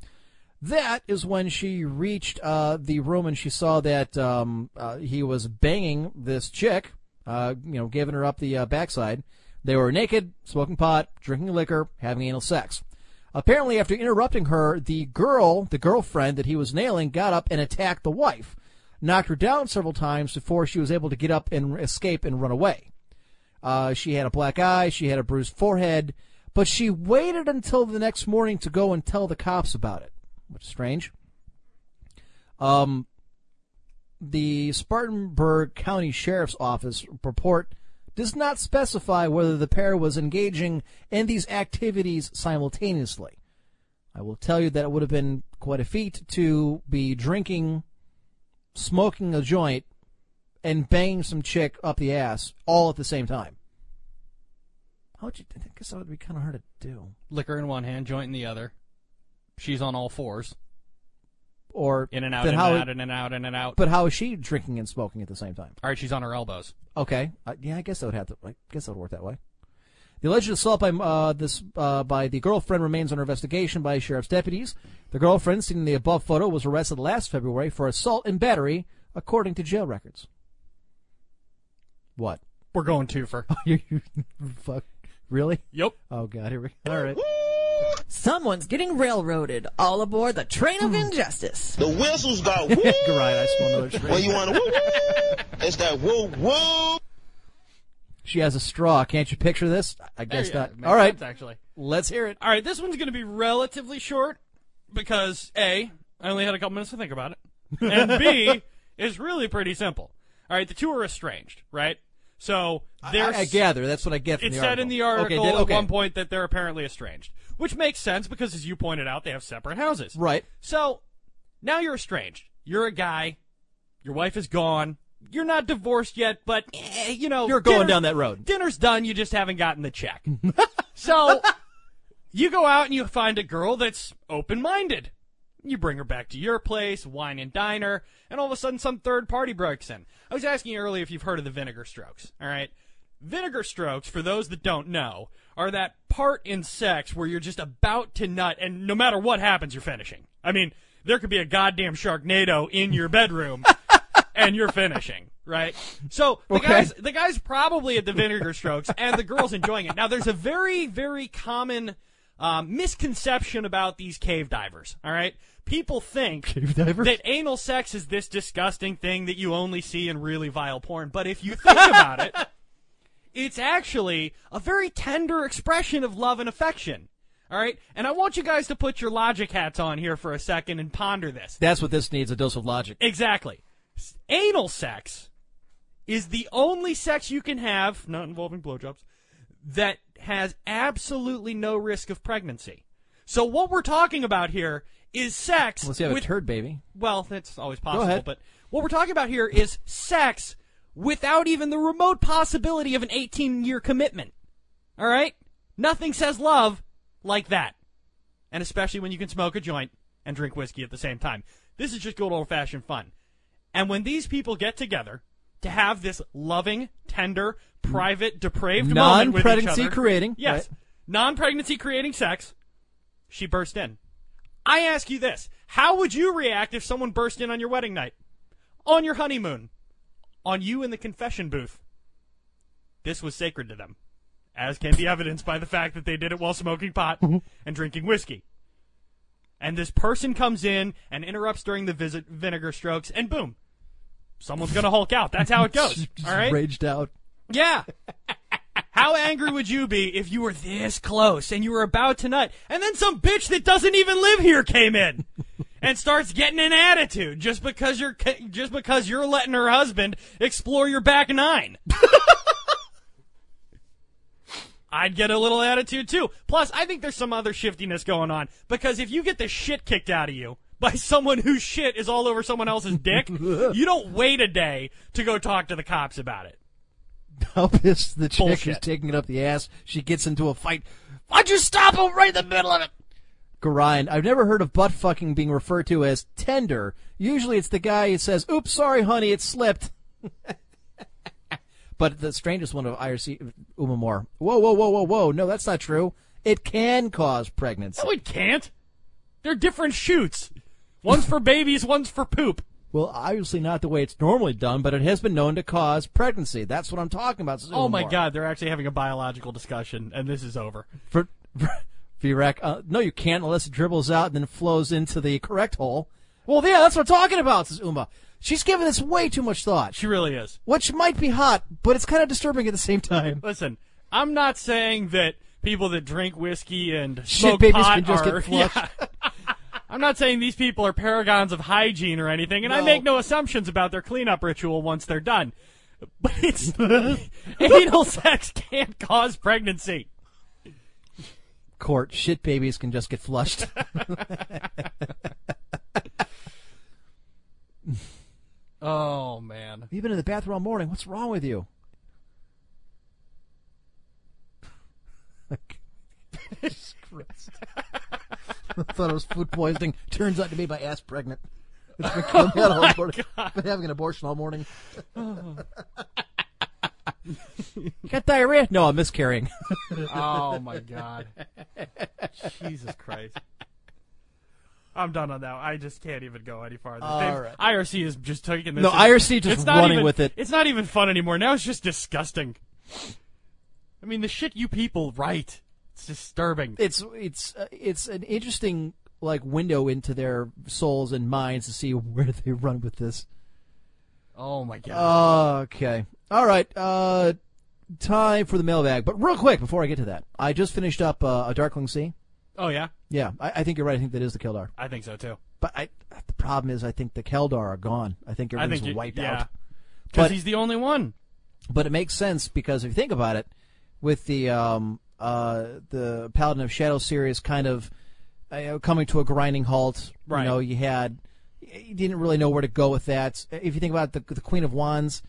That is when she reached uh, the room and she saw that um, uh, he was banging this chick, uh, you know, giving her up the uh, backside. They were naked, smoking pot, drinking liquor, having anal sex. Apparently, after interrupting her, the girl, the girlfriend that he was nailing, got up and attacked the wife, knocked her down several times before she was able to get up and escape and run away. Uh, she had a black eye, she had a bruised forehead, but she waited until the next morning to go and tell the cops about it, which is strange. Um, the Spartanburg County Sheriff's Office report does not specify whether the pair was engaging in these activities simultaneously. I will tell you that it would have been quite a feat to be drinking, smoking a joint, and banging some chick up the ass all at the same time. How would you? I guess that would be kind of hard to do. Liquor in one hand, joint in the other. She's on all fours. Or In and out, in how? and out, in and out, in and out. But how is she drinking and smoking at the same time? All right, she's on her elbows. Okay, uh, yeah, I guess that would have to. I guess that would work that way. The alleged assault by uh, this uh, by the girlfriend remains under investigation by sheriff's deputies. The girlfriend, seen in the above photo, was arrested last February for assault and battery, according to jail records. What? We're going two for. you, you, fuck. Really? Yep. Oh God, here we. Go. All right. Someone's getting railroaded. All aboard the train of injustice. The whistles got woo. right, I smell another train. Well, you want to woo woo? It's that woo woo. She has a straw. Can't you picture this? I guess There you not. go. All right, sense, actually. let's hear it. All right, this one's going to be relatively short because A, I only had a couple minutes to think about it, and B, is really pretty simple. All right, the two are estranged, right? So I, there's I gather that's what I get from it the said article. in the article okay, did- okay. at one point that they're apparently estranged, which makes sense because, as you pointed out, they have separate houses. Right. So now you're estranged. You're a guy. Your wife is gone. You're not divorced yet, but eh, you know You're going dinner- down that road. Dinner's done. You just haven't gotten the check. so you go out and you find a girl that's open-minded. You bring her back to your place, wine and diner, and all of a sudden some third party breaks in. I was asking you earlier if you've heard of the vinegar strokes. All right. Vinegar strokes, for those that don't know, are that part in sex where you're just about to nut, and no matter what happens, you're finishing. I mean, there could be a goddamn Sharknado in your bedroom, and you're finishing, right? So the Okay. guys, the guy's probably at the vinegar strokes, and the girl's enjoying it. Now, there's a very, very common um, misconception about these cave divers. All right, people think that anal sex is this disgusting thing that you only see in really vile porn. But if you think about it, it's actually a very tender expression of love and affection. All right, and I want you guys to put your logic hats on here for a second and ponder this. That's what this needs a dose of logic. Exactly. Anal sex is the only sex you can have, not involving blowjobs, that has absolutely no risk of pregnancy. So what we're talking about here is sex Unless you have with a turd baby. well, that's always possible, but what we're talking about here is sex without even the remote possibility of an 18 year commitment. All right? Nothing says love like that. And especially when you can smoke a joint and drink whiskey at the same time. This is just good old fashioned fun. And when these people get together to have this loving, tender, private, depraved moment with each Non-pregnancy other, creating, yes, right. non-pregnancy creating sex, she burst in. I ask you this: How would you react if someone burst in on your wedding night, on your honeymoon, on you in the confession booth? This was sacred to them, as can be evidenced by the fact that they did it while smoking pot mm-hmm. and drinking whiskey. And this person comes in and interrupts during the visit vinegar strokes, and boom, someone's gonna hulk out. That's how it goes. All right. raged out. Yeah. How angry would you be if you were this close and you were about to nut, and then some bitch that doesn't even live here came in and starts getting an attitude just because you're just because you're letting her husband explore your back nine? I'd get a little attitude too. Plus, I think there's some other shiftiness going on because if you get the shit kicked out of you by someone whose shit is all over someone else's dick, you don't wait a day to go talk to the cops about it. how pissed the chick Bullshit. taking it up the ass. She gets into a fight. Why'd you stop him right in the middle of it? Grind. I've never heard of butt fucking being referred to as tender. Usually it's the guy who says, "Oops, sorry, honey, it slipped." but the strangest one of IRC Uma Moore. Whoa, whoa, whoa, whoa, whoa! No, that's not true. It can cause pregnancy. No, it can't. They're different shoots. One's for babies, one's for poop. Well, obviously not the way it's normally done, but it has been known to cause pregnancy. That's what I'm talking about. Oh my Moore. god, they're actually having a biological discussion, and this is over. For, for Uh, no, you can't unless it dribbles out and then flows into the correct hole. Well, yeah, that's what I'm talking about, says Uma. She's giving this way too much thought, She really is. which might be hot, but it's kind of disturbing at the same time. Listen, I'm not saying that people that drink whiskey and Shit smoke babies pot can just are. Yeah. I'm not saying these people are paragons of hygiene or anything, and I make no assumptions about their cleanup ritual once they're done. But it's anal sex can't cause pregnancy. Court, shit babies can just get flushed. Oh man. You've been in the bathroom all morning. What's wrong with you? Jesus Christ. I thought it was food poisoning. Turns out to be my ass pregnant. It's been killing me out all oh, morning. Been having an abortion all morning. Got diarrhea? No, I'm miscarrying. Oh my god. Jesus Christ. I'm done on that. I just can't even go any farther. All They've- right. IRC is just taking this. No, IRC just it's not running even- with it. It's not even fun anymore. Now it's just disgusting. I mean, the shit you people write. It's disturbing. it's it's uh, it's an interesting like window into their souls and minds to see where they run with this. Oh my god. Okay. All right. Uh, time for the mailbag. But real quick, before I get to that, I just finished up uh, a Darkling Sea. oh yeah, Yeah, I, I think you're right. I think that is the Kildar. I think so too. But I, the problem is, I think the Kildar are gone. I think I everything's think you- wiped yeah. out. Because But- he's the only one. But it makes sense because if you think about it, with the um, uh, the Paladin of Shadow series kind of uh, coming to a grinding halt, Right. you know, you had you didn't really know where to go with that. If you think about the the Queen of Wands,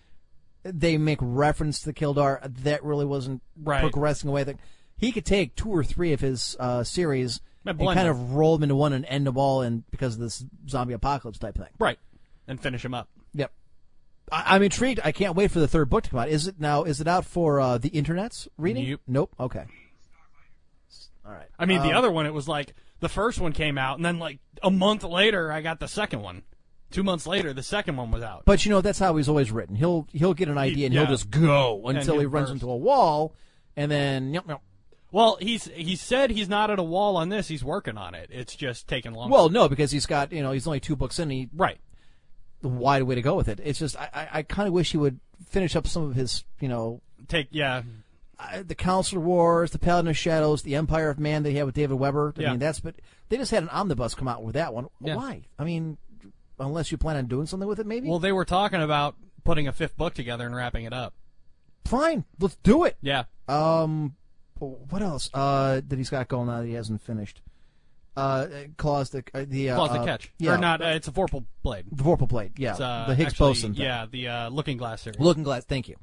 they make reference to the Kildar. That really wasn't Right. progressing away. That he could take two or three of his uh, series And kind of roll them into one and end them all, and because of this zombie apocalypse type thing. Right. And finish him up. Yep. I, I'm intrigued. I can't wait for the third book to come out. Is it now? Is it out for uh, the internet's reading? Nope. Nope. Okay. All right. I mean, the Um, other one, it was like the first one came out, and then like a month later, I got the second one. Two months later, the second one was out. But you know that's how he's always written. He'll he'll get an idea and yeah. he'll just go until he'll runs burst. into a wall, and then yep, yep. Well, he's he said he's not at a wall on this. He's working on it. It's just taking long. Well, no, because he's got you know he's only two books in. And he right. the wide way to go with it. It's just I I, I kind of wish he would finish up some of his you know Take yeah. uh, the Council Wars, the Paladin of Shadows, the Empire of Man that he had with David Weber. I Yeah. mean, that's but they just had an omnibus come out with that one. Yeah. Why? I mean, unless you plan on doing something with it, maybe. Well, they were talking about putting a fifth book together and wrapping it up. fine, let's do it. Yeah. Um, what else? Uh, that he's got going on that he hasn't finished. Uh, claws the uh, the uh, Claws the uh, catch. Yeah, Or not? Uh, it's a Vorpal blade. the Vorpal blade. Yeah, It's, uh, the Higgs actually, boson. thing. Yeah, the uh, Looking Glass series. Looking Glass. Thank you.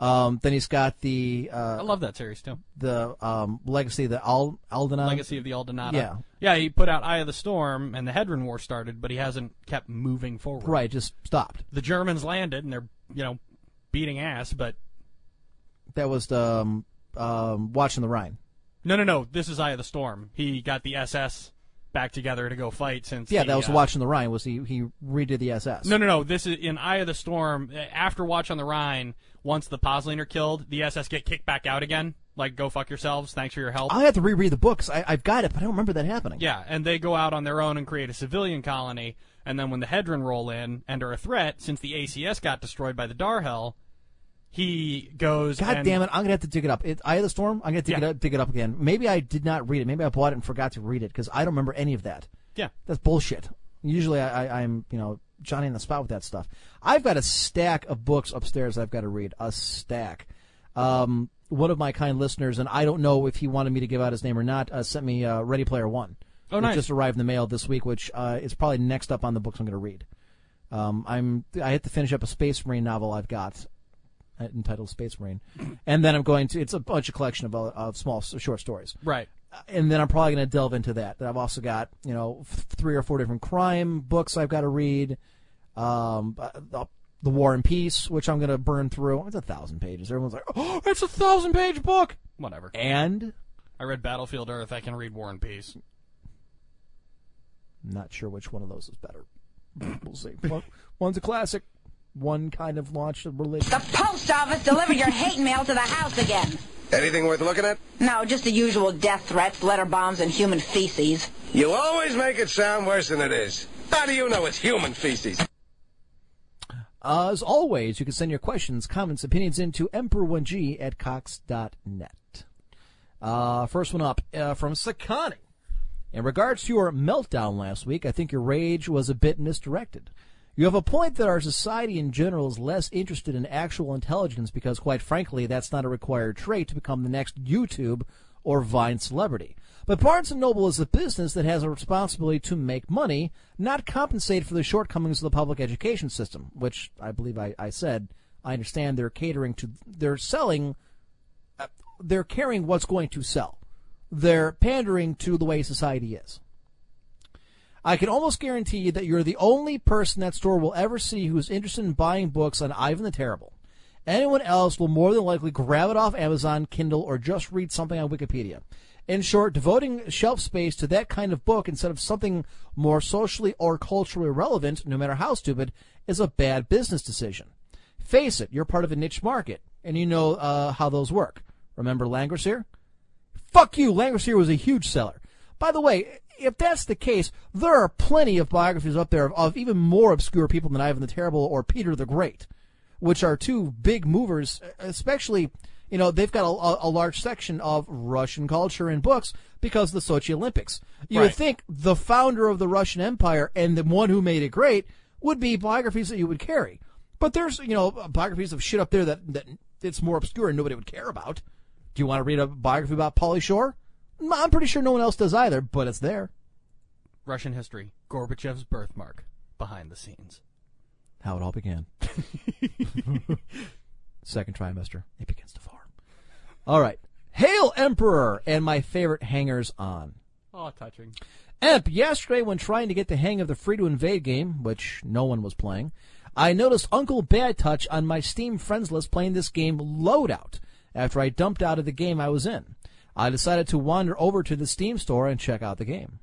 Um, then he's got the uh, I love that series too. the um, Legacy of the Al. Legacy of the Aldenata. yeah. Yeah, he put out Eye of the Storm, and the Hedren War started, but he hasn't kept moving forward. Right, just stopped. The Germans landed, and they're you know beating ass, but That was the um, um, watching the Rhine. no, no, no. This is Eye of the Storm. He got the SS back together to go fight since. Yeah, that was uh, watching the Rhine. Was he he redid the SS? No, no, no. This is in Eye of the Storm. After Watch on the Rhine, once the Posleen are killed, the SS get kicked back out again. Like, go fuck yourselves. Thanks for your help. I have to reread the books. I, I've got it, but I don't remember that happening. Yeah, and they go out on their own and create a civilian colony. And then when the Hedren roll in and are a threat, since the ACS got destroyed by the Darhel, he goes. God and, damn it! I'm gonna have to dig it up. It, Eye of the Storm. I'm gonna dig Yeah. it up, dig it up again. Maybe I did not read it. Maybe I bought it and forgot to read it because I don't remember any of that. Yeah, That's bullshit. Usually I, I, I'm you know Johnny in the spot with that stuff. I've got a stack of books upstairs I've got to read. A stack. Um, one of my kind listeners, and I don't know if he wanted me to give out his name or not, uh, sent me uh, Ready Player One. Oh, nice. just arrived in the mail this week, which uh, is probably next up on the books I'm going to read. Um, I'm I have to finish up a Space Marine novel I've got. uh, entitled Space Marine, and then I'm going to. It's a bunch of collection of uh, of small short stories, Right. And then I'm probably going to delve into that. I've also got you know three or four different crime books I've got to read. Um, uh, the, the War and Peace, which I'm going to burn through. It's a thousand pages. Everyone's like, "Oh, it's a thousand page book," Whatever. and I read Battlefield Earth. I can read War and Peace. I'm not sure which one of those is better. We'll see. One, one's a classic. One kind of launched a religion. The post office delivered your hate mail to the house again. Anything worth looking at? No, just the usual death threats, letter bombs, and human feces. You always make it sound worse than it is. How do you know it's human feces? As always, you can send your questions, comments, opinions into emperor1g at cox.net. Uh, first one up uh, from Sakani. In regards to your meltdown last week, I think your rage was a bit misdirected. You have a point that our society in general is less interested in actual intelligence because, quite frankly, that's not a required trait to become the next YouTube or Vine celebrity. But Barnes & Noble is a business that has a responsibility to make money, not compensate for the shortcomings of the public education system, which I believe I, I said. I understand they're catering to, they're selling, uh, they're carrying what's going to sell. They're pandering to the way society is. I can almost guarantee that you're the only person that store will ever see who's interested in buying books on Ivan the Terrible. Anyone else will more than likely grab it off Amazon, Kindle, or just read something on Wikipedia. In short, devoting shelf space to that kind of book instead of something more socially or culturally relevant, no matter how stupid, is a bad business decision. Face it, you're part of a niche market, and you know uh, how those work. Remember Langrisser? Fuck you, Langrisser was a huge seller. By the way, if that's the case, there are plenty of biographies up there of, of even more obscure people than Ivan the Terrible or Peter the Great, which are two big movers, especially, you know, they've got a, a, a large section of Russian culture in books because of the Sochi Olympics. You would think the founder of the Russian Empire and the one who made it great would be biographies that you would carry. But there's, you know, biographies of shit up there that, that it's more obscure and nobody would care about. Do you want to read a biography about Pauly Shore? I'm pretty sure no one else does either, but it's there. Russian history. Gorbachev's birthmark. Behind the scenes. How it all began. Second trimester. It begins to form. All right. Hail Emperor and my favorite hangers on. Oh, touching. Emp, yesterday when trying to get the hang of the free to invade game, which no one was playing, I noticed Uncle Bad Touch on my Steam friends list playing this game Loadout after I dumped out of the game I was in. I decided to wander over to the Steam store and check out the game.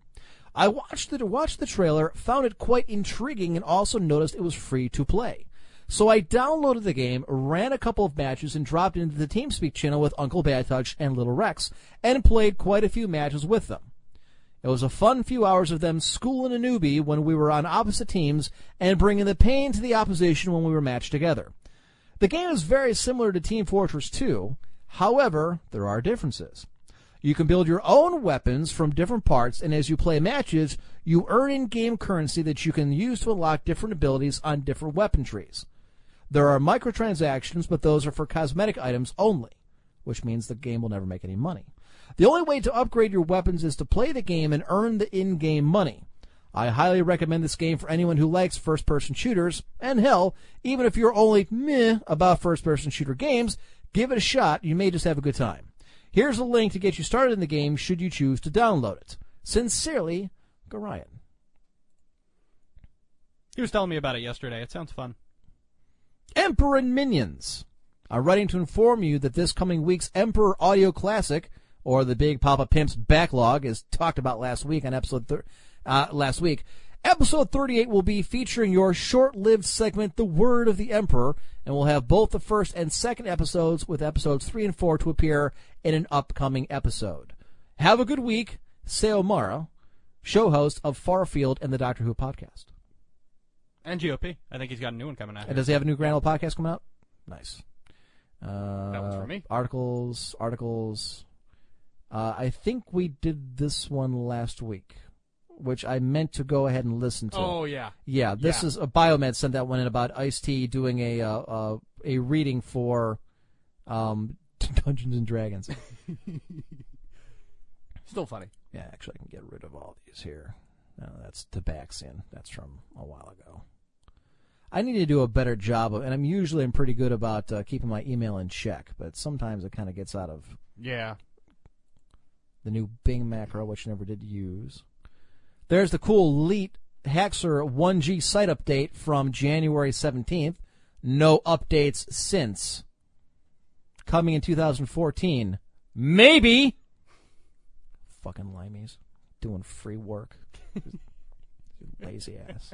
I watched the watched the trailer, found it quite intriguing, and also noticed it was free to play. So I downloaded the game, ran a couple of matches, and dropped into the TeamSpeak channel with Uncle Bad Touch and Little Rex, and played quite a few matches with them. It was a fun few hours of them schooling a newbie when we were on opposite teams and bringing the pain to the opposition when we were matched together. The game is very similar to Team Fortress 2, however, there are differences. You can build your own weapons from different parts, and as you play matches, you earn in game currency that you can use to unlock different abilities on different weapon trees. There are microtransactions, but those are for cosmetic items only, which means the game will never make any money. The only way to upgrade your weapons is to play the game and earn the in game money. I highly recommend this game for anyone who likes first person shooters, and hell, even if you're only meh about first person shooter games, give it a shot, you may just have a good time. Here's a link to get you started in the game should you choose to download it. Sincerely, Gorion. He was telling me about it yesterday. It sounds fun. Emperor and Minions. I'm writing to inform you that this coming week's Emperor Audio Classic, or the Big Papa Pimp's backlog, as talked about last week on episode thir- uh, last week. Episode 38 will be featuring your short-lived segment, The Word of the Emperor, and we'll have both the first and second episodes, with episodes three and four to appear in an upcoming episode. Have a good week, Seomara, show host of Farfield and the Doctor Who podcast. And GOP. I think he's got a new one coming out. And does he have a new Grand podcast coming out? Nice. Uh, That one's for me. Articles, articles. Uh, I think we did this one last week, which I meant to go ahead and listen to. Oh, yeah. Yeah, this Yeah. is a Biomed sent that one in about Ice T doing a uh, uh, a reading for um, Dungeons and Dragons. Still funny. Yeah, actually, I can get rid of all these here. No, that's Tabaxian. That's from a while ago. I need to do a better job of, and I'm usually I'm pretty good about uh, keeping my email in check, but sometimes it kind of gets out of Yeah. the new Bing macro, which I never did use. There's the cool Elite Haxor 1G site update from January 17th. No updates since. Coming in 2014. Maybe. Fucking limeys. Doing free work. Lazy ass.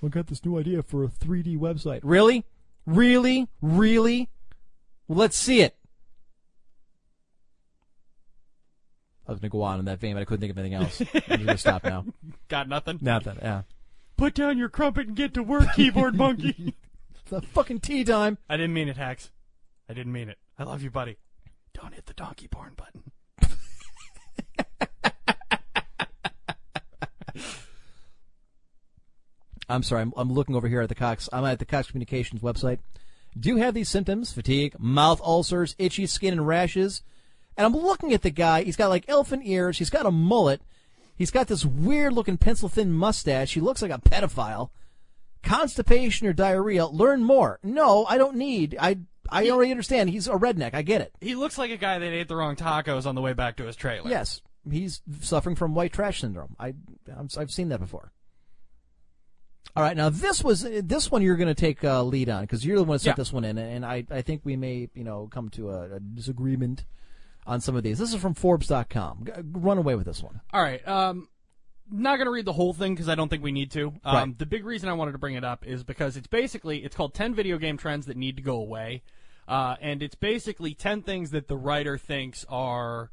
We got this new idea for a 3D website. Really? Really? Really? Well, let's see it. I was going to go on in that vein, but I couldn't think of anything else. I'm going to stop now. Got nothing? Nothing, yeah. Put down your crumpet and get to work, keyboard monkey. It's the fucking tea time. I didn't mean it, Hax. I didn't mean it. I love you, buddy. Don't hit the donkey porn button. I'm sorry, I'm, I'm looking over here at the Cox. I'm at the Cox Communications website. Do you have these symptoms? Fatigue, mouth ulcers, itchy skin, and rashes? And I'm looking at the guy. He's got like elephant ears. He's got a mullet. He's got this weird looking pencil thin mustache. He looks like a pedophile. Constipation or diarrhea. Learn more. No, I don't need. I I already understand. He's a redneck. I get it. He looks like a guy that ate the wrong tacos on the way back to his trailer. Yes, he's suffering from white trash syndrome. I I'm, I've seen that before. All right, now this was this one you're going to take uh, lead on because you're the one who sent Yeah. this one in, and I I think we may you know come to a, a disagreement on some of these. This is from Forbes.com. G- run away with this one. All right. Um, not going to read the whole thing because I don't think we need to. Um, Right. The big reason I wanted to bring it up is because it's basically it's called 10 video game trends that need to go away, uh, and it's basically 10 things that the writer thinks are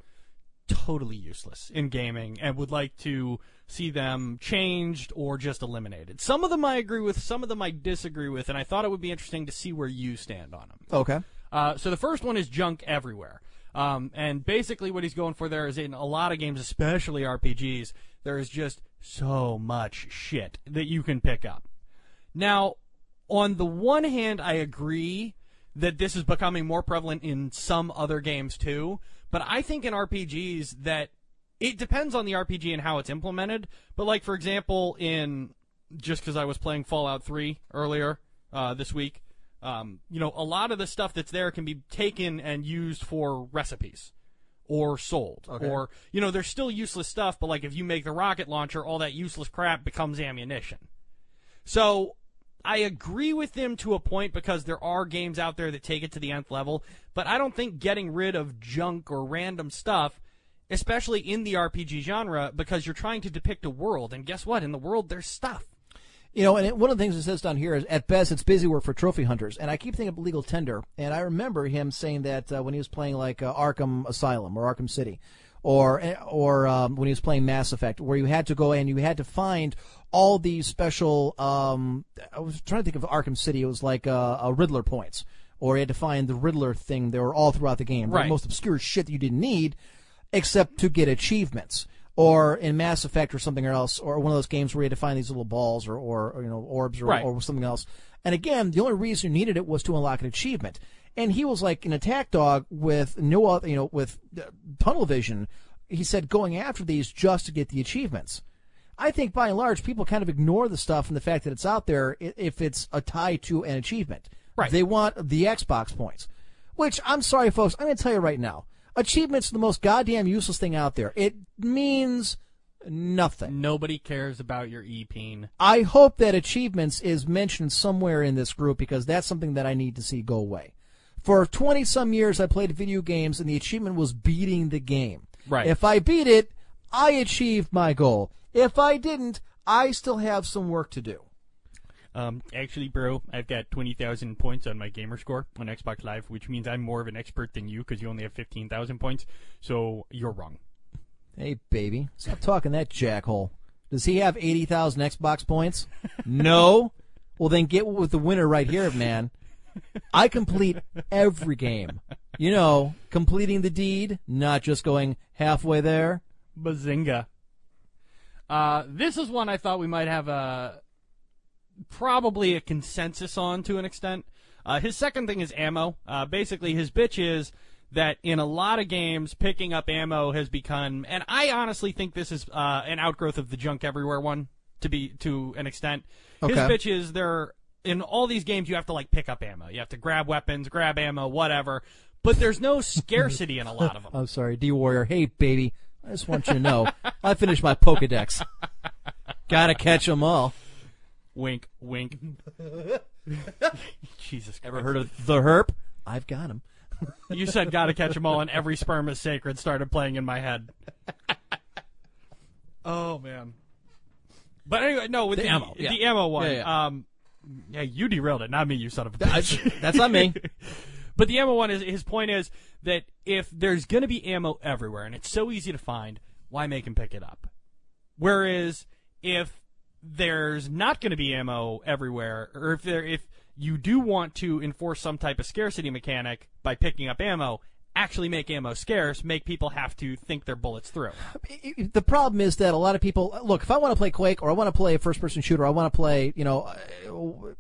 totally useless in gaming and would like to see them changed or just eliminated. Some of them I agree with, some of them I disagree with, and I thought it would be interesting to see where you stand on them. Okay. Uh, so the first one is junk everywhere. Um, and basically, what he's going for there is in a lot of games, especially RPGs, there is just so much shit that you can pick up. Now, on the one hand, I agree that this is becoming more prevalent in some other games too, but I think in RPGs that it depends on the RPG and how it's implemented. But like for example, in just because I was playing Fallout 3 earlier uh, this week, um, you know, a lot of the stuff that's there can be taken and used for recipes or sold Okay. or you know there's still useless stuff but like if you make the rocket launcher all that useless crap becomes ammunition so I agree with them to a point because there are games out there that take it to the nth level, but I don't think getting rid of junk or random stuff, especially in the RPG genre, because you're trying to depict a world, and guess what? In the world, there's stuff. You know, and it, one of the things it says down here is at best it's busy work for trophy hunters. And I keep thinking of Legal Tender, and I remember him saying that uh, when he was playing like uh, Arkham Asylum or Arkham City, or or um, when he was playing Mass Effect, where you had to go and you had to find all these special. Um, I was trying to think of Arkham City. It was like uh, a Riddler points, or you had to find the Riddler thing. They were all throughout the game. Right. The most obscure shit that you didn't need, except to get achievements. Or in Mass Effect or something else, or one of those games where you had to find these little balls or, or, or, you know orbs or, Right. or something else. And again, the only reason you needed it was to unlock an achievement. And he was like an attack dog with no other, you know, with uh, tunnel vision. He said going after these just to get the achievements. I think by and large, people kind of ignore the stuff and the fact that it's out there if it's a tie to an achievement. Right. They want the Xbox points. Which I'm sorry, folks. I'm going to tell you right now. Achievements are the most goddamn useless thing out there. It means nothing. Nobody cares about your E e-peen. I hope that achievements is mentioned somewhere in this group because that's something that I need to see go away. For 20 some years, I played video games and the achievement was beating the game. Right. If I beat it, I achieved my goal. If I didn't, I still have some work to do. Um, actually, bro, I've got 20,000 points on my gamer score on Xbox Live, which means I'm more of an expert than you because you only have 15,000 points. So you're wrong. Hey, baby, stop talking that jackhole. Does he have 80,000 Xbox points? no? Well, then get with the winner right here, man. I complete every game. You know, completing the deed, not just going halfway there. Bazinga. Uh, this is one I thought we might have a probably a consensus on to an extent. Uh, his second thing is ammo. Uh, basically, his bitch is that in a lot of games, picking up ammo has become, and I honestly think this is uh, an outgrowth of the junk everywhere one. to be to an extent. His bitch is there in all these games. You have to like pick up ammo. You have to grab weapons, grab ammo, whatever. But there's no scarcity in a lot of them. I'm sorry, D Warrior. Hey, baby, I just want you to know I finished my Pokedex. Gotta catch 'em all. Wink, wink. Jesus. Ever heard of the Herp? I've got him. You said "Gotta catch 'em all," and every sperm is sacred started playing in my head. oh man. But anyway, no, with The the, ammo, yeah. the ammo one. Yeah, yeah. Um, yeah, you derailed it, not me, you son of a I- bitch. that's not me. but the ammo one is his point is that if there's going to be ammo everywhere and it's so easy to find, why make him pick it up? Whereas if there's not going to be ammo everywhere, or if there if you do want to enforce some type of scarcity mechanic by picking up ammo, actually make ammo scarce, make people have to think their bullets through. the problem is that a lot of people look. If I want to play Quake or I want to play a first-person shooter, I want to play, you know, uh,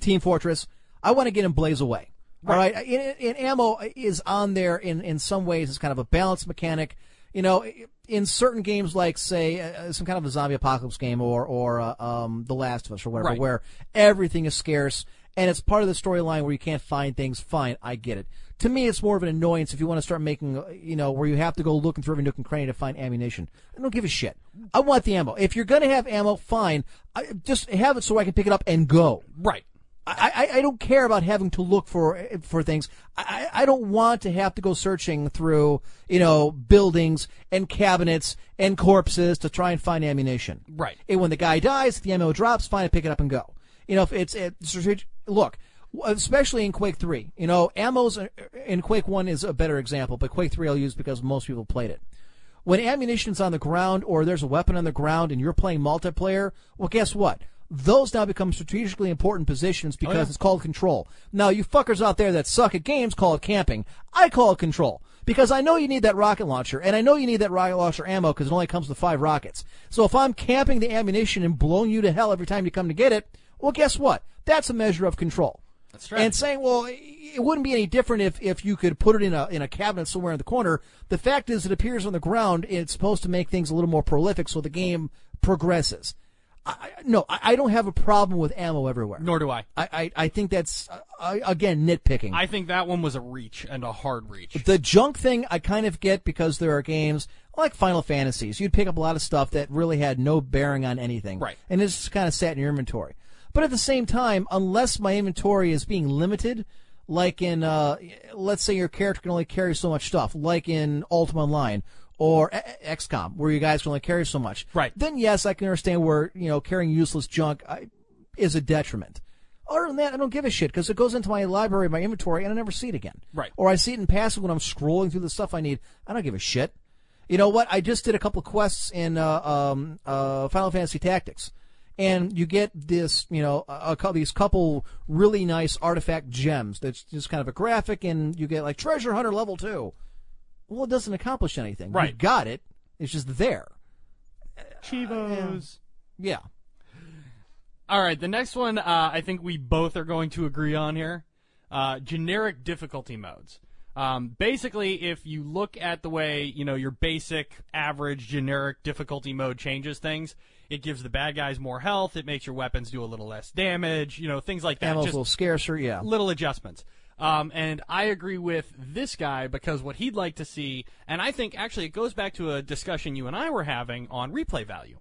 Team Fortress. I want to get in Blaze Away. All right, and, and ammo is on there in in some ways. It's kind of a balance mechanic. You know, in certain games like say uh, some kind of a zombie apocalypse game or or uh, um, The Last of Us or whatever, Right. where everything is scarce and it's part of the storyline where you can't find things. Fine, I get it. To me, it's more of an annoyance if you want to start making, uh, you know, where you have to go looking through every nook and cranny to find ammunition. I don't give a shit. I want the ammo. If you're going to have ammo, fine. I, just have it so I can pick it up and go. Right. I, I, I don't care about having to look for for things. I, I don't want to have to go searching through you know buildings and cabinets and corpses to try and find ammunition. Right. And when the guy dies, the ammo drops. Fine, I pick it up and go. You know, if it's it, look, especially in Quake Three. You know, ammo's in Quake One is a better example, but Quake Three I'll use because most people played it. When ammunition's on the ground or there's a weapon on the ground and you're playing multiplayer, well, guess what? Those now become strategically important positions oh, because yeah. it's called control. Now, you fuckers out there that suck at games call it camping. I call it control because I know you need that rocket launcher and I know you need that rocket launcher ammo because it only comes with five rockets. So if I'm camping the ammunition and blowing you to hell every time you come to get it, well, guess what? That's a measure of control. That's And saying, well, it wouldn't be any different if, if you could put it in a in a cabinet somewhere in the corner. The fact is, it appears on the ground. It's supposed to make things a little more prolific, so the game progresses. I, no, I, I don't have a problem with ammo everywhere. Nor do I. I, I, I think that's uh, again nitpicking. I think that one was a reach and a hard reach. The junk thing I kind of get because there are games like Final Fantasies. You'd pick up a lot of stuff that really had no bearing on anything. Right. And it's just kind of sat in your inventory. But at the same time, unless my inventory is being limited, like in, uh, let's say your character can only carry so much stuff, like in Ultima Online or XCOM, where you guys can only carry so much. Right. Then yes, I can understand where, you know, carrying useless junk I, is a detriment. Other than that, I don't give a shit because it goes into my library, my inventory, and I never see it again. Right. Or I see it in passing when I'm scrolling through the stuff I need. I don't give a shit. You know what? I just did a couple of quests in uh, um, uh, Final Fantasy Tactics, and you get this, you know, a, a couple these couple really nice artifact gems. That's just kind of a graphic, and you get like treasure hunter level two. Well, it doesn't accomplish anything. Right. You got it. It's just there. Chivos. Yeah. All right, the next one uh, I think we both are going to agree on here. Uh, generic difficulty modes. Um, basically, if you look at the way you know your basic, average, generic difficulty mode changes things, it gives the bad guys more health. It makes your weapons do a little less damage. You know, things like that. Ammo's a little scarcer. Yeah. little adjustments. Um, and I agree with this guy because what he'd like to see, and I think actually it goes back to a discussion you and I were having on replay value.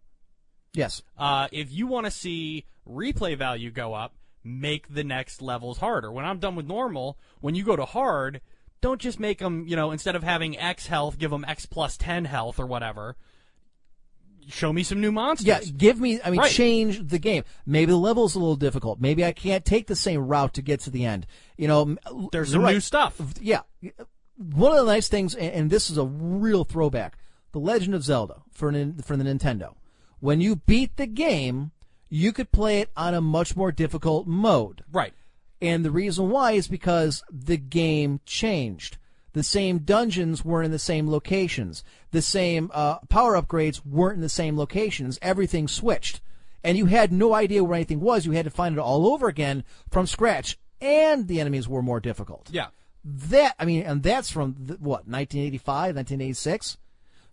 Yes. Uh, if you want to see replay value go up, make the next levels harder. When I'm done with normal, when you go to hard, don't just make them, you know, instead of having X health, give them X plus 10 health or whatever. Show me some new monsters. Yeah, give me. I mean, Right. change the game. Maybe the level's a little difficult. Maybe I can't take the same route to get to the end. You know, There's some right. new stuff. Yeah, one of the nice things, and, this is a real throwback: The Legend of Zelda for nin- for the Nintendo. When you beat the game, you could play it on a much more difficult mode. Right. And the reason why is because the game changed. The same dungeons weren't in the same locations. The same uh, power upgrades weren't in the same locations. Everything switched. And you had no idea where anything was. You had to find it all over again from scratch. And the enemies were more difficult. Yeah. That, I mean, and that's from, the, what, 1985, 1986?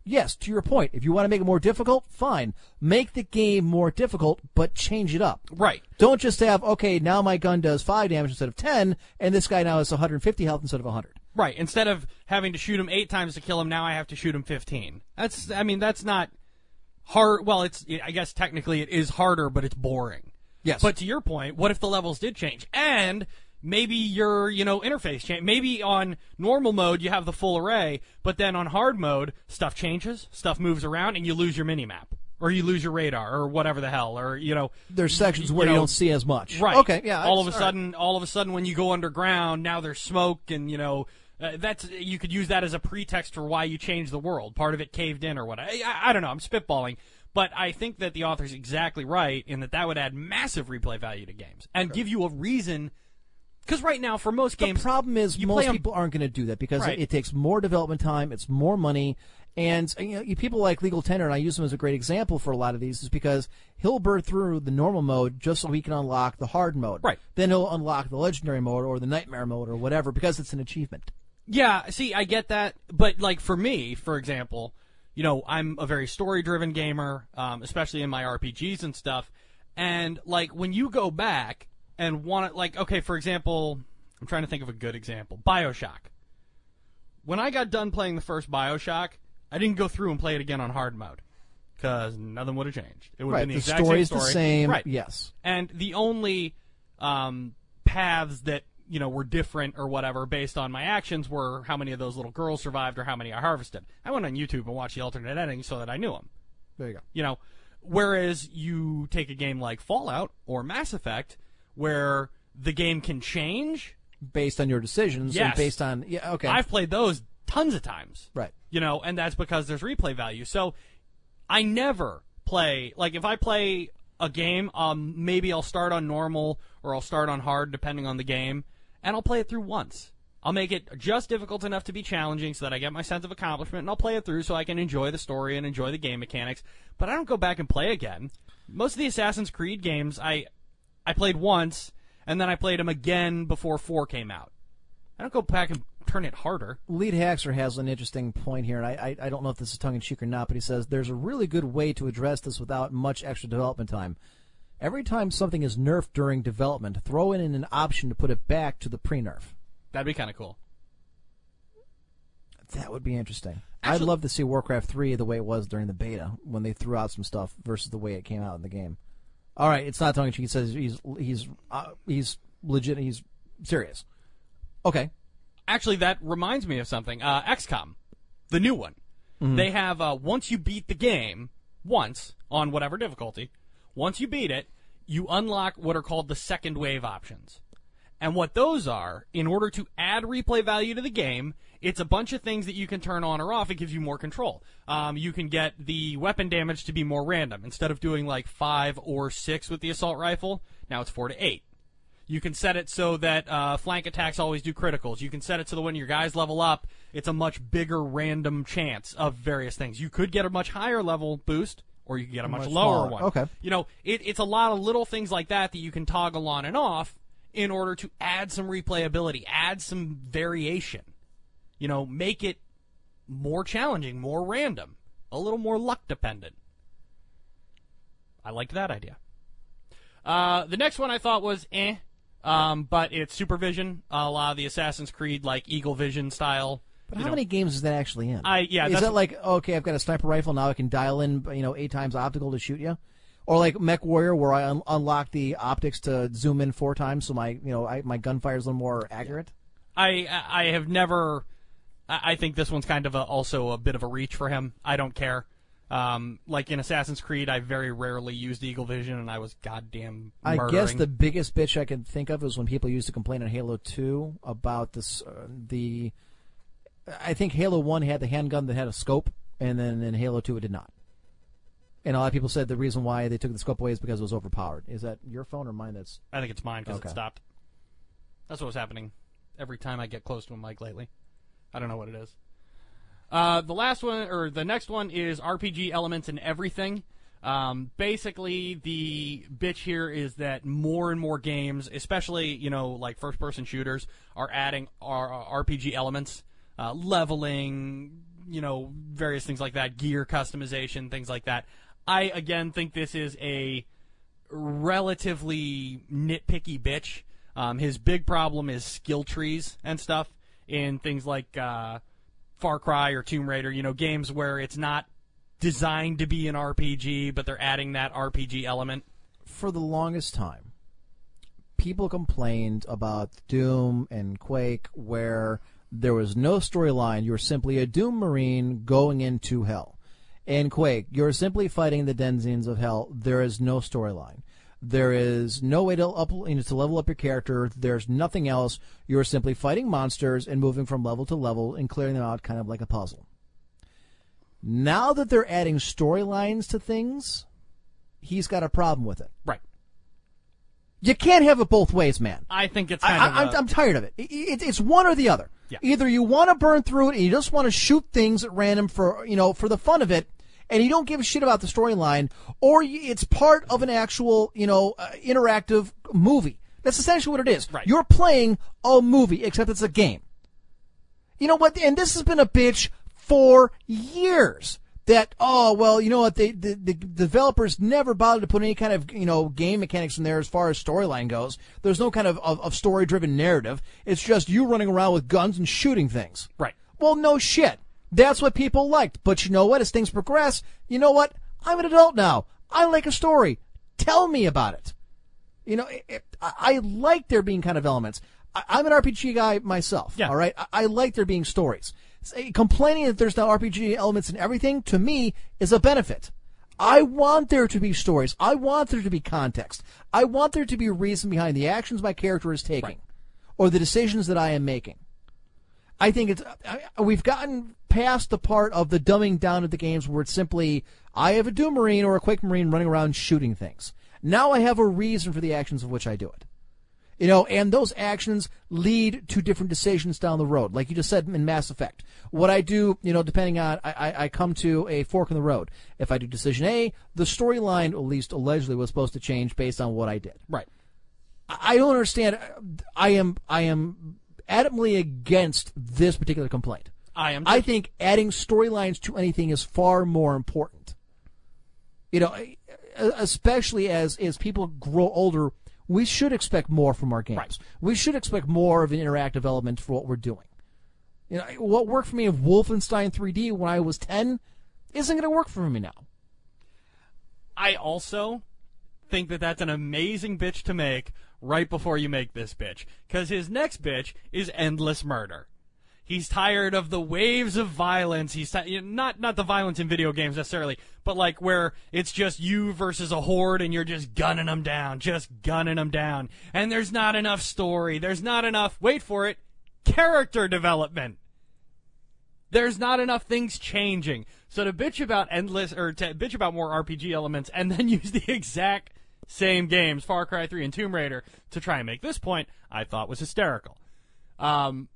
Yes, to your point, if you want to make it more difficult, fine. Make the game more difficult, but change it up. Right. Don't just have, okay, now my gun does 5 damage instead of 10, and this guy now has 150 health instead of 100. Right. Instead of having to shoot him eight times to kill him, now I have to shoot him fifteen. That's. I mean, that's not hard. Well, it's. I guess technically it is harder, but it's boring. Yes. But to your point, what if the levels did change and maybe your you know interface change? Maybe on normal mode you have the full array, but then on hard mode stuff changes, stuff moves around, and you lose your mini map. Or you lose your radar, or whatever the hell, or you know, There's sections where you, know, don't see as much. Right. Okay, yeah. All of a all right. sudden, all of a sudden, when you go underground, now there's smoke, and you know, uh, that's you could use that as a pretext for why you changed the world. Part of it caved in, or what? I, I, I don't know. I'm spitballing, but I think that the author's exactly right in that that would add massive replay value to games and give you a reason. Because right now, for most games, The problem is most people aren't going to do that because Right. it, it takes more development time, it's more money, and you know, you- people like Legal Tender, and I use him as a great example for a lot of these, is because he'll burn through the normal mode just so he can unlock the hard mode. Right. Then he'll unlock the legendary mode or the nightmare mode or whatever because it's an achievement. Yeah, see, I get that, but like for me, for example, you know, I'm a very story-driven gamer, um, especially in my RPGs and stuff. And like when you go back and want to, like, okay, for example, I'm trying to think of a good example, Bioshock. When I got done playing the first Bioshock, I didn't go through and play it again on hard mode because nothing would have changed. It would Right, have been the, the exact story's same the same, Right. yes. And the only um, paths that you know were different or whatever based on my actions were how many of those little girls survived or how many I harvested. I went on YouTube and watched the alternate ending so that I knew them. There you go. You know, whereas you take a game like Fallout or Mass Effect, where the game can change Based on your decisions and based on yeah, okay. I've played those tons of times. Right. You know, and that's because there's replay value. So I never play like if I play a game, um maybe I'll start on normal or I'll start on hard depending on the game, and I'll play it through once. I'll make it just difficult enough to be challenging so that I get my sense of accomplishment and I'll play it through so I can enjoy the story and enjoy the game mechanics. But I don't go back and play again. Most of the Assassin's Creed games I I played once and then I played them again before 4 came out. I don't go back and turn it harder. Lead Haxer has an interesting point here, and I, I, I don't know if this is tongue in cheek or not, but he says there's a really good way to address this without much extra development time. Every time something is nerfed during development, throw in an option to put it back to the pre nerf. That'd be kind of cool. That would be interesting. Actually- I'd love to see Warcraft 3 the way it was during the beta when they threw out some stuff versus the way it came out in the game. All right, it's not tongue in cheek. He says he's he's uh, he's legit. He's serious. Okay. Actually, that reminds me of something. Uh, XCOM, the new one. They have uh, once you beat the game once on whatever difficulty, once you beat it, you unlock what are called the second wave options. And what those are, in order to add replay value to the game, it's a bunch of things that you can turn on or off. It gives you more control. Um, you can get the weapon damage to be more random. Instead of doing like five or six with the assault rifle, now it's four to eight. You can set it so that uh, flank attacks always do criticals. You can set it so that when your guys level up, it's a much bigger random chance of various things. You could get a much higher level boost, or you could get a much, Much lower smaller. one. Okay. You know, it, it's a lot of little things like that that you can toggle on and off in order to add some replayability, add some variation. You know, make it more challenging, more random, a little more luck dependent. I liked that idea. Uh, the next one I thought was eh, um, but it's supervision, a lot of the Assassin's Creed like Eagle Vision style. But how know. many games is that actually in? I- yeah, Is that like okay? I've got a sniper rifle now. I can dial in, you know, eight times optical to shoot you, or like MechWarrior, where I un- unlock the optics to zoom in four times, so my you know I, my gunfire is a little more accurate. I I have never. I think this one's kind of a, also a bit of a reach for him. I don't care. Um, like in Assassin's Creed, I very rarely used Eagle Vision, and I was goddamn. I guess the biggest bitch I can think of is when people used to complain in Halo Two about this uh, the. I think Halo One had the handgun that had a scope, and then in Halo Two it did not. And a lot of people said the reason why they took the scope away is because it was overpowered. Is that your phone or mine? That's I think it's mine because Okay. it stopped. That's what was happening every time I get close to a mic lately. I don't know what it is. Uh, the last one, or the next one, is RPG elements in everything. Um, basically, the bitch here is that more and more games, especially you know like first-person shooters, are adding R- RPG elements, uh, leveling, you know, various things like that, gear customization, things like that. I again think this is a relatively nitpicky bitch. Um, his big problem is skill trees and stuff in things like uh, Far Cry or Tomb Raider. You know, games where it's not designed to be an RPG, but they're adding that RPG element. For the longest time, people complained about Doom and Quake where there was no storyline. You were simply a Doom Marine going into hell. In Quake, you're simply fighting the denizens of hell. There is no storyline. There is no way to up, you know, to level up your character. There's nothing else. You're simply fighting monsters and moving from level to level and clearing them out, kind of like a puzzle. Now that they're adding storylines to things, he's got a problem with it. Right. You can't have it both ways, man. I think it's I, kind I, of. I'm, a- I'm tired of it. It- it- It's one or the other. Yeah. Either you want to burn through it and you just want to shoot things at random for you know for the fun of it, and you don't give a shit about the storyline, or it's part of an actual you know uh, interactive movie. That's essentially what it is. Right. You're playing a movie, except it's a game. You know what? And this has been a bitch for years. That oh well, you know what? They the, the developers never bothered to put any kind of you know game mechanics in there as far as storyline goes. There's no kind of, of, of story driven narrative. It's just you running around with guns and shooting things. Right. Well, no shit. That's what people liked. But you know what? As things progress, you know what? I'm an adult now. I like a story. Tell me about it. You know, it, it, I, I like there being kind of elements. I, I'm an RPG guy myself. Yeah. All right. I, I like there being stories. Say, complaining that there's no RPG elements in everything to me is a benefit. I want there to be stories. I want there to be context. I want there to be reason behind the actions my character is taking, or the decisions that I am making. I think it's I, we've gotten past the part of the dumbing down of the games where it's simply I have a Doom Marine or a Quake Marine running around shooting things. Now I have a reason for the actions of which I do it. You know, and those actions lead to different decisions down the road, like you just said in Mass Effect. What I do, you know, depending on, I, I, I come to a fork in the road. If I do decision A, the storyline, at least allegedly, was supposed to change based on what I did. Right. I I don't understand. I am, I am adamantly against this particular complaint. I am. I think adding storylines to anything is far more important. You know, especially as as people grow older, we should expect more from our games. We should expect more of an interactive element for what we're doing. You know, what worked for me of Wolfenstein 3D when I was 10 isn't going to work for me now. I also think that that's an amazing bitch to make right before you make this bitch. Because his next bitch is endless murder. He's tired of the waves of violence. He's not not the violence in video games necessarily, but like where it's just you versus a horde and you're just gunning them down, just gunning them down, and there's not enough story. There's not enough. Wait for it. Character development there's not enough things changing. So to bitch about endless or to bitch about more RPG elements and then use the exact same games, Far Cry 3 and Tomb Raider, to try and make this point, I thought was hysterical. Um,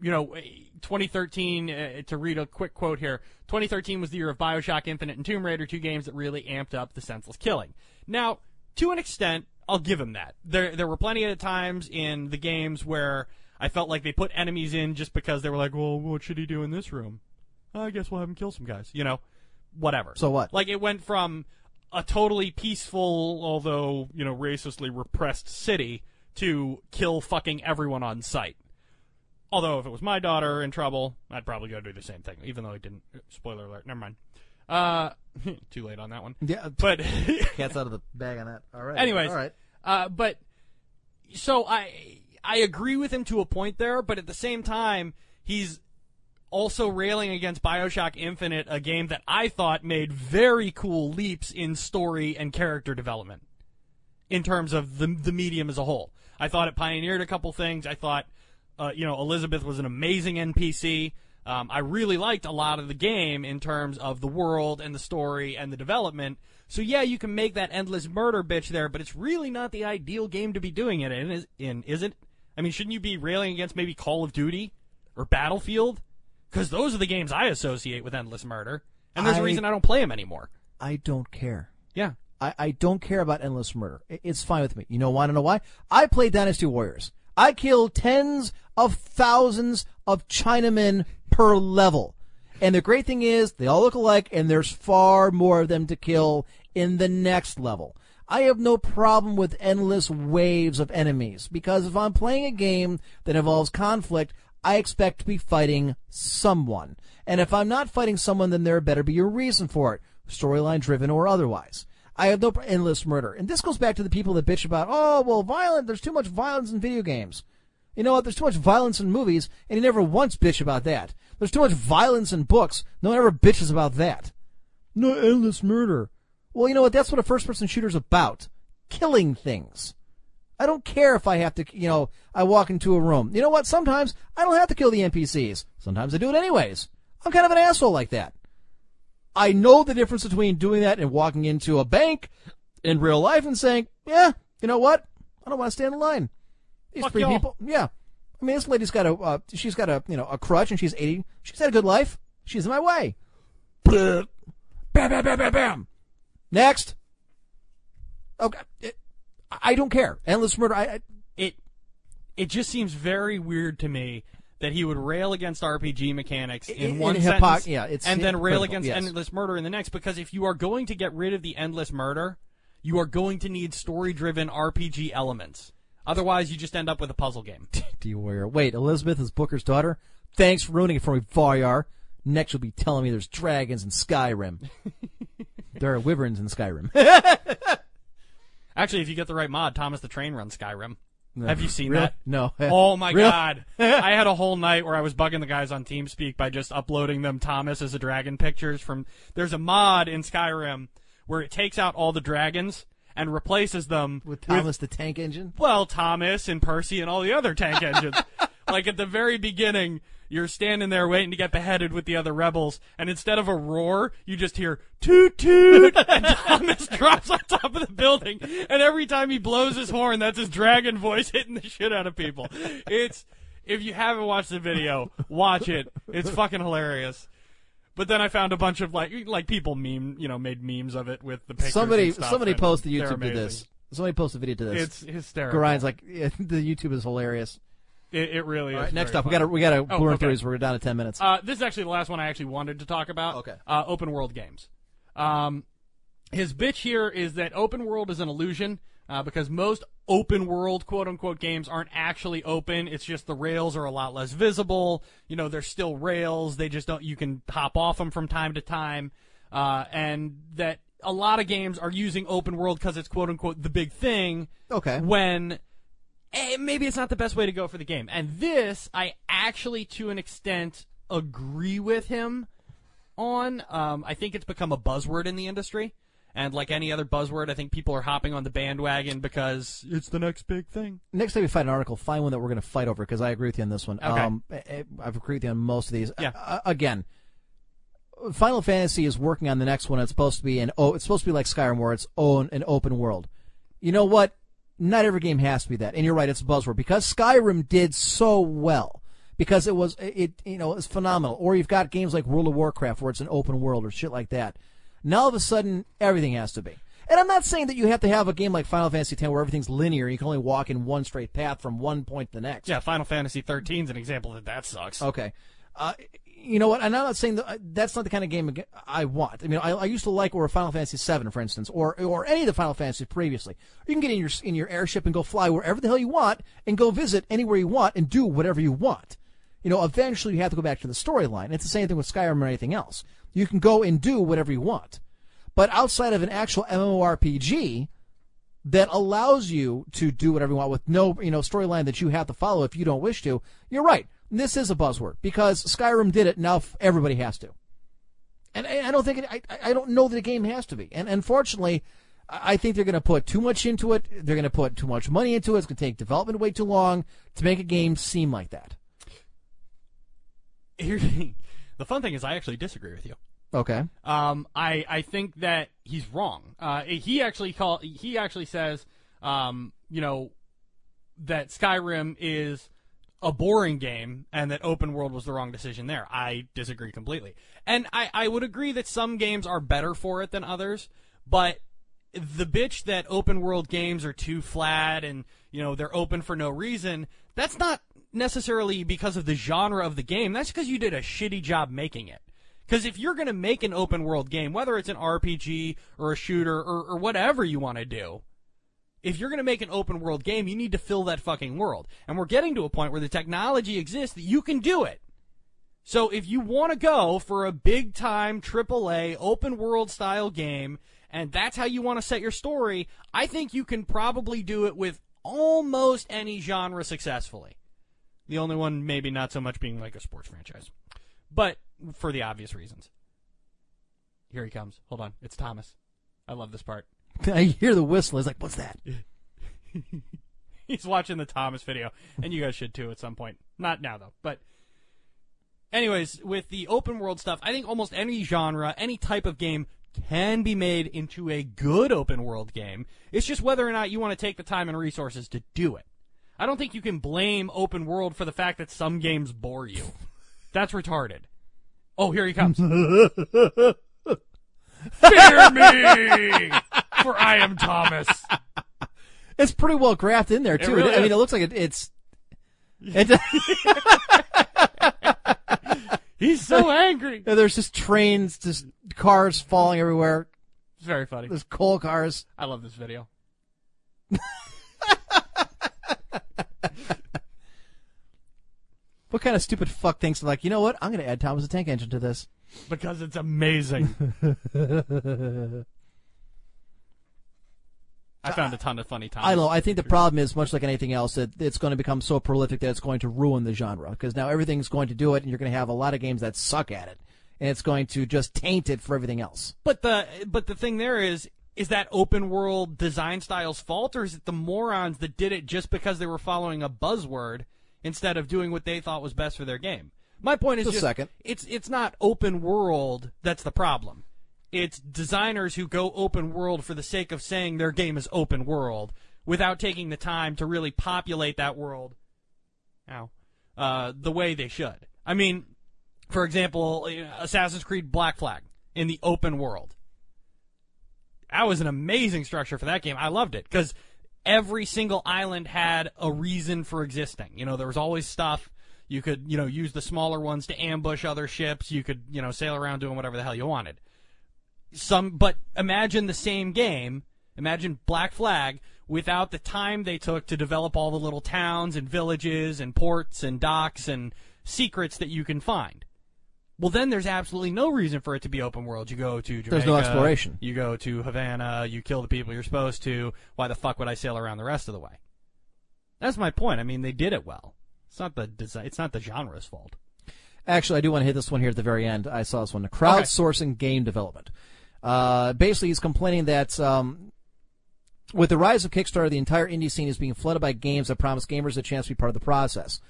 you know, 2013, uh, to read a quick quote here 2013 was the year of Bioshock Infinite and Tomb Raider, two games that really amped up the senseless killing. Now, to an extent, I'll give him that. There, there were plenty of times in the games where I felt like they put enemies in just because they were like, well, what should he do in this room? I guess we'll have him kill some guys. You know, whatever. So what? Like it went from a totally peaceful, although you know racistly repressed city to kill fucking everyone on sight. Although if it was my daughter in trouble, I'd probably go do the same thing. Even though I didn't. Spoiler alert. Never mind. Uh, too late on that one. Yeah, but Cat's out of the bag on that. All right. Anyways, All right. uh, but so I I agree with him to a point there, but at the same time, he's also railing against Bioshock Infinite, a game that I thought made very cool leaps in story and character development in terms of the the medium as a whole. I thought it pioneered a couple things. I thought, uh, you know, Elizabeth was an amazing NPC. Um, I really liked a lot of the game in terms of the world and the story and the development. So yeah, you can make that endless murder bitch there, but it's really not the ideal game to be doing it in, is, in is it? I mean, shouldn't you be railing against maybe Call of Duty or Battlefield? Because those are the games I associate with endless murder, and there's a I- reason I don't play them anymore. I don't care. Yeah. I, I don't care about endless murder. I- It's fine with me. You know, why? I don't know why? I play Dynasty Warriors. I kill tens of thousands of Chinamen per level. And the great thing is, they all look alike, and there's far more of them to kill in the next level. I have no problem with endless waves of enemies because if I'm playing a game that involves conflict, I expect to be fighting someone. And if I'm not fighting someone, then there better be a reason for it, storyline driven or otherwise. I have no endless murder. And this goes back to the people that bitch about, oh, well, violent, there's too much violence in video games. You know what? There's too much violence in movies, and you never once bitch about that. There's too much violence in books. No one ever bitches about that. No endless murder. Well, you know what? That's what a first person shooter's about. Killing things. I don't care if I have to, you know, I walk into a room. You know what? Sometimes I don't have to kill the NPCs. Sometimes I do it anyways. I'm kind of an asshole like that. I know the difference between doing that and walking into a bank in real life and saying, yeah, you know what? I don't want to stand in line. These Fuck three y'all. people, yeah. I mean, this lady's got a, uh, she's got a, you know, a crutch and she's 80. She's had a good life. She's in my way. Bam, bam, bam, bam, bam. Next. Okay. It, I don't care. Endless murder. I, I it it just seems very weird to me that he would rail against RPG mechanics in, In- one in sentence, yeah, it's and then rail against yes. endless murder in the next. Because if you are going to get rid of the endless murder, you are going to need story-driven RPG elements. Otherwise, you just end up with a puzzle game. do you wear? Wait, Elizabeth is Booker's daughter? Thanks for ruining it for me, Varyar. Next you'll be telling me there's dragons in Skyrim. there are wyverns in Skyrim. Actually, if you get the right mod, Thomas the Train runs Skyrim. Have you seen that? No. Oh my god! I had a whole night where I was bugging the guys on TeamSpeak by just uploading them Thomas as a dragon pictures from. There's a mod in Skyrim where it takes out all the dragons and replaces them With Thomas the Tank Engine? well, Thomas and Percy and all the other tank engines. like at the very beginning, you're standing there waiting to get beheaded with the other rebels, and instead of a roar, you just hear toot toot, and Thomas drops on top of the building, and every time he blows his horn, that's his dragon voice hitting the shit out of people. It's if you haven't watched the video, watch it. It's fucking hilarious. But then I found a bunch of like like people meme, you know, made memes of it with the pictures. Somebody somebody posted YouTube to this. Somebody posted a video to this. It's hysterical. Grind's like yeah, the YouTube is hilarious. It, it really All is. right, next up, we got to we got to Oh, blur okay. through. We're down to ten minutes. Uh, this is actually the last one I actually wanted to talk about. Okay. Uh, open world games. Um, his bitch here is that open world is an illusion uh, because most open world quote unquote games aren't actually open. It's just the rails are a lot less visible. You know, they're still rails. They just don't. You can hop off them from time to time, uh, and that a lot of games are using open world because it's quote unquote the big thing. Okay. When eh, maybe it's not the best way to go for the game. And this, I actually, to an extent, agree with him on. Um, I think it's become a buzzword in the industry. And like any other buzzword, I think people are hopping on the bandwagon because it's the next big thing. Next time we find an article, find one that we're going to fight over because I agree with you on this one. Okay. Um, I- I- I've agreed with you on most of these. Yeah. Uh, again, Final Fantasy is working on the next one. It's supposed to be an oh, it's supposed to be like Skyrim, where it's own an open world. You know what? Not every game has to be that. And you're right, it's a buzzword because Skyrim did so well because it was it you know it's phenomenal. Or you've got games like World of Warcraft where it's an open world or shit like that. Now all of a sudden everything has to be. And I'm not saying that you have to have a game like Final Fantasy X where everything's linear. You can only walk in one straight path from one point to the next. Yeah, Final Fantasy 13 is an example that that sucks. Okay. Uh, you know what? And I'm not saying that that's not the kind of game I want. I mean, I, I used to like or Final Fantasy VII, for instance, or or any of the Final Fantasies previously. You can get in your in your airship and go fly wherever the hell you want and go visit anywhere you want and do whatever you want. You know, eventually you have to go back to the storyline. It's the same thing with Skyrim or anything else. You can go and do whatever you want. But outside of an actual MMORPG that allows you to do whatever you want with no, you know, storyline that you have to follow if you don't wish to, you're right. This is a buzzword because Skyrim did it. Now everybody has to. And I, don't think it, I, I don't know that a game has to be. And unfortunately, I think they're going to put too much into it. They're going to put too much money into it. It's going to take development way too long to make a game seem like that. Here, the fun thing is, I actually disagree with you. Okay. Um, I I think that he's wrong. Uh, he actually call he actually says, um, you know, that Skyrim is a boring game and that open world was the wrong decision there. I disagree completely. And I, I would agree that some games are better for it than others, but the bitch that open world games are too flat and, you know, they're open for no reason, that's not necessarily because of the genre of the game. That's because you did a shitty job making it. Because if you're going to make an open world game, whether it's an RPG or a shooter or, or whatever you want to do, if you're going to make an open world game, you need to fill that fucking world. And we're getting to a point where the technology exists that you can do it. So if you want to go for a big time AAA open world style game, and that's how you want to set your story, I think you can probably do it with almost any genre successfully. The only one maybe not so much being like a sports franchise. But for the obvious reasons. Here he comes. Hold on. It's Thomas. I love this part. I hear the whistle. It's like, what's that? He's watching the Thomas video, and you guys should too at some point. Not now though, but anyways, with the open world stuff, I think almost any genre, any type of game can be made into a good open world game. It's just whether or not you want to take the time and resources to do it. I don't think you can blame open world for the fact that some games bore you. That's retarded. Oh, here he comes. Fear me, for I am Thomas. It's pretty well graphed in there It too. really I mean, it looks like it, it's. It, He's so angry. There's just trains, just cars falling everywhere. It's very funny. There's coal cars. I love this video. What kind of stupid fuck thinks like, you know what? I'm going to add Thomas the Tank Engine to this. Because it's amazing. I found a ton of funny times. I know. I think the problem is much like anything else that it's going to become so prolific that it's going to ruin the genre because now everything's going to do it, and you're going to have a lot of games that suck at it, and it's going to just taint it for everything else. But the but the thing there is is that open world design style's fault or is it the morons that did it just because they were following a buzzword instead of doing what they thought was best for their game? My point is Just a just second. it's it's not open world that's the problem. It's designers who go open world for the sake of saying their game is open world without taking the time to really populate that world Ow. Uh, the way they should. I mean, for example, Assassin's Creed Black Flag in the open world. That was an amazing structure for that game. I loved it because every single island had a reason for existing. You know, there was always stuff. You could, you know, use the smaller ones to ambush other ships. You could, you know, sail around doing whatever the hell you wanted. Some, but imagine the same game. Imagine Black Flag without the time they took to develop all the little towns and villages and ports and docks and secrets that you can find. Well, then there's absolutely no reason for it to be open world. You go to Jamaica, There's no exploration. You go to Havana. You kill the people you're supposed to. Why the fuck would I sail around the rest of the way? That's my point. I mean, they did it well. It's not the design. It's not the genre's fault. Actually, I do want to hit this one here at the very end. I saw this one: the crowdsourcing game development. Uh, basically, he's complaining that um, with the rise of Kickstarter, the entire indie scene is being flooded by games that promise gamers a chance to be part of the process.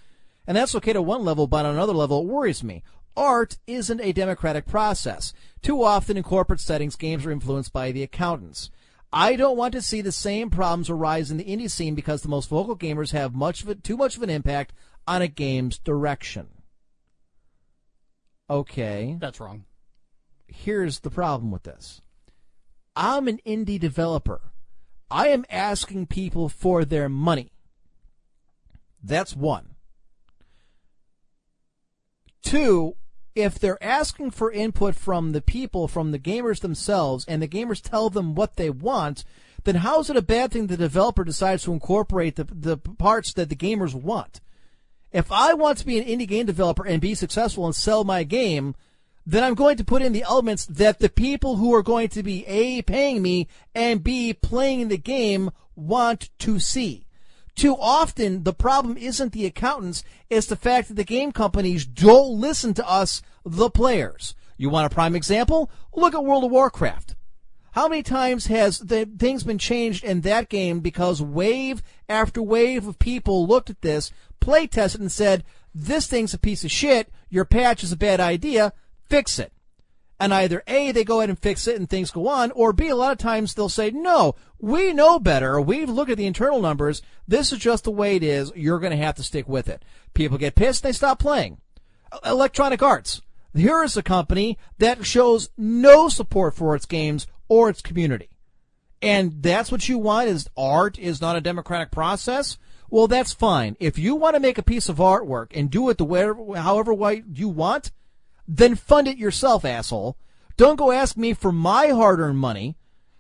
And that's okay to one level, but on another level, it worries me. Art isn't a democratic process. Too often in corporate settings, games are influenced by the accountants. I don't want to see the same problems arise in the indie scene because the most vocal gamers have much of it, too much of an impact on a game's direction. Okay. That's wrong. Here's the problem with this. I'm an indie developer. I am asking people for their money. That's one. Two, if they're asking for input from the people, from the gamers themselves, and the gamers tell them what they want, then how is it a bad thing the developer decides to incorporate the, the parts that the gamers want? If I want to be an indie game developer and be successful and sell my game, then I'm going to put in the elements that the people who are going to be A, paying me, and B, playing the game want to see. Too often, the problem isn't the accountants, it's the fact that the game companies don't listen to us, the players. You want a prime example? Look at World of Warcraft. How many times has the things been changed in that game because wave after wave of people looked at this, play tested, and said, "This thing's a piece of shit. Your patch is a bad idea. Fix it." And either A, they go ahead and fix it and things go on, or B, a lot of times they'll say, no, we know better. We've looked at the internal numbers. This is just the way it is. You're going to have to stick with it. People get pissed. They stop playing. Electronic Arts. Here is a company that shows no support for its games or its community. And that's what you want is art is not a democratic process. Well, that's fine. If you want to make a piece of artwork and do it the way, however way you want, then fund it yourself, asshole. Don't go ask me for my hard-earned money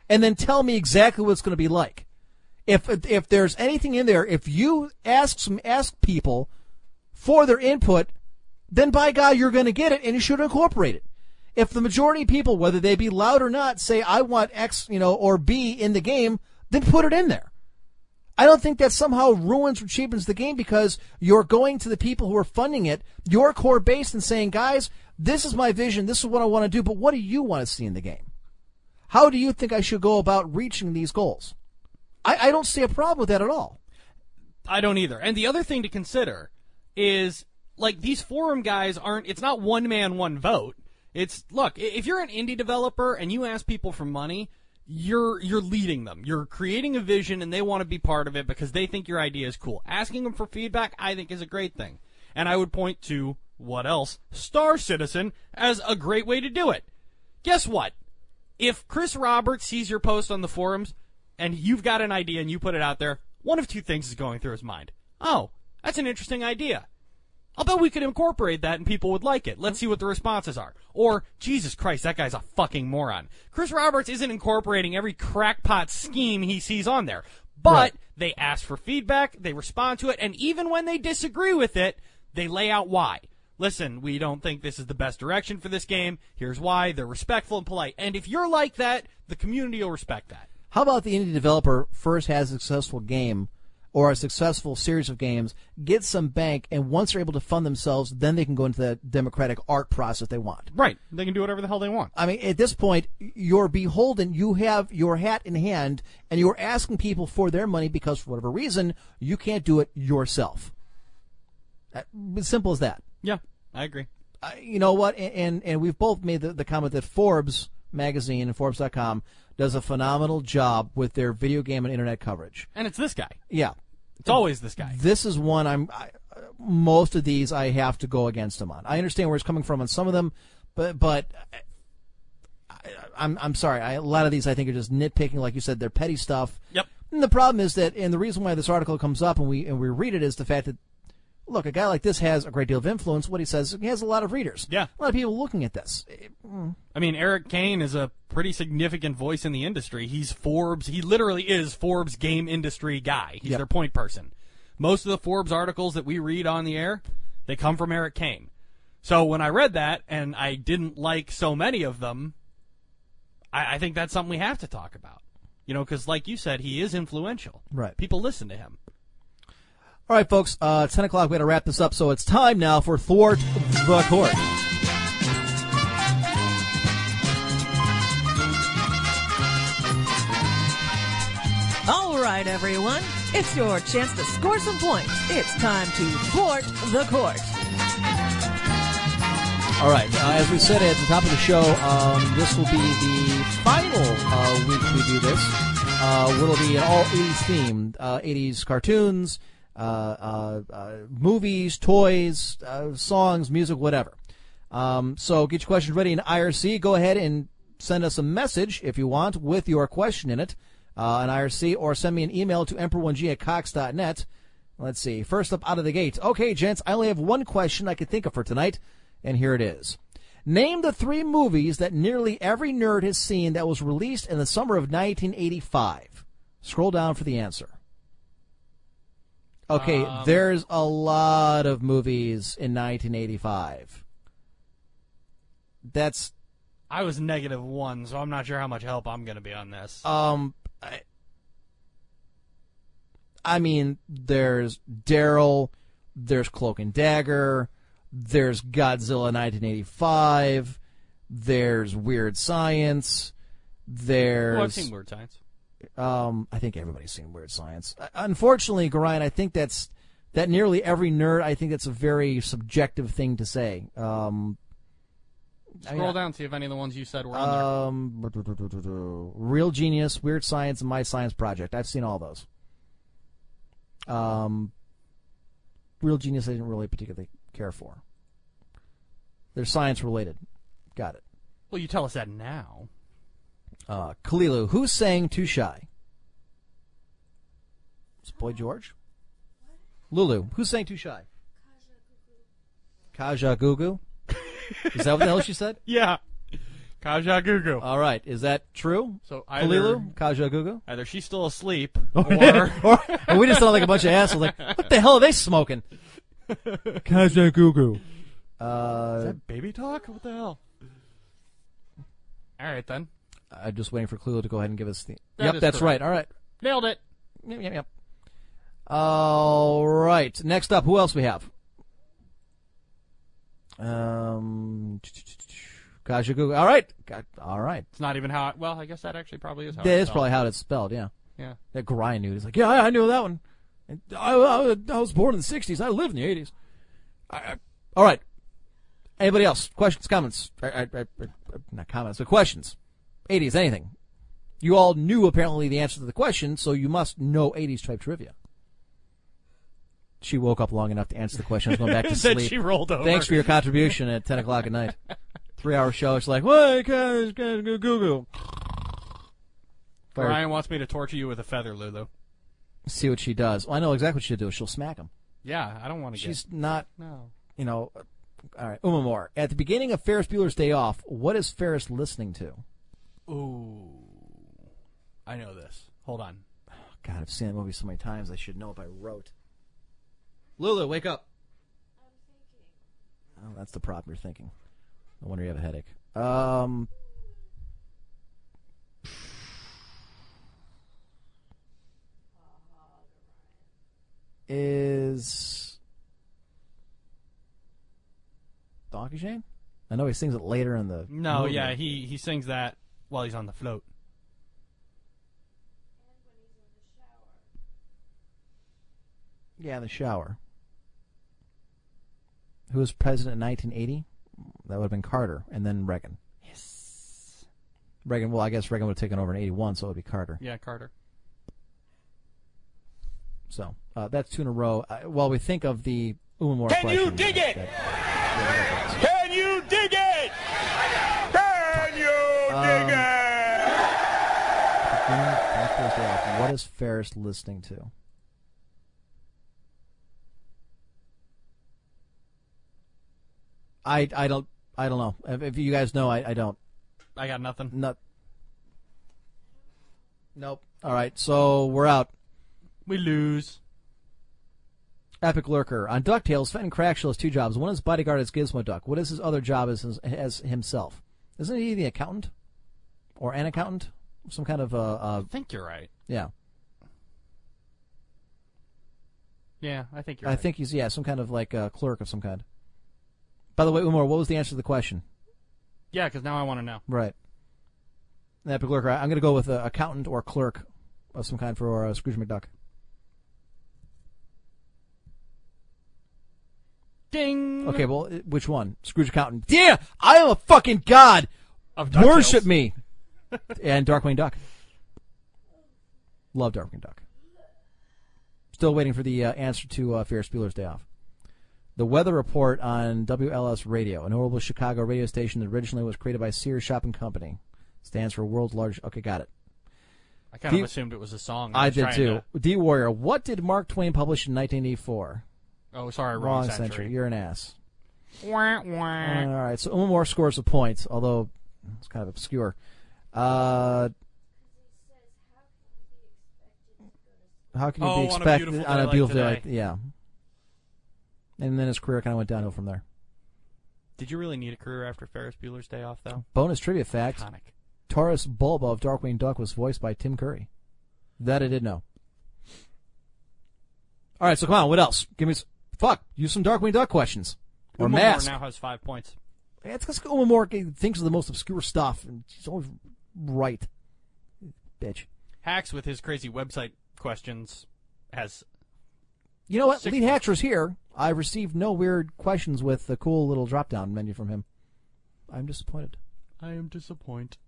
and then tell me exactly what it's going to be like. If if there's anything in there, if you ask some ask people for their input, then by God you're going to get it and you should incorporate it. If the majority of people, whether they be loud or not, say I want X, you know, or B in the game, then put it in there. I don't think that somehow ruins or cheapens the game because you're going to the people who are funding it, your core base, and saying, guys, this is my vision, this is what I want to do, but what do you want to see in the game? How do you think I should go about reaching these goals? I, I don't see a problem with that at all. I don't either. And the other thing to consider is like these forum guys aren't. It's not one man, one vote. It's look. If you're an indie developer and you ask people for money, you're you're leading them. You're creating a vision, and they want to be part of it because they think your idea is cool. Asking them for feedback, I think, is a great thing. And I would point to what else? Star Citizen as a great way to do it. Guess what? If Chris Roberts sees your post on the forums and you've got an idea and you put it out there, one of two things is going through his mind. Oh, that's an interesting idea. I'll bet we could incorporate that and people would like it. Let's see what the responses are. Or, Jesus Christ, that guy's a fucking moron. Chris Roberts isn't incorporating every crackpot scheme he sees on there. But Right. they ask for feedback, they respond to it, and even when they disagree with it, they lay out why. Listen, we don't think this is the best direction for this game. Here's why. They're respectful and polite. And if you're like that, the community will respect that. How about the indie developer first has a successful game or a successful series of games, get some bank, and once they're able to fund themselves, then they can go into the democratic art process they want. Right. They can do whatever the hell they want. I mean, at this point, you're beholden. You have your hat in hand, and you're asking people for their money because, for whatever reason, you can't do it yourself. Uh, As simple as that. Yeah, I agree. Uh, you know what? And, and and we've both made the, the comment that Forbes magazine and Forbes.com does a phenomenal job with their video game and internet coverage. And it's this guy. Yeah, It's always this guy. this is one I'm. I, most of these I have to go against him on. I understand where he's coming from on some of them, but but I, I'm I'm sorry. I, a lot of these I think are just nitpicking, like you said. They're petty stuff. Yep. And the problem is that, and the reason why this article comes up and we and we read it is the fact that, look, a guy like this has a great deal of influence. What he says, he has a lot of readers. Yeah. A lot of people looking at this. Eh, hmm. I mean, Erik Kain is a pretty significant voice in the industry. He's Forbes. He literally is Forbes game industry guy. He's Yep. their point person. Most of the Forbes articles that we read on the air, they come from Erik Kain. So when I read that and I didn't like so many of them, I, I think that's something we have to talk about. You know, because like you said, he is influential. Right. People listen to him. All right, folks. Uh, it's ten o'clock. We got to wrap this up. So it's time now for thwart the court. All right, everyone. It's your chance to score some points. It's time to thwart the court. All right. Uh, as we said at the top of the show, um, this will be the final uh, week we do this. Uh, it'll be an all 80s theme, uh, 80s cartoons, movies, toys, uh, songs, music, whatever. Um, so get your questions ready in IRC. Go ahead and send us a message if you want with your question in it uh, in IRC, or send me an email to emperor1g at cox.net. Let's see. First up out of the gate. Okay, gents, I only have one question I could think of for tonight, and here it is. Name the three movies that nearly every nerd has seen that was released in the summer of 1985. Scroll down for the answer. Okay, Um, there's a lot of movies in 1985. That's I was negative one, so I'm not sure how much help I'm going to be on this. Um, I, I mean, there's Daryl, there's Cloak and Dagger, there's Godzilla 1985, there's Weird Science, there's. well, I've seen Weird Science. Um, I think everybody's seen Weird Science. Uh, Unfortunately, Gorion, I think that's that nearly every nerd. I think that's a very subjective thing to say. Um, I mean, Scroll down, see if any of the ones you said were on there. um, Real Genius, Weird Science, and My Science Project. I've seen all those. Um, Real Genius, I didn't really particularly care for. They're science related. Got it. Well, you tell us that now. Uh, Kalilu, who sang Too Shy? It's Boy George. Lulu, who sang Too Shy? Kajagoogoo. Is that what the hell she said? Yeah. Kajagoogoo. All right. Is that true? So either, Kalilu? Kajagoogoo? either she's still asleep, or, or or we just sound like a bunch of assholes. Like, what the hell are they smoking? Kajagoogoo. Uh, Is that baby talk? What the hell? All right then. I'm just waiting for Clue to go ahead and give us the. That yep, that's correct. right. All right. Nailed it. Yep, yep, yep. All right. Next up, who else we have? Um, Kajagoogoo. All right. Got- All right. It's not even how. Well, I guess that actually probably is how. That it's is spelled. probably how it's spelled. Yeah. Yeah. That Grind knew. He's like, yeah, I, I knew that one. And I, I, I was born in the '60s. I lived in the '80s. I, I, all right. Anybody else? Questions, comments? I, I, I, I- not comments, but questions. '80s, anything? You all knew apparently the answer to the question, so you must know '80s type trivia. She woke up long enough to answer the question. I was going back to sleep. she rolled over. Thanks for your contribution at 10 o'clock at night. Three hour show. It's like, what? Guys, guys, go Google. Fired. Ryan wants me to torture you with a feather, Lulu. See what she does. Well, I know exactly what she'll do. She'll smack him. Yeah, I don't want to She's not, No. you know. All right, Uma Moore. At the beginning of Ferris Bueller's Day Off, what is Ferris listening to? Ooh. I know this. Hold on. God, I've seen that movie so many times. I should know if I wrote. Lulu, wake up. I'm thinking. Oh, that's the problem. You're thinking. No wonder you have a headache. Um. Is Donkey Shane? I know he sings it later in the. No, movie. yeah, he he sings that while he's on the float. Yeah, the shower. Who was president in 1980? That would have been Carter, and then Reagan. Yes. Reagan, well, I guess Reagan would have taken over in 81, so it would be Carter. Yeah, Carter. So uh, that's two in a row. Uh, while we think of the Uma Moore Can question. you dig it? that- Can you dig it? Can you Um, dig it? beginning of Black Thursday Off, what is Ferris listening to? I I don't I don't know. If, if you guys know, I, I don't. I got nothing. Not. Nope. All right, so we're out. We lose. Epic Lurker. On DuckTales, Fenton Crackshell has two jobs. One is bodyguard as Gizmo Duck. What is his other job as, as himself? Isn't he the accountant? Or an accountant? Some kind of, uh, uh, I think you're right. yeah. Yeah, I think you're I right. think he's, yeah, some kind of like uh, clerk of some kind. By the way, Umar, what was the answer to the question? Yeah, because now I want to know. Right. Epic Lurker. I- I'm going to go with uh, accountant or clerk of some kind for uh, Scrooge McDuck. Ding. Okay, well, which one? Scrooge accountant. Yeah, I am a fucking god. Of DuckTales. Worship me. And Darkwing Duck. Love Darkwing Duck. Still waiting for the uh, answer to uh, Ferris Bueller's Day Off. The weather report on WLS Radio, an notable Chicago radio station that originally was created by Sears Shopping Company, stands for World's Largest. Okay, got it. I kind of assumed it was a song. I was did too. to- D Warrior. What did Mark Twain publish in 1984? Oh, sorry, wrong, century. You're an ass. Wah, wah. All right, so Uma Moore scores a point, although it's kind of obscure. Uh, how can you Oh, be on a expected beautiful on day a like beautiful day? Like, yeah. And then his career kind of went downhill from there. Did you really need a career after Ferris Bueller's Day Off, though? Bonus trivia fact: Iconic. Taurus Bulba of Darkwing Duck was voiced by Tim Curry. That I did know. All right, so come on, what else? Give me s- fuck. Use some Darkwing Duck questions or Uma Moore mask. now has five points. It's because Uma Moore thinks of the most obscure stuff, and she's always right. Bitch. Hacks with his crazy website questions has. You know what? Six Lead Hatcher's here. I received no weird questions with the cool little drop down menu from him. I'm disappointed. I am disappointed.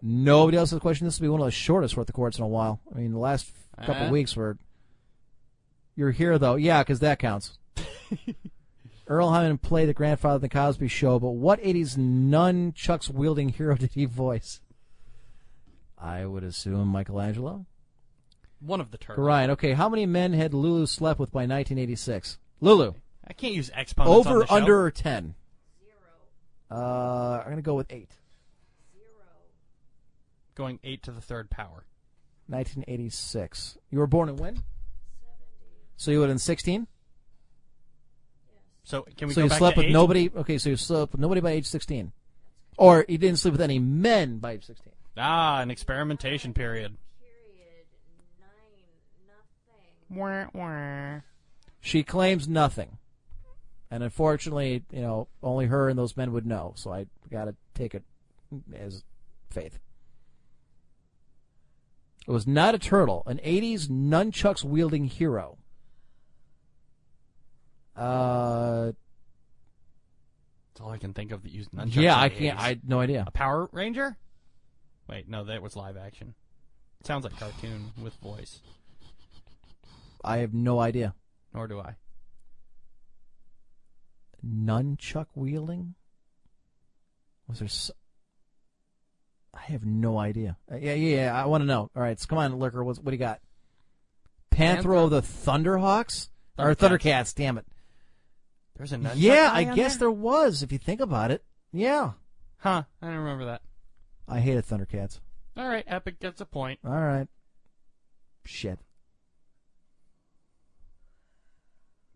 Nobody else has a question. This will be one of the shortest worth the courts in a while. I mean, the last couple Uh. weeks were. You're here though, yeah, because that counts. Earle Hyman played the grandfather of the Cosby Show, but what '80s nunchucks wielding hero did he voice? I would assume Michelangelo. One of the turtles. Ryan, okay, how many men had Lulu slept with by 1986? Lulu, I can't use exponents on over, under, or ten? Zero. Uh, I'm gonna go with eight. Zero. Going eight to the third power. 1986. You were born in when? So you would in 16. So can we so go you back slept to with age? nobody. Okay, so you slept with nobody by age 16, or you didn't sleep with any men by age 16. Ah, an experimentation period. Period Wah, wah. She claims nothing, and unfortunately, you know, only her and those men would know. So I got to take it as faith. It was not a turtle, an 80s nunchucks wielding hero. Uh, That's all I can think of that used nunchucks. yeah, I can't. 80s. I no idea. A Power Ranger? Wait, no, that was live action. Sounds like cartoon with voice. I have no idea. Nor do I. Nunchuck wielding? Was there? I have no idea. Uh, yeah, yeah, yeah. I want to know. All right, so come on, Lurker. What's, what do you got? Panthro of the Thunderhawks or Thundercats. Thundercats? Damn it. There's a nunchuck Yeah, I guess there? there was. If you think about it, yeah. Huh? I don't remember that. I hated Thundercats. All right, Epic gets a point. All right. Shit.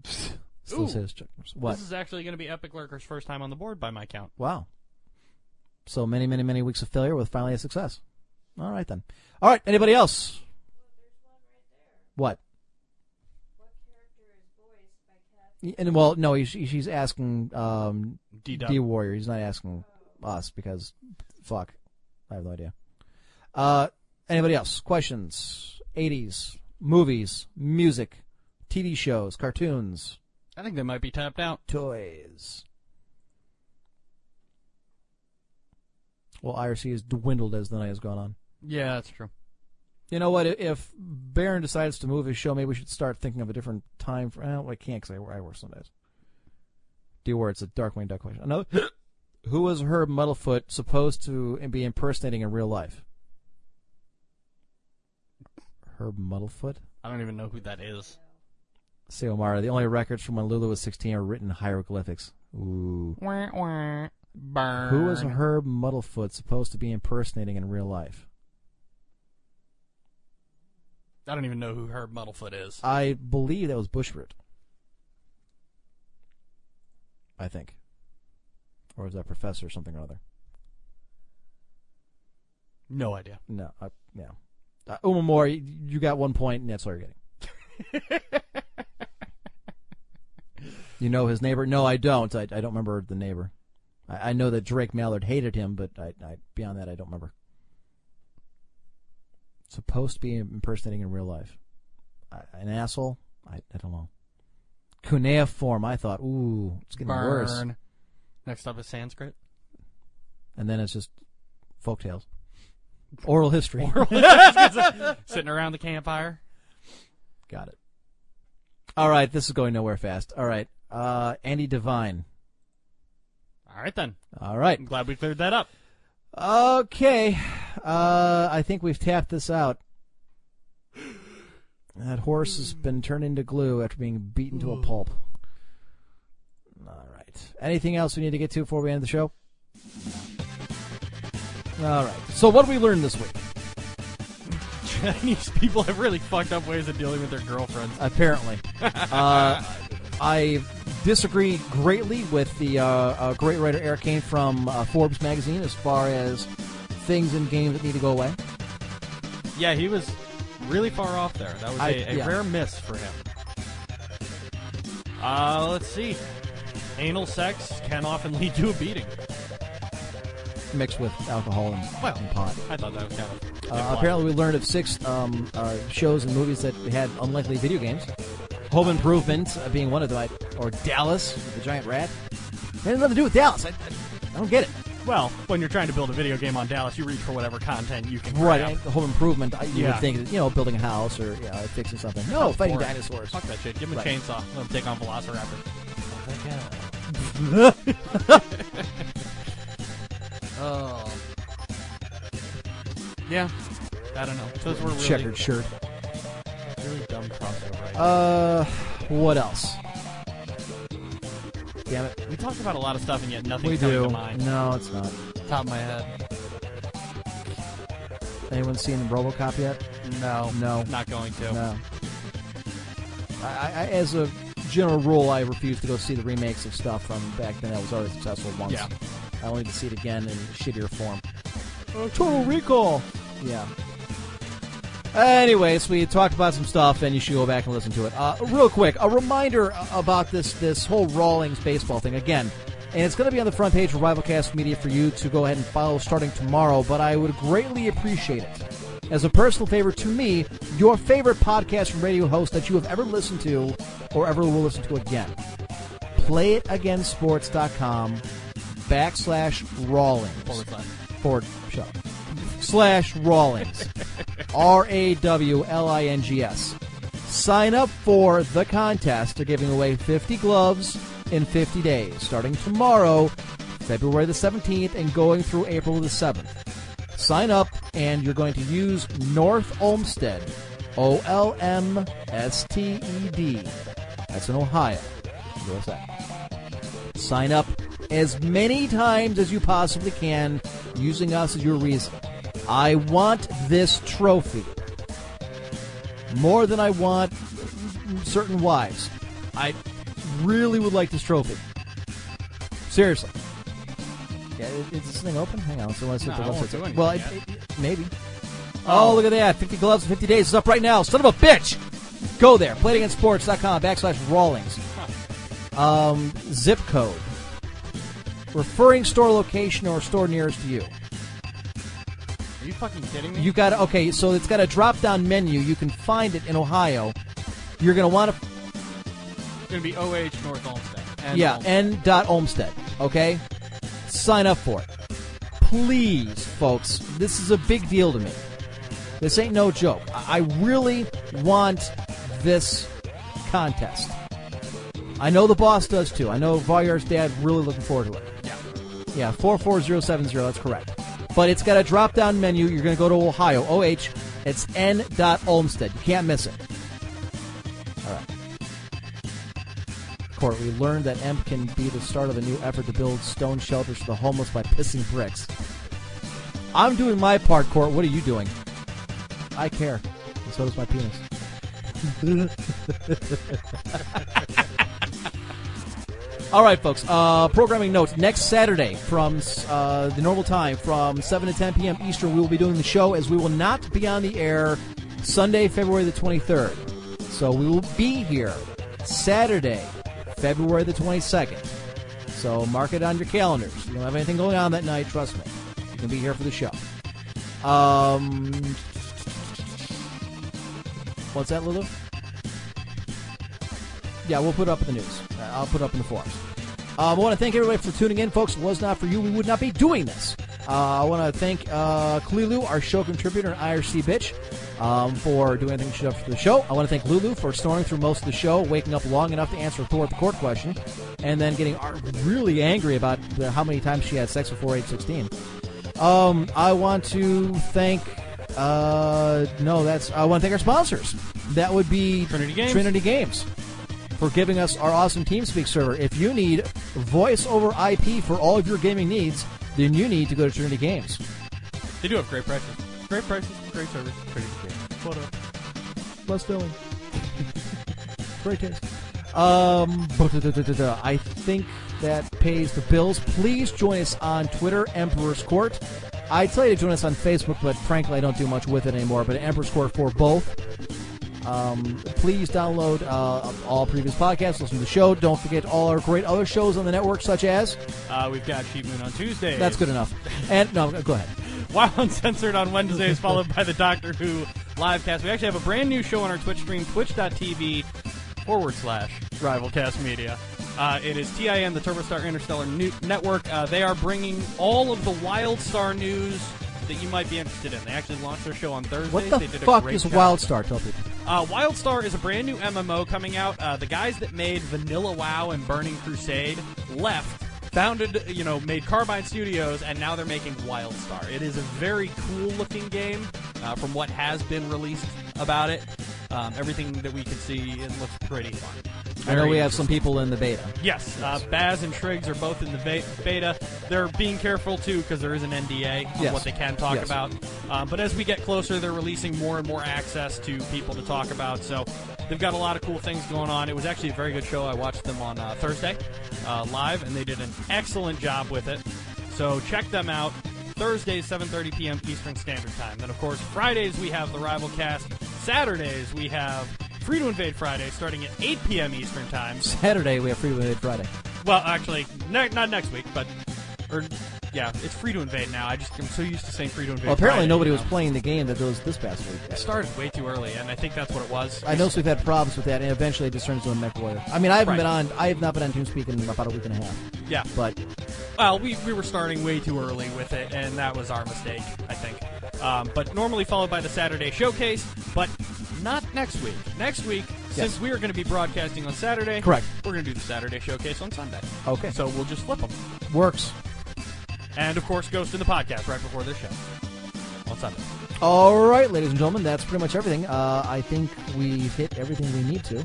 Still Ooh. says. What? This is actually going to be Epic Lurker's first time on the board by my count. Wow. So many, many, many weeks of failure with finally a success. All right then. All right. Anybody else? What? And well, no, he's, she's asking um, D-Dub. D Warrior. He's not asking us because fuck, I have no idea. Uh, anybody else? Questions? 80s movies, music, TV shows, cartoons, I think they might be tapped out. toys. Well, IRC has dwindled as the night has gone on. Yeah, that's true. You know what? If Baron decides to move his show, maybe we should start thinking of a different time. For, well, I can't because I, I work some days. D where it's a Darkwing Duck question. Another. Who was Herb Muddlefoot supposed to be impersonating in real life? Herb Muddlefoot? I don't even know who that is. Say Omara. The only records from when Lulu was 16 are written in hieroglyphics. Ooh. Wah, wah. Burn. Who was Herb Muddlefoot supposed to be impersonating in real life? I don't even know who Herb Muddlefoot is. I believe that was Bushroot. I think. Or was that Professor or something or other? No idea. No, I, yeah. Uh, Uma Moore, you, you got one point, and that's all you're getting. you know his neighbor? No, I don't. I, I don't remember the neighbor. I, I know that Drake Mallard hated him, but I, I beyond that, I don't remember. Supposed to be impersonating in real life. An asshole? I, I don't know. Cuneiform, I thought, ooh, it's getting worse. Next up is Sanskrit. And then it's just folk tales. Oral history. Sitting around the campfire. Got it. All right, this is going nowhere fast. All right, uh, Andy Devine. All right then. All right. I'm glad we cleared that up. Okay, uh, I think we've tapped this out. That horse has been turned into glue after being beaten to a pulp. All right. Anything else we need to get to before we end the show? All right. So, what did we learn this week? Chinese people have really fucked up ways of dealing with their girlfriends. Apparently, uh, I disagree greatly with the uh, uh, great writer Erik Kain from uh, Forbes magazine as far as things in games that need to go away. Yeah, he was really far off there. That was a I- a yeah. rare miss for him. Uh, let's see. Anal sex can often lead to a beating. mixed with alcohol and, Well, and pot. I thought that was kind of. Uh, implied. apparently, we learned of six um, uh, shows and movies that had unlikely video games. Home Improvement uh, being one of them, I- or Dallas with the giant rat. It has nothing to do with Dallas. I, I, I don't get it. Well, when you're trying to build a video game on Dallas, you reach for whatever content you can. Right, grab. Home Improvement. I, you Yeah. would think, you know, building a house or you know, fixing something. No, Sounds fighting boring. dinosaurs. Fuck that shit. Give him a Right. chainsaw. Let him take on Velociraptor. oh. Yeah. I don't know. Those were really, Checkered shirt. really dumb crossover. ideas. Uh, what else? Damn it. We talked about a lot of stuff, and yet nothing's We coming do. to mind. No, it's not. Top of my head. Anyone seen RoboCop yet? No. No. Not going to. No. I, I, as a general rule, I refuse to go see the remakes of stuff from back then that was already successful once. Yeah. I only need to see it again in shittier form. Total Recall. Yeah. Anyways, we talked about some stuff, and you should go back and listen to it. Uh, real quick, a reminder about this this whole Rawlings baseball thing again, and it's going to be on the front page of Rivalcast Media for you to go ahead and follow starting tomorrow. But I would greatly appreciate it as a personal favor to me, your favorite podcast and radio host that you have ever listened to or ever will listen to again. play PlayItAgainSports.com backslash Rawlings. Forward slash. Forward, shut up. Slash Rawlings. R A W L I N G S. Sign up for the contest. They're giving away 50 gloves in 50 days, starting tomorrow, February the 17th, and going through April the 7th. Sign up, and you're going to use North Olmsted. O L M S T E D. That's in Ohio, USA. Sign up as many times as you possibly can using us as your reason. I want this trophy more than I want certain wives. I really would like this trophy. Seriously. Yeah, is, is this thing open? Hang on. So let's see No, the I won't website's do anything Well, it, yet. it- it- maybe. Oh, look at that. 50 gloves in 50 days. is up right now. Son of a bitch. Go there. PlayItAgainSports.com backslash Rawlings. Um, zip code. Referring store location or store nearest to you. Are you fucking kidding me? You got to, okay, so it's got a drop down menu. You can find it in Ohio. You're going to want to, It's going to be OH North Olmsted. And yeah, Olmsted. N. dot Olmsted. Okay? Sign up for it. Please, folks. This is a big deal to me. This ain't no joke. I I really want this contest. I know the boss does too. I know Varyar's dad really looking forward to it. Yeah. Yeah, 44070, that's correct. But it's got a drop down menu. You're going to go to Ohio, OH. It's N. Olmsted. You can't miss it. All right. Court, we learned that EMP can be the start of a new effort to build stone shelters for the homeless by pissing bricks. I'm doing my part, Court. What are you doing? I care. And so does my penis. All right, folks. Uh, programming notes. Next Saturday, from uh, the normal time, from 7 to 10 p.m. Eastern, we will be doing the show as we will not be on the air Sunday, February the 23rd. So we will be here Saturday, February the 22nd. So mark it on your calendars. You don't have anything going on that night, trust me. You can be here for the show. Um, what's that, Lulu? Yeah, we'll put it up in the news. Uh, I'll put it up in the forums. Um, I want to thank everybody for tuning in, folks. If it was not for you, we would not be doing this. Uh, I want to thank uh, our show contributor and IRC bitch, um, for doing everything she for the show. I want to thank Lulu for snoring through most of the show, waking up long enough to answer a Thor at the Court question, and then getting really angry about the, how many times she had sex before age 16. Um, I want to thank. Uh, no, that's. I want to thank our sponsors. That would be Trinity Games. Trinity Games for giving us our awesome TeamSpeak server. If you need voice over IP for all of your gaming needs, then you need to go to Trinity Games. They do have great prices. Great prices, great service, Trinity Games. What up? Less filling. Great taste. Um, I think that pays the bills. Please join us on Twitter, Emperor's Court. I tell you to join us on Facebook, but frankly, I don't do much with it anymore. But Emperor's Court for both. Um, please download uh, all previous podcasts, listen to the show. Don't forget all our great other shows on the network, such as. Uh, we've got Sheep Moon on Tuesdays. That's good enough. And no, go ahead. Wild Uncensored on Wednesdays, followed by the Doctor Who live cast. We actually have a brand new show on our Twitch stream, twitch.tv forward slash Rivalcast Media. Uh, it is TIN, the TurboStar Interstellar New- Network. Uh, they are bringing all of the WildStar news that you might be interested in. They actually launched their show on Thursday. What the they did a fuck great is. WildStar? Tell people. Uh, WildStar is a brand new MMO coming out. Uh, the guys that made Vanilla WoW and Burning Crusade left, founded, you know, made Carbine Studios, and now they're making WildStar. It is a very cool looking game uh, from what has been released about it. Um, everything that we can see, it looks pretty fun. I know we have some people in the beta. Yes, uh, Baz and Triggs are both in the be- beta. They're being careful too because there is an NDA on Yes. what they can talk Yes. about. Um, but as we get closer, they're releasing more and more access to people to talk about. So they've got a lot of cool things going on. It was actually a very good show. I watched them on uh, Thursday uh, live, and they did an excellent job with it. So check them out. Thursdays, 7:30 p.m. Eastern Standard Time. Then, of course, Fridays we have the Rival Cast. Saturdays we have Free to Invade Friday, starting at 8 p.m. Eastern Time. Saturday we have Free to Invade Friday. Well, actually, ne- not next week, but or yeah, it's free to invade now. I just I'm so used to saying free to invade. Well, apparently Friday, nobody you was playing the game that was this past week. It started way too early, and I think that's what it was. I know we've had problems with that, and eventually it just turns into a MechWarrior. I mean, I haven't Right. been on. I have not been on TeamSpeak in about a week and a half. Yeah. But Well, we, we were starting way too early with it, and that was our mistake, I think. Um, but normally followed by the Saturday showcase, but not next week. Next week, since we are going to be broadcasting on Saturday, Correct. We're going to do the Saturday showcase on Sunday. Okay. So we'll just flip them. works. And of course, Ghost in the podcast right before this show on Sunday. All right, ladies and gentlemen, that's pretty much everything. Uh, I think we've hit everything we need to.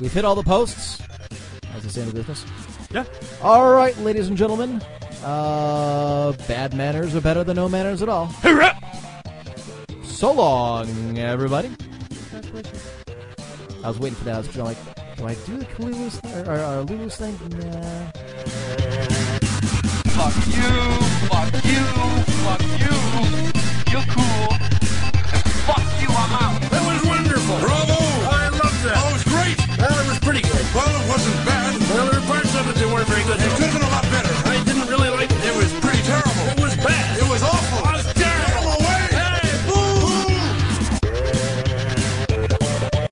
We've hit all the posts, as they say in the business. Yeah. All right, ladies and gentlemen. Uh, bad manners are better than no manners at all. So long, everybody. I was waiting for that. I was like, do I do the Lulu's thing or, or, or Lulu's thing? Nah. Fuck you, fuck you, fuck you. You're cool. And fuck you, I'm out. That was wonderful. Bravo. I loved that. Oh, it was great. Well, it was pretty good. Well, it wasn't bad. Well, there were parts of it that weren't very good. It could have